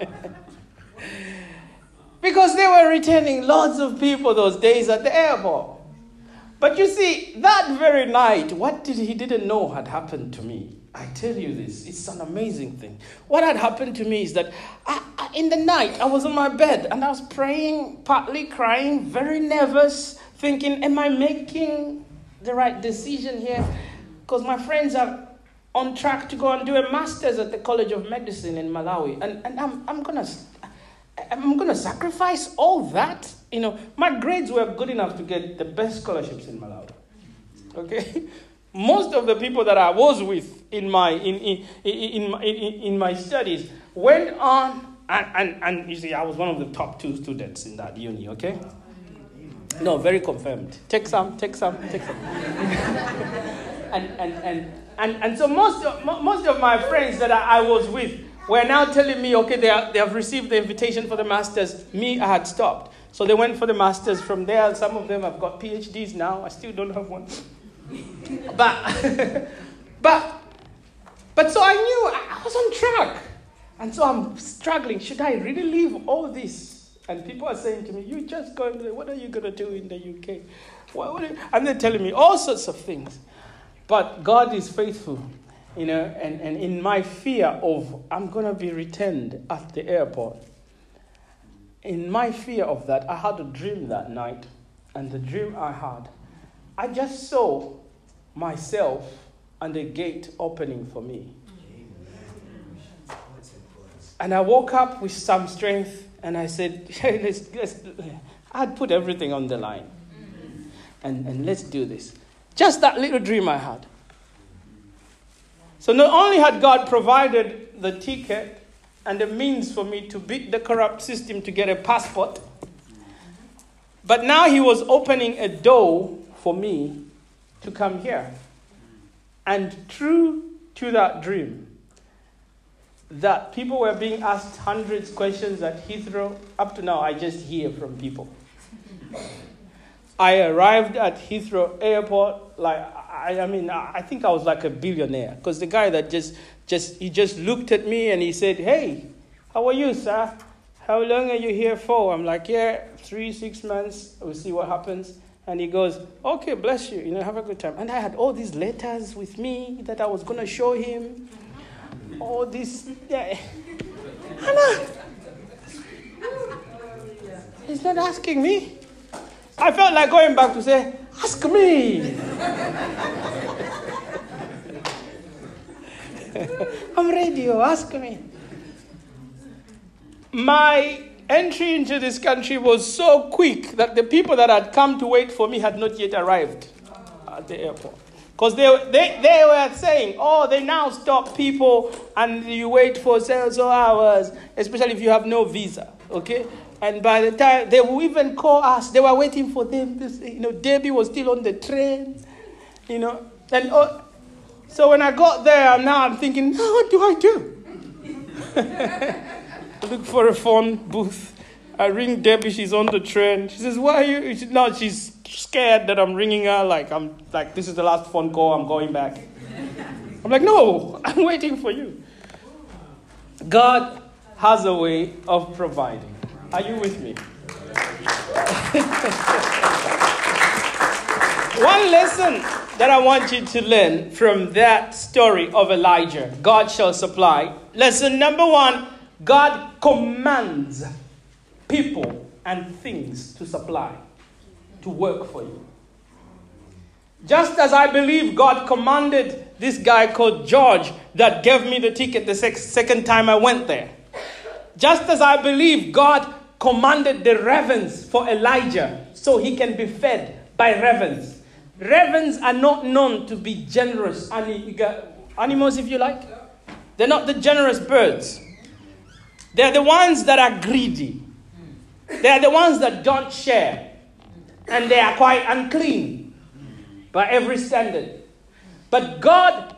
because they were returning lots of people those days at the airport. But you see, that very night, what did he didn't know had happened to me. I tell you this, it's an amazing thing. What had happened to me is that I, I, in the night, I was on my bed and I was praying, partly crying, very nervous, thinking, Am I making the right decision here? Because my friends are on track to go and do a master's at the College of Medicine in Malawi. And, and I'm, I'm going to I'm to sacrifice all that. You know, my grades were good enough to get the best scholarships in Malawi. Okay? Most of the people that I was with in my, in, in, in, in, my studies went on, and, and, and you see, I was one of the top two students in that uni, okay? No, very confirmed. Take some, take some, take some. and, and, and, and, and so most of, most of my friends that I, I was with, were now telling me, okay, they, are, they have received the invitation for the masters. Me, I had stopped. So they went for the masters from there. Some of them have got PhDs now. I still don't have one. but, but, but so I knew I was on track. And so I'm struggling. Should I really leave all this? And people are saying to me, you just going. What are you going to do in the UK? What, what and they're telling me all sorts of things. But God is faithful you know, and, and in my fear of I'm going to be returned at the airport, in my fear of that, I had a dream that night. And the dream I had, I just saw myself and a gate opening for me. And I woke up with some strength and I said, hey, let's, let's, I'd put everything on the line. And, and let's do this. Just that little dream I had. So not only had God provided the ticket and the means for me to beat the corrupt system to get a passport, but now He was opening a door for me to come here. And true to that dream, that people were being asked hundreds questions at Heathrow. Up to now, I just hear from people. I arrived at Heathrow Airport like I, I mean, I think I was like a billionaire because the guy that just, just, he just looked at me and he said, Hey, how are you, sir? How long are you here for? I'm like, Yeah, three, six months. We'll see what happens. And he goes, Okay, bless you. You know, have a good time. And I had all these letters with me that I was going to show him. All this. Yeah. Hannah. He's not asking me. I felt like going back to say, Ask me. I'm ready. Ask me. My entry into this country was so quick that the people that had come to wait for me had not yet arrived at the airport. Because they, they, they were saying, oh, they now stop people and you wait for several hours, especially if you have no visa. Okay? And by the time they will even call us, they were waiting for them. You know, Debbie was still on the train. You know, and oh, so when I got there, now I'm thinking, what do I do? I look for a phone booth. I ring Debbie. She's on the train. She says, "Why are you?" She, no, she's scared that I'm ringing her. Like I'm like this is the last phone call. I'm going back. I'm like, no, I'm waiting for you. God has a way of providing. Are you with me? One lesson that I want you to learn from that story of Elijah God shall supply. Lesson number one God commands people and things to supply, to work for you. Just as I believe God commanded this guy called George that gave me the ticket the second time I went there. Just as I believe God commanded the ravens for Elijah so he can be fed by ravens. Ravens are not known to be generous animals, if you like. They're not the generous birds. They're the ones that are greedy. They're the ones that don't share. And they are quite unclean by every standard. But God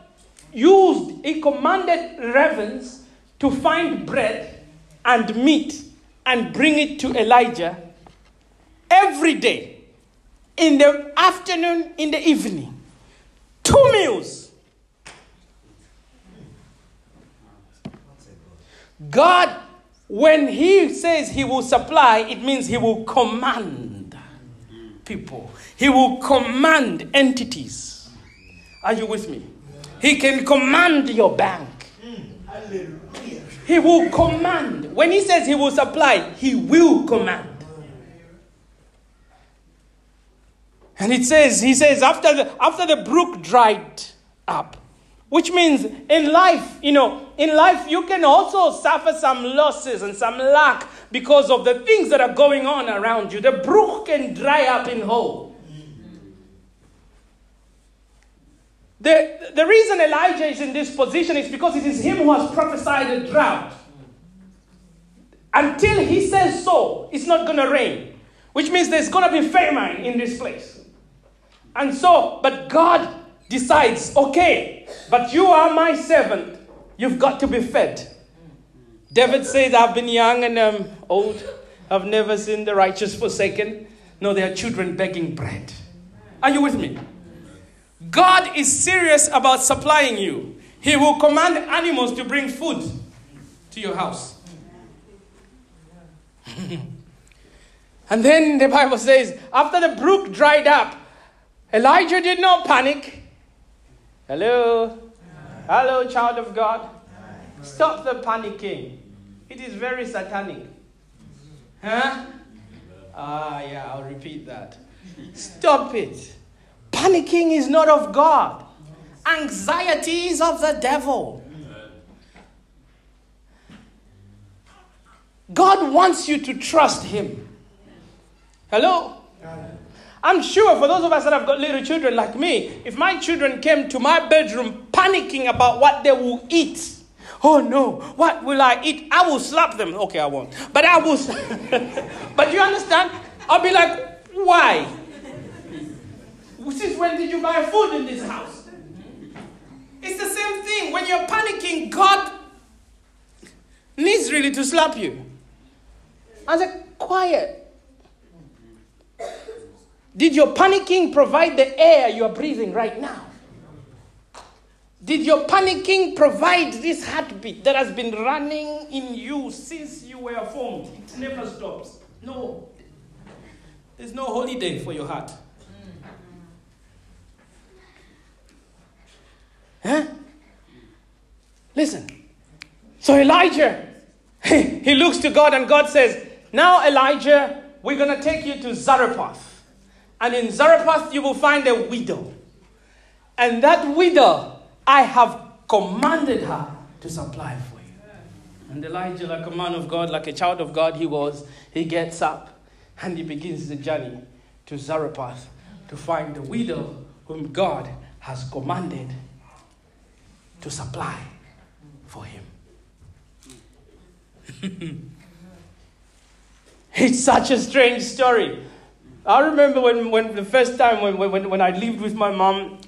used, He commanded ravens to find bread and meat and bring it to Elijah every day, in the afternoon, in the evening. Two meals. God, when He says He will supply, it means He will command people, He will command entities. Are you with me? He can command your bank. He will command. When he says he will supply, he will command. And it says, he says, after the, after the brook dried up, which means in life, you know, in life you can also suffer some losses and some lack because of the things that are going on around you. The brook can dry up in whole. The, the reason Elijah is in this position is because it is him who has prophesied a drought. Until he says so, it's not going to rain, which means there's going to be famine in this place. And so, but God decides, okay, but you are my servant. You've got to be fed. David says, I've been young and um, old. I've never seen the righteous forsaken. No, their children begging bread. Are you with me? God is serious about supplying you. He will command animals to bring food to your house. and then the Bible says, after the brook dried up, Elijah did not panic. Hello? Hello, child of God. Stop the panicking. It is very satanic. Huh? Ah, yeah, I'll repeat that. Stop it. Panicking is not of God, anxiety is of the devil. God wants you to trust Him. Hello? I'm sure for those of us that have got little children like me, if my children came to my bedroom panicking about what they will eat, oh no, what will I eat? I will slap them. Okay, I won't. But I will. but you understand? I'll be like, why? Since when did you buy food in this house? It's the same thing. When you're panicking, God needs really to slap you. I said, quiet. Did your panicking provide the air you are breathing right now? Did your panicking provide this heartbeat that has been running in you since you were formed? It never stops. No. There's no holiday for your heart. Huh? Listen. So Elijah, he looks to God and God says, Now, Elijah, we're going to take you to Zarephath. And in Zarephath, you will find a widow. And that widow, I have commanded her to supply for you. And Elijah, like a man of God, like a child of God he was, he gets up and he begins the journey to Zarephath to find the widow whom God has commanded to supply for him. it's such a strange story. I remember when, when the first time when, when, when I lived with my mom,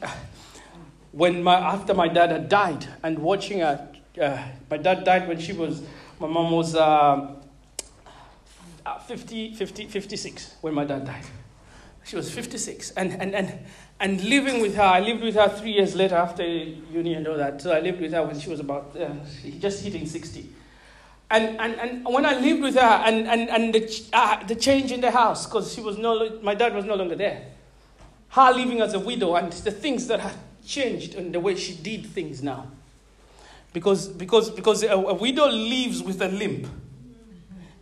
when my, after my dad had died, and watching her, uh, my dad died when she was, my mom was uh, 50, 50, 56 when my dad died. She was 56. And, and, and and living with her, I lived with her three years later after uni and all that. So I lived with her when she was about uh, just hitting 60. And, and, and when I lived with her, and, and, and the, uh, the change in the house, because she was no, my dad was no longer there. her living as a widow and the things that have changed in the way she did things now. Because, because, because a, a widow lives with a limp.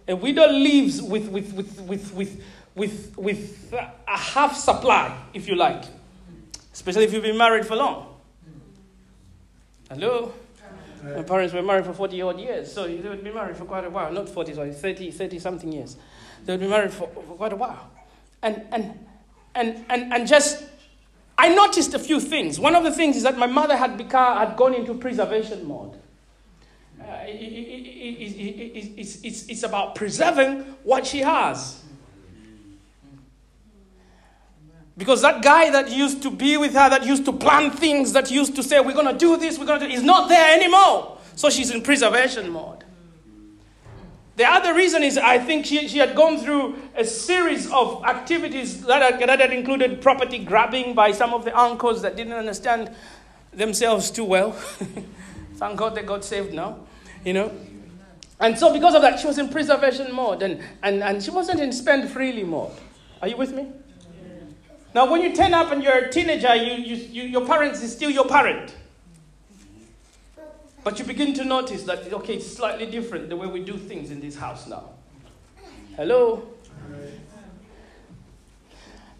A widow lives with, with, with, with, with, with, with a half supply, if you like. Especially if you've been married for long. Hello? My parents were married for 40 odd years, so they would be married for quite a while. Not 40, sorry, 30, 30 something years. They would be married for, for quite a while. And, and, and, and, and just, I noticed a few things. One of the things is that my mother had, become, had gone into preservation mode. Uh, it, it, it, it's, it's, it's about preserving what she has. Because that guy that used to be with her, that used to plan things, that used to say, we're going to do this, we're going to do, is not there anymore. So she's in preservation mode. The other reason is I think she, she had gone through a series of activities that that had included property grabbing by some of the uncles that didn't understand themselves too well. Thank God they got saved now, you know. And so because of that, she was in preservation mode and, and, and she wasn't in spend freely mode. Are you with me? Now, when you turn up and you're a teenager, you, you, you, your parents is still your parent. But you begin to notice that, okay, it's slightly different the way we do things in this house now. Hello?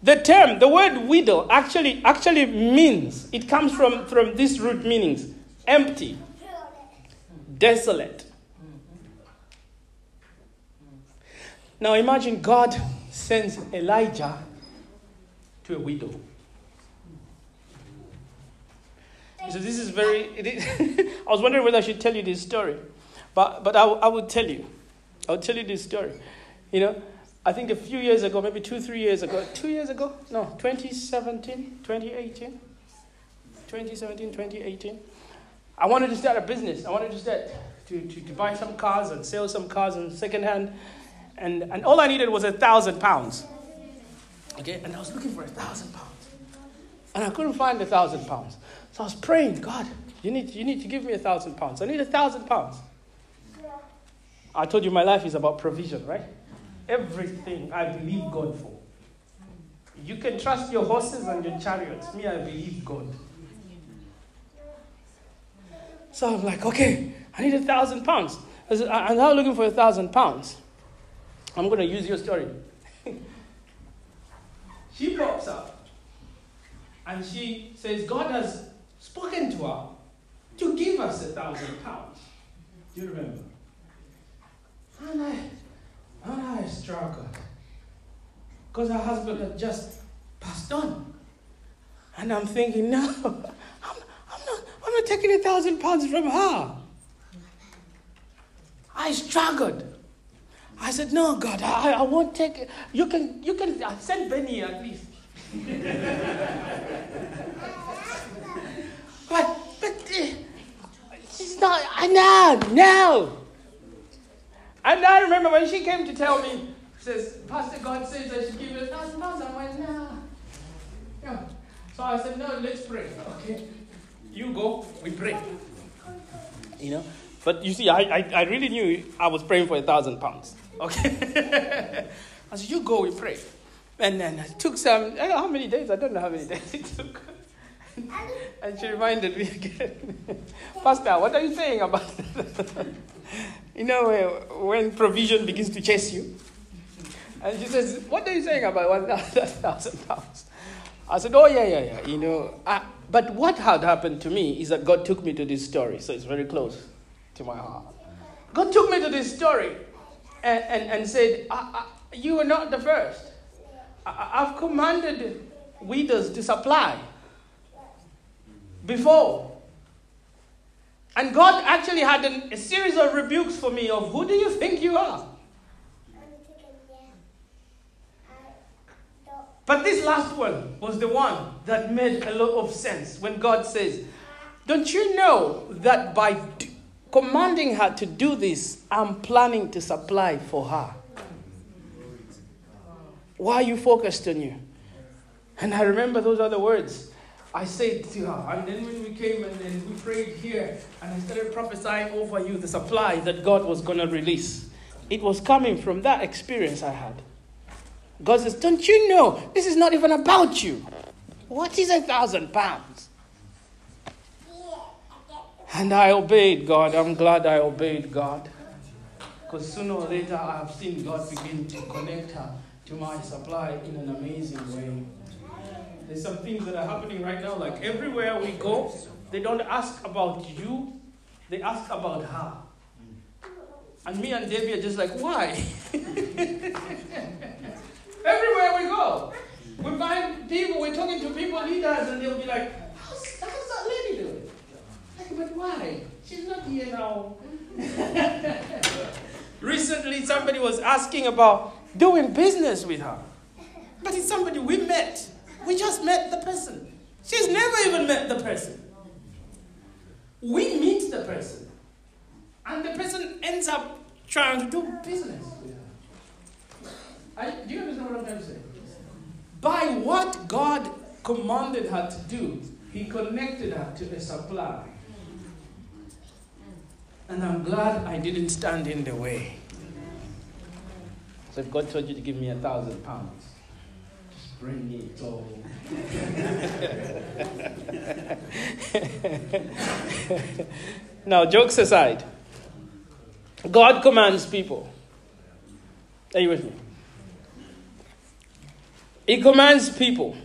The term, the word widow, actually, actually means, it comes from, from these root meanings empty, desolate. Now imagine God sends Elijah to a widow. So this is very. I was wondering whether I should tell you this story, but but I, I would tell you. I would tell you this story. You know, I think a few years ago, maybe two, three years ago, two years ago, no, 2017, 2018, 2017, 2018. I wanted to start a business. I wanted to start to, to, to buy some cars and sell some cars in secondhand, and and all I needed was a thousand pounds. Okay, and I was looking for a thousand pounds, and I couldn't find a thousand pounds. So I was praying, God, you need, you need to give me a thousand pounds. I need a thousand pounds. I told you my life is about provision, right? Everything I believe God for. You can trust your horses and your chariots. Me, I believe God. So I'm like, okay, I need a thousand pounds. I'm now looking for a thousand pounds. I'm going to use your story. She pops up and she says, God has spoken to her to give us a thousand pounds. Do you remember? And I, and I struggled because her husband had just passed on. And I'm thinking, no, I'm, I'm, not, I'm not taking a thousand pounds from her. I struggled. I said, no, God, I, I won't take it. You can, you can send Benny at least. But, but uh, she's not, I know, no. And I remember when she came to tell me, says, Pastor God says I should give you a thousand pounds. I went, no. Yeah. So I said, no, let's pray. Okay. You go, we pray. You know? But you see, I, I, I really knew I was praying for a thousand pounds. Okay? I said, you go, we pray. And then it took some, how many days? I don't know how many days it took. and she reminded me again, Pastor, what are you saying about you know, eh, when provision begins to chase you? And she says, What are you saying about 1,000 pounds? I said, Oh, yeah, yeah, yeah. You know, I, but what had happened to me is that God took me to this story, so it's very close to my heart. God took me to this story and, and, and said, I, I, You are not the first. I, I've commanded widows to supply before. And God actually had an, a series of rebukes for me of who do you think you are? But this last one was the one that made a lot of sense when God says, Don't you know that by commanding her to do this, I'm planning to supply for her? Why are you focused on you? And I remember those other words. I said to her, and then when we came and then we prayed here, and I started prophesying over you the supply that God was going to release. It was coming from that experience I had. God says, Don't you know? This is not even about you. What is a thousand pounds? And I obeyed God. I'm glad I obeyed God. Because sooner or later I have seen God begin to connect her to my supply in an amazing way. There's some things that are happening right now, like everywhere we go, they don't ask about you, they ask about her. And me and Debbie are just like, why? everywhere we go, we find people, we're talking to people, leaders, and they'll be like, how's, how's that lady doing? Like, but why? She's not here now. Recently, somebody was asking about doing business with her. But it's somebody we met. We just met the person. She's never even met the person. We meet the person. And the person ends up trying to do business with her. I, do you understand what I'm trying to say? By what God commanded her to do, He connected her to a supply. And I'm glad I didn't stand in the way. So if God told you to give me a thousand pounds, just bring me it all. now, jokes aside, God commands people. Are you with me? He commands people.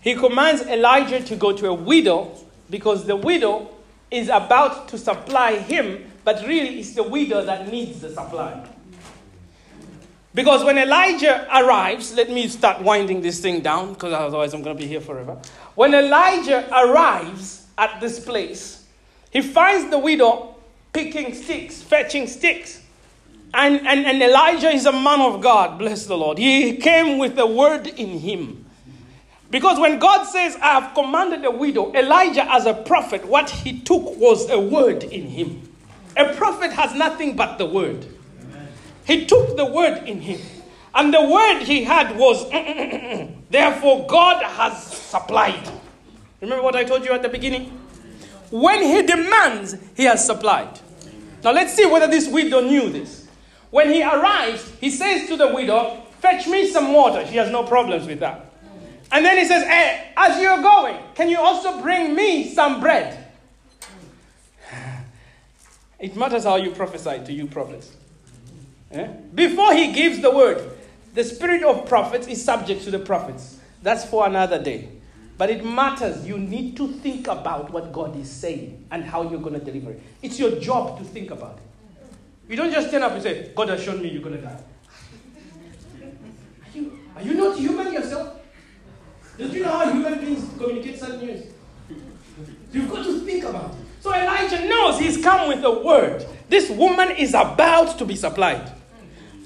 He commands Elijah to go to a widow because the widow is about to supply him, but really it's the widow that needs the supply. Because when Elijah arrives, let me start winding this thing down because otherwise I'm going to be here forever. When Elijah arrives at this place, he finds the widow picking sticks, fetching sticks. And, and, and Elijah is a man of God, bless the Lord. He came with the word in him. Because when God says, I have commanded a widow, Elijah, as a prophet, what he took was a word in him. A prophet has nothing but the word. He took the word in him. And the word he had was, therefore, God has supplied. Remember what I told you at the beginning? When he demands, he has supplied. Now let's see whether this widow knew this. When he arrives, he says to the widow, Fetch me some water. She has no problems with that. And then he says, hey, as you're going, can you also bring me some bread? It matters how you prophesy to you prophets. Eh? Before he gives the word, the spirit of prophets is subject to the prophets. That's for another day. But it matters. You need to think about what God is saying and how you're going to deliver it. It's your job to think about it. You don't just stand up and say, God has shown me you're going to die. Are you, are you not human yourself? Don't you know how human beings communicate certain news? You've got to think about it. So Elijah knows he's come with a word. This woman is about to be supplied.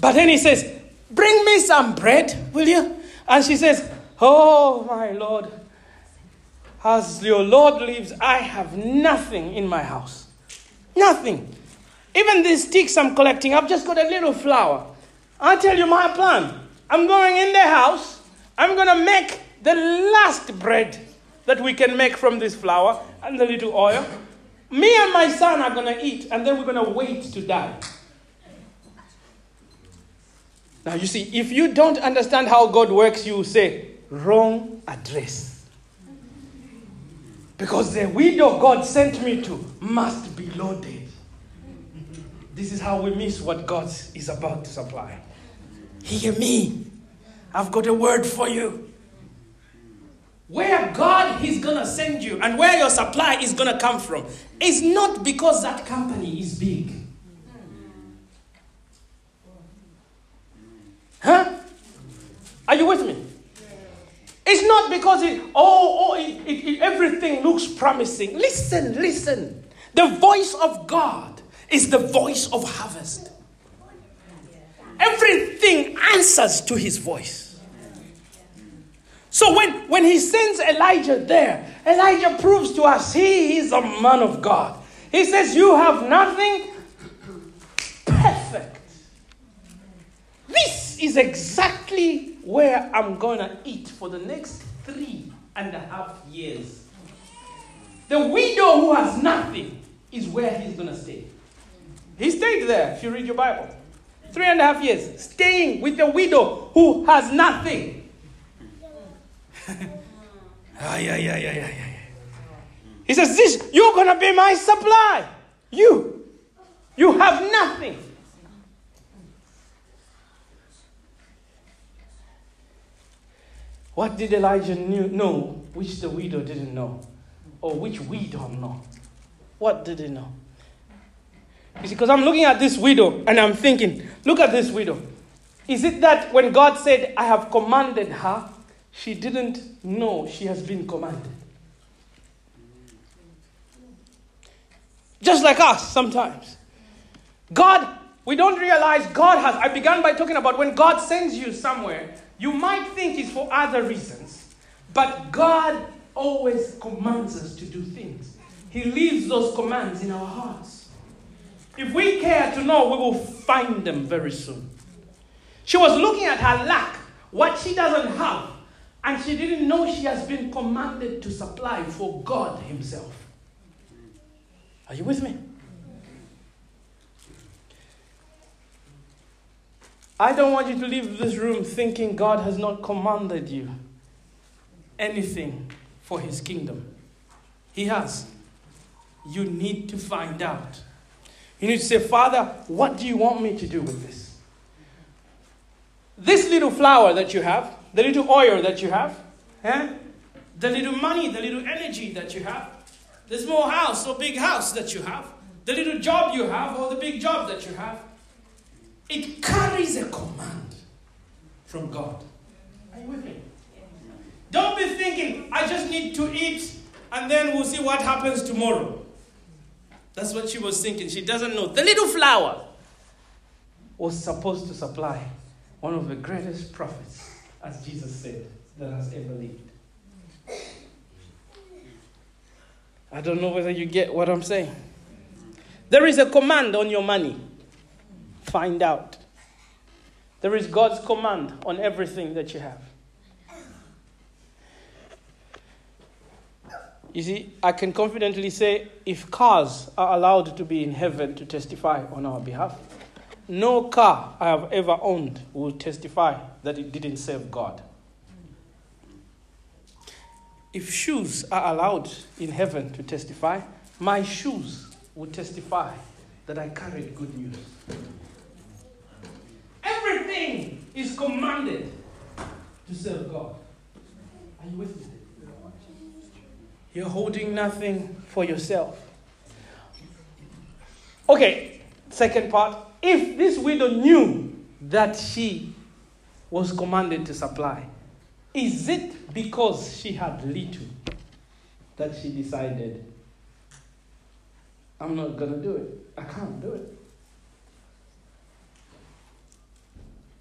But then he says, Bring me some bread, will you? And she says, Oh, my Lord, as your Lord lives, I have nothing in my house. Nothing. Even these sticks I'm collecting, I've just got a little flour. I'll tell you my plan. I'm going in the house, I'm going to make the last bread that we can make from this flour and the little oil. Me and my son are going to eat, and then we're going to wait to die. Now, you see, if you don't understand how God works, you say, wrong address. Because the widow God sent me to must be loaded. This is how we miss what God is about to supply. Hear me. I've got a word for you. Where God is going to send you and where your supply is going to come from is not because that company is big. Huh? Are you with me? It's not because it, oh, oh it, it, it, everything looks promising. Listen, listen. The voice of God is the voice of harvest. Everything answers to his voice. So when, when he sends Elijah there, Elijah proves to us he is a man of God. He says, You have nothing perfect. This is exactly where I'm going to eat for the next three and a half years. The widow who has nothing is where he's going to stay. He stayed there, if you read your Bible. Three and a half years, staying with the widow who has nothing. Yeah, yeah, yeah, yeah, yeah. He says, This, you're going to be my supply. You. You have nothing. What did Elijah knew, know which the widow didn't know? Or which we don't know? What did he know? Because I'm looking at this widow and I'm thinking, look at this widow. Is it that when God said, I have commanded her, she didn't know she has been commanded? Just like us sometimes. God, we don't realize God has. I began by talking about when God sends you somewhere, you might think it's for other reasons, but God always commands us to do things. He leaves those commands in our hearts. If we care to know, we will find them very soon. She was looking at her lack, what she doesn't have, and she didn't know she has been commanded to supply for God Himself. Are you with me? I don't want you to leave this room thinking God has not commanded you anything for His kingdom. He has. You need to find out. You need to say, Father, what do you want me to do with this? This little flour that you have, the little oil that you have, eh? the little money, the little energy that you have, the small house or big house that you have, the little job you have or the big job that you have, it carries a command from God. Are you with me? Don't be thinking, I just need to eat and then we'll see what happens tomorrow. That's what she was thinking. She doesn't know. The little flour was supposed to supply one of the greatest prophets, as Jesus said, that has ever lived. I don't know whether you get what I'm saying. There is a command on your money. Find out. There is God's command on everything that you have. You see, I can confidently say if cars are allowed to be in heaven to testify on our behalf, no car I have ever owned will testify that it didn't serve God. If shoes are allowed in heaven to testify, my shoes will testify that I carried good news. Everything is commanded to serve God. Are you with me? You're holding nothing for yourself. Okay, second part. If this widow knew that she was commanded to supply, is it because she had little that she decided, I'm not going to do it? I can't do it.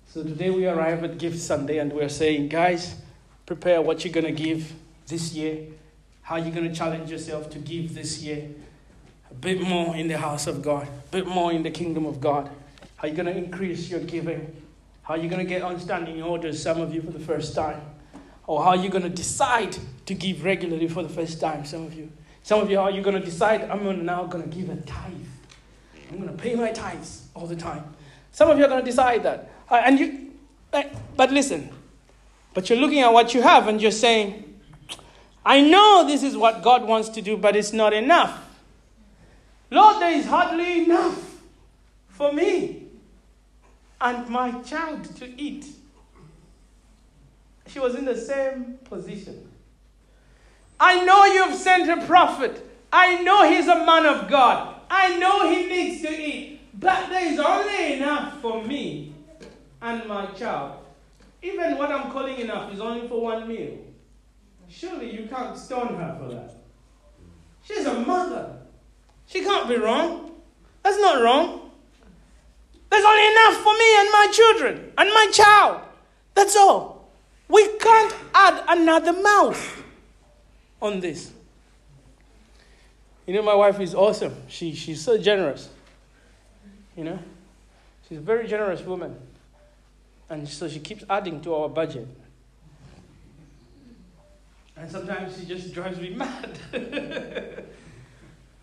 So today we arrive at Gift Sunday and we're saying, guys, prepare what you're going to give this year. How are you going to challenge yourself to give this year? A bit more in the house of God, a bit more in the kingdom of God. How are you going to increase your giving? How are you going to get on standing orders, some of you for the first time? Or how are you going to decide to give regularly for the first time, some of you? Some of you, are you going to decide, I'm now going to give a tithe? I'm going to pay my tithes all the time. Some of you are going to decide that. Uh, and you, uh, but listen, but you're looking at what you have and you're saying, I know this is what God wants to do, but it's not enough. Lord, there is hardly enough for me and my child to eat. She was in the same position. I know you've sent a prophet. I know he's a man of God. I know he needs to eat. But there is only enough for me and my child. Even what I'm calling enough is only for one meal. Surely you can't stone her for that. She's a mother. She can't be wrong. That's not wrong. There's only enough for me and my children and my child. That's all. We can't add another mouth on this. You know, my wife is awesome. She, she's so generous. You know, she's a very generous woman. And so she keeps adding to our budget. And sometimes she just drives me mad.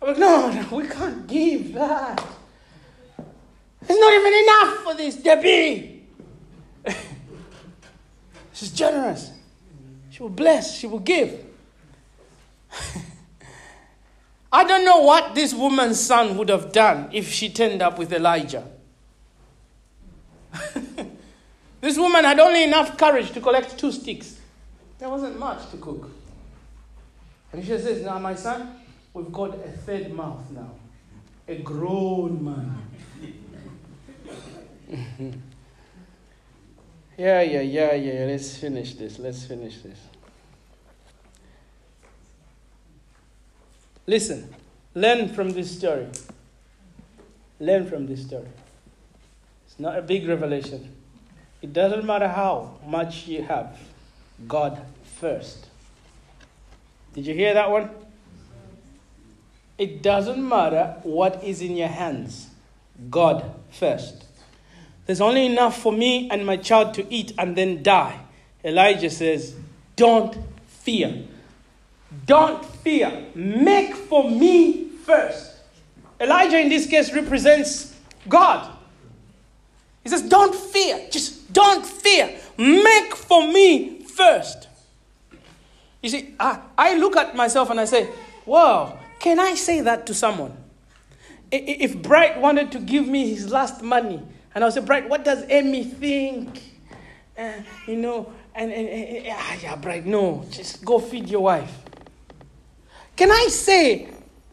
I'm like, no, no, we can't give that. It's not even enough for this, Debbie. She's generous. She will bless, she will give. I don't know what this woman's son would have done if she turned up with Elijah. this woman had only enough courage to collect two sticks. There wasn't much to cook. And she says, Now, my son, we've got a third mouth now, a grown man. yeah, yeah, yeah, yeah. Let's finish this. Let's finish this. Listen, learn from this story. Learn from this story. It's not a big revelation. It doesn't matter how much you have, God first. Did you hear that one? It doesn't matter what is in your hands, God first. There's only enough for me and my child to eat and then die. Elijah says, Don't fear. Don't fear. Make for me first. Elijah, in this case, represents God. He says, Don't fear. Just don't fear. Make for me first. You see, I, I look at myself and I say, Wow, can I say that to someone? If Bright wanted to give me his last money, and I say, Bright, what does Amy think? Uh, you know, and, and, and ah, yeah, Bright, no, just go feed your wife. Can I say,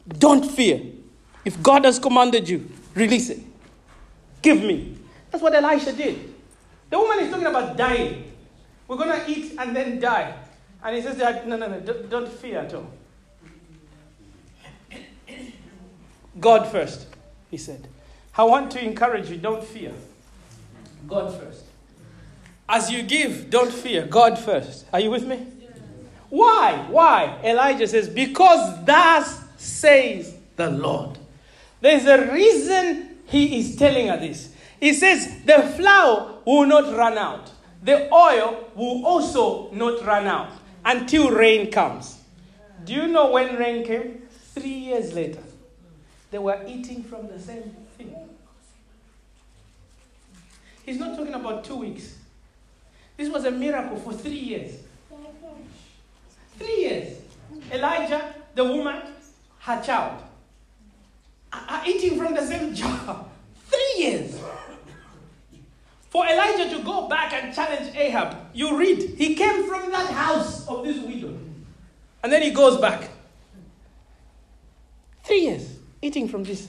don't fear? If God has commanded you, release it. Give me. That's what Elisha did. The woman is talking about dying. We're going to eat and then die. And he says, no, no, no, don't, don't fear at all. God first, he said. I want to encourage you, don't fear. God first. As you give, don't fear. God first. Are you with me? Why? Why? Elijah says, Because thus says the Lord. There's a reason he is telling her this. He says, The flour will not run out, the oil will also not run out until rain comes. Do you know when rain came? Three years later. They were eating from the same thing. He's not talking about two weeks. This was a miracle for three years. Three years. Elijah, the woman, her child, are eating from the same jar. Three years. For Elijah to go back and challenge Ahab, you read, he came from that house of this widow. And then he goes back. Three years eating from this.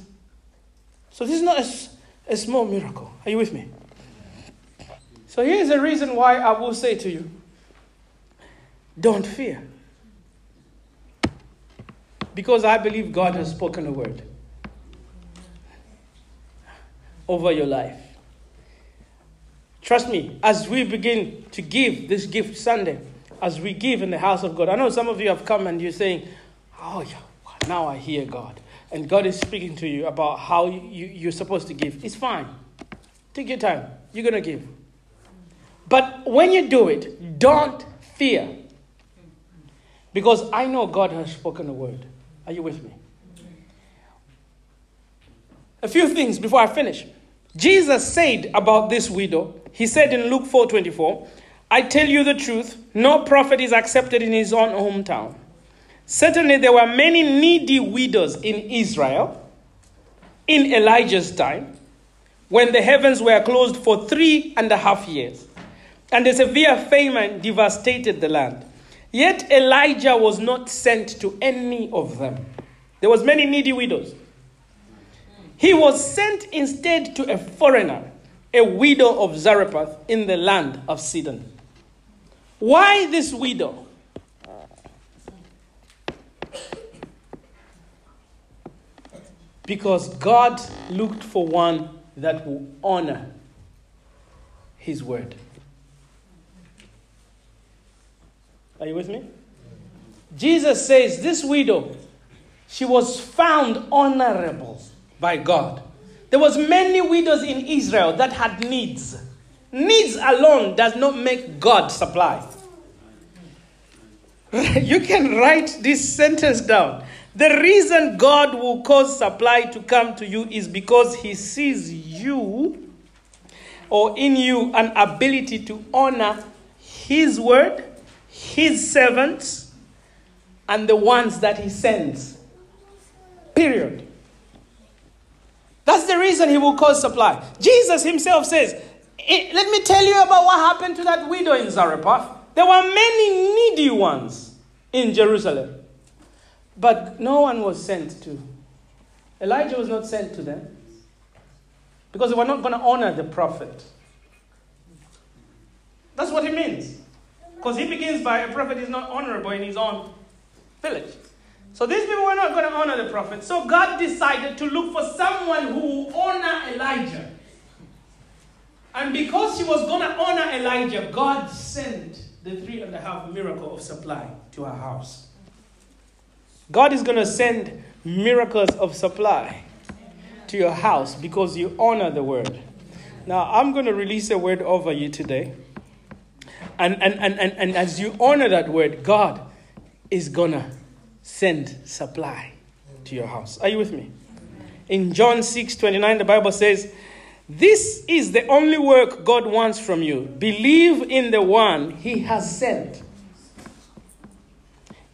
So this is not a, a small miracle. Are you with me? So here's the reason why I will say to you don't fear. Because I believe God has spoken a word over your life. Trust me, as we begin to give this gift Sunday, as we give in the house of God, I know some of you have come and you're saying, Oh, yeah, now I hear God. And God is speaking to you about how you, you're supposed to give. It's fine. Take your time. You're going to give. But when you do it, don't fear. Because I know God has spoken a word. Are you with me? A few things before I finish. Jesus said about this widow, he said in Luke 4:24, I tell you the truth, no prophet is accepted in his own hometown. Certainly there were many needy widows in Israel in Elijah's time when the heavens were closed for three and a half years and a severe famine devastated the land. Yet Elijah was not sent to any of them. There was many needy widows. He was sent instead to a foreigner, a widow of Zarephath in the land of Sidon. Why this widow? Because God looked for one that will honor his word. Are you with me? Jesus says this widow, she was found honorable by God. There was many widows in Israel that had needs. Needs alone does not make God supply. you can write this sentence down. The reason God will cause supply to come to you is because he sees you or in you an ability to honor his word his servants and the ones that he sends. Period. That's the reason he will cause supply. Jesus himself says, eh, Let me tell you about what happened to that widow in Zarephath. There were many needy ones in Jerusalem, but no one was sent to. Elijah was not sent to them because they were not going to honor the prophet. That's what he means. Because he begins by a prophet is not honorable in his own village. So these people were not going to honor the prophet. So God decided to look for someone who will honor Elijah. And because he was going to honor Elijah, God sent the three and a half miracle of supply to her house. God is going to send miracles of supply to your house because you honor the word. Now, I'm going to release a word over you today. And, and, and, and, and as you honor that word, God is going to send supply to your house. Are you with me? In John 6 29, the Bible says, This is the only work God wants from you. Believe in the one he has sent.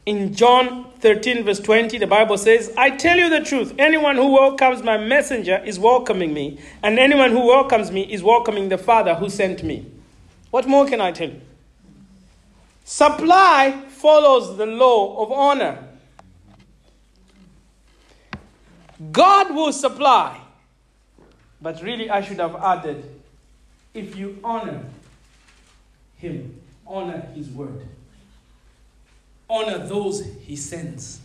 In John 13, verse 20, the Bible says, I tell you the truth. Anyone who welcomes my messenger is welcoming me, and anyone who welcomes me is welcoming the Father who sent me. What more can I tell you? Supply follows the law of honor. God will supply. But really, I should have added if you honor Him, honor His word, honor those He sends.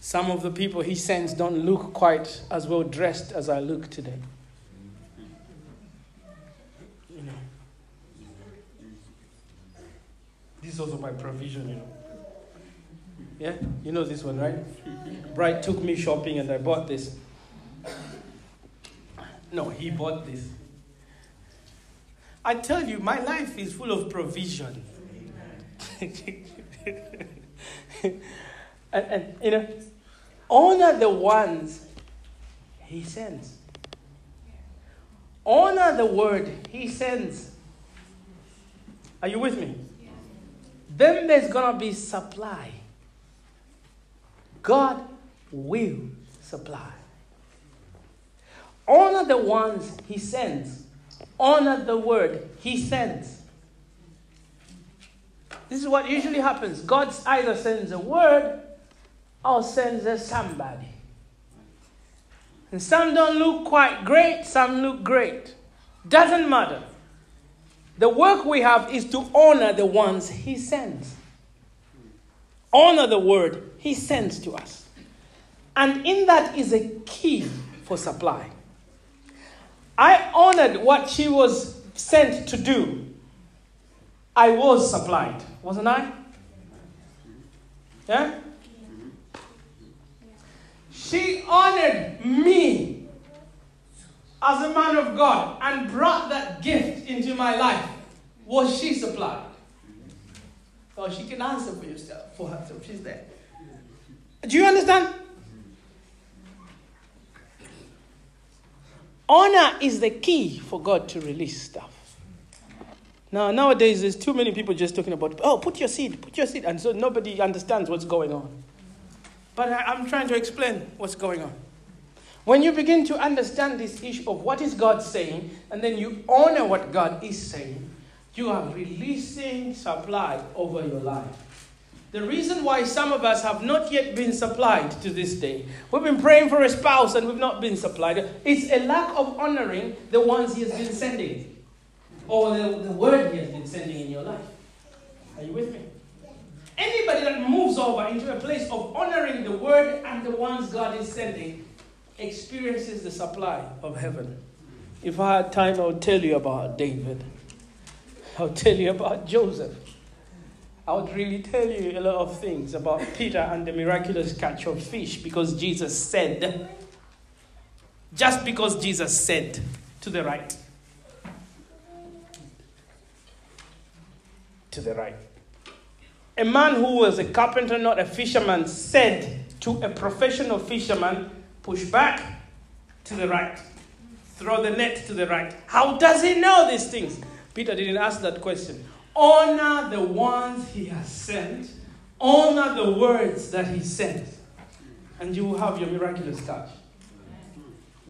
Some of the people He sends don't look quite as well dressed as I look today. You know. This is also my provision, you know. Yeah? You know this one, right? Bright took me shopping and I bought this. No, he bought this. I tell you, my life is full of provision. and, and, you know, honor the ones he sends. Honor the word he sends. Are you with me? Then there's going to be supply. God will supply. Honor the ones He sends, honor the word He sends. This is what usually happens. God either sends a word or sends a somebody. And some don't look quite great, some look great. Doesn't matter. The work we have is to honor the ones He sends. Honor the word He sends to us. And in that is a key for supply. I honored what she was sent to do. I was supplied, wasn't I? Yeah? She honored me as a man of God and brought that gift into my life. Was she supplied? Well, she can answer for yourself for herself. She's there. Do you understand? Honor is the key for God to release stuff. Now, nowadays, there's too many people just talking about, oh, put your seed, put your seed. And so nobody understands what's going on. But I, I'm trying to explain what's going on. When you begin to understand this issue of what is God saying, and then you honor what God is saying, you are releasing supply over your life. The reason why some of us have not yet been supplied to this day, we've been praying for a spouse and we've not been supplied, it's a lack of honoring the ones He has been sending or the, the word He has been sending in your life. Are you with me? Anybody that moves over into a place of honoring the word and the ones God is sending experiences the supply of heaven. If I had time, I would tell you about David. I would tell you about Joseph. I would really tell you a lot of things about Peter and the miraculous catch of fish because Jesus said, just because Jesus said to the right. To the right. A man who was a carpenter, not a fisherman, said to a professional fisherman, push back to the right, throw the net to the right. How does he know these things? Peter didn't ask that question. Honor the ones he has sent, Honor the words that He sent, and you will have your miraculous touch.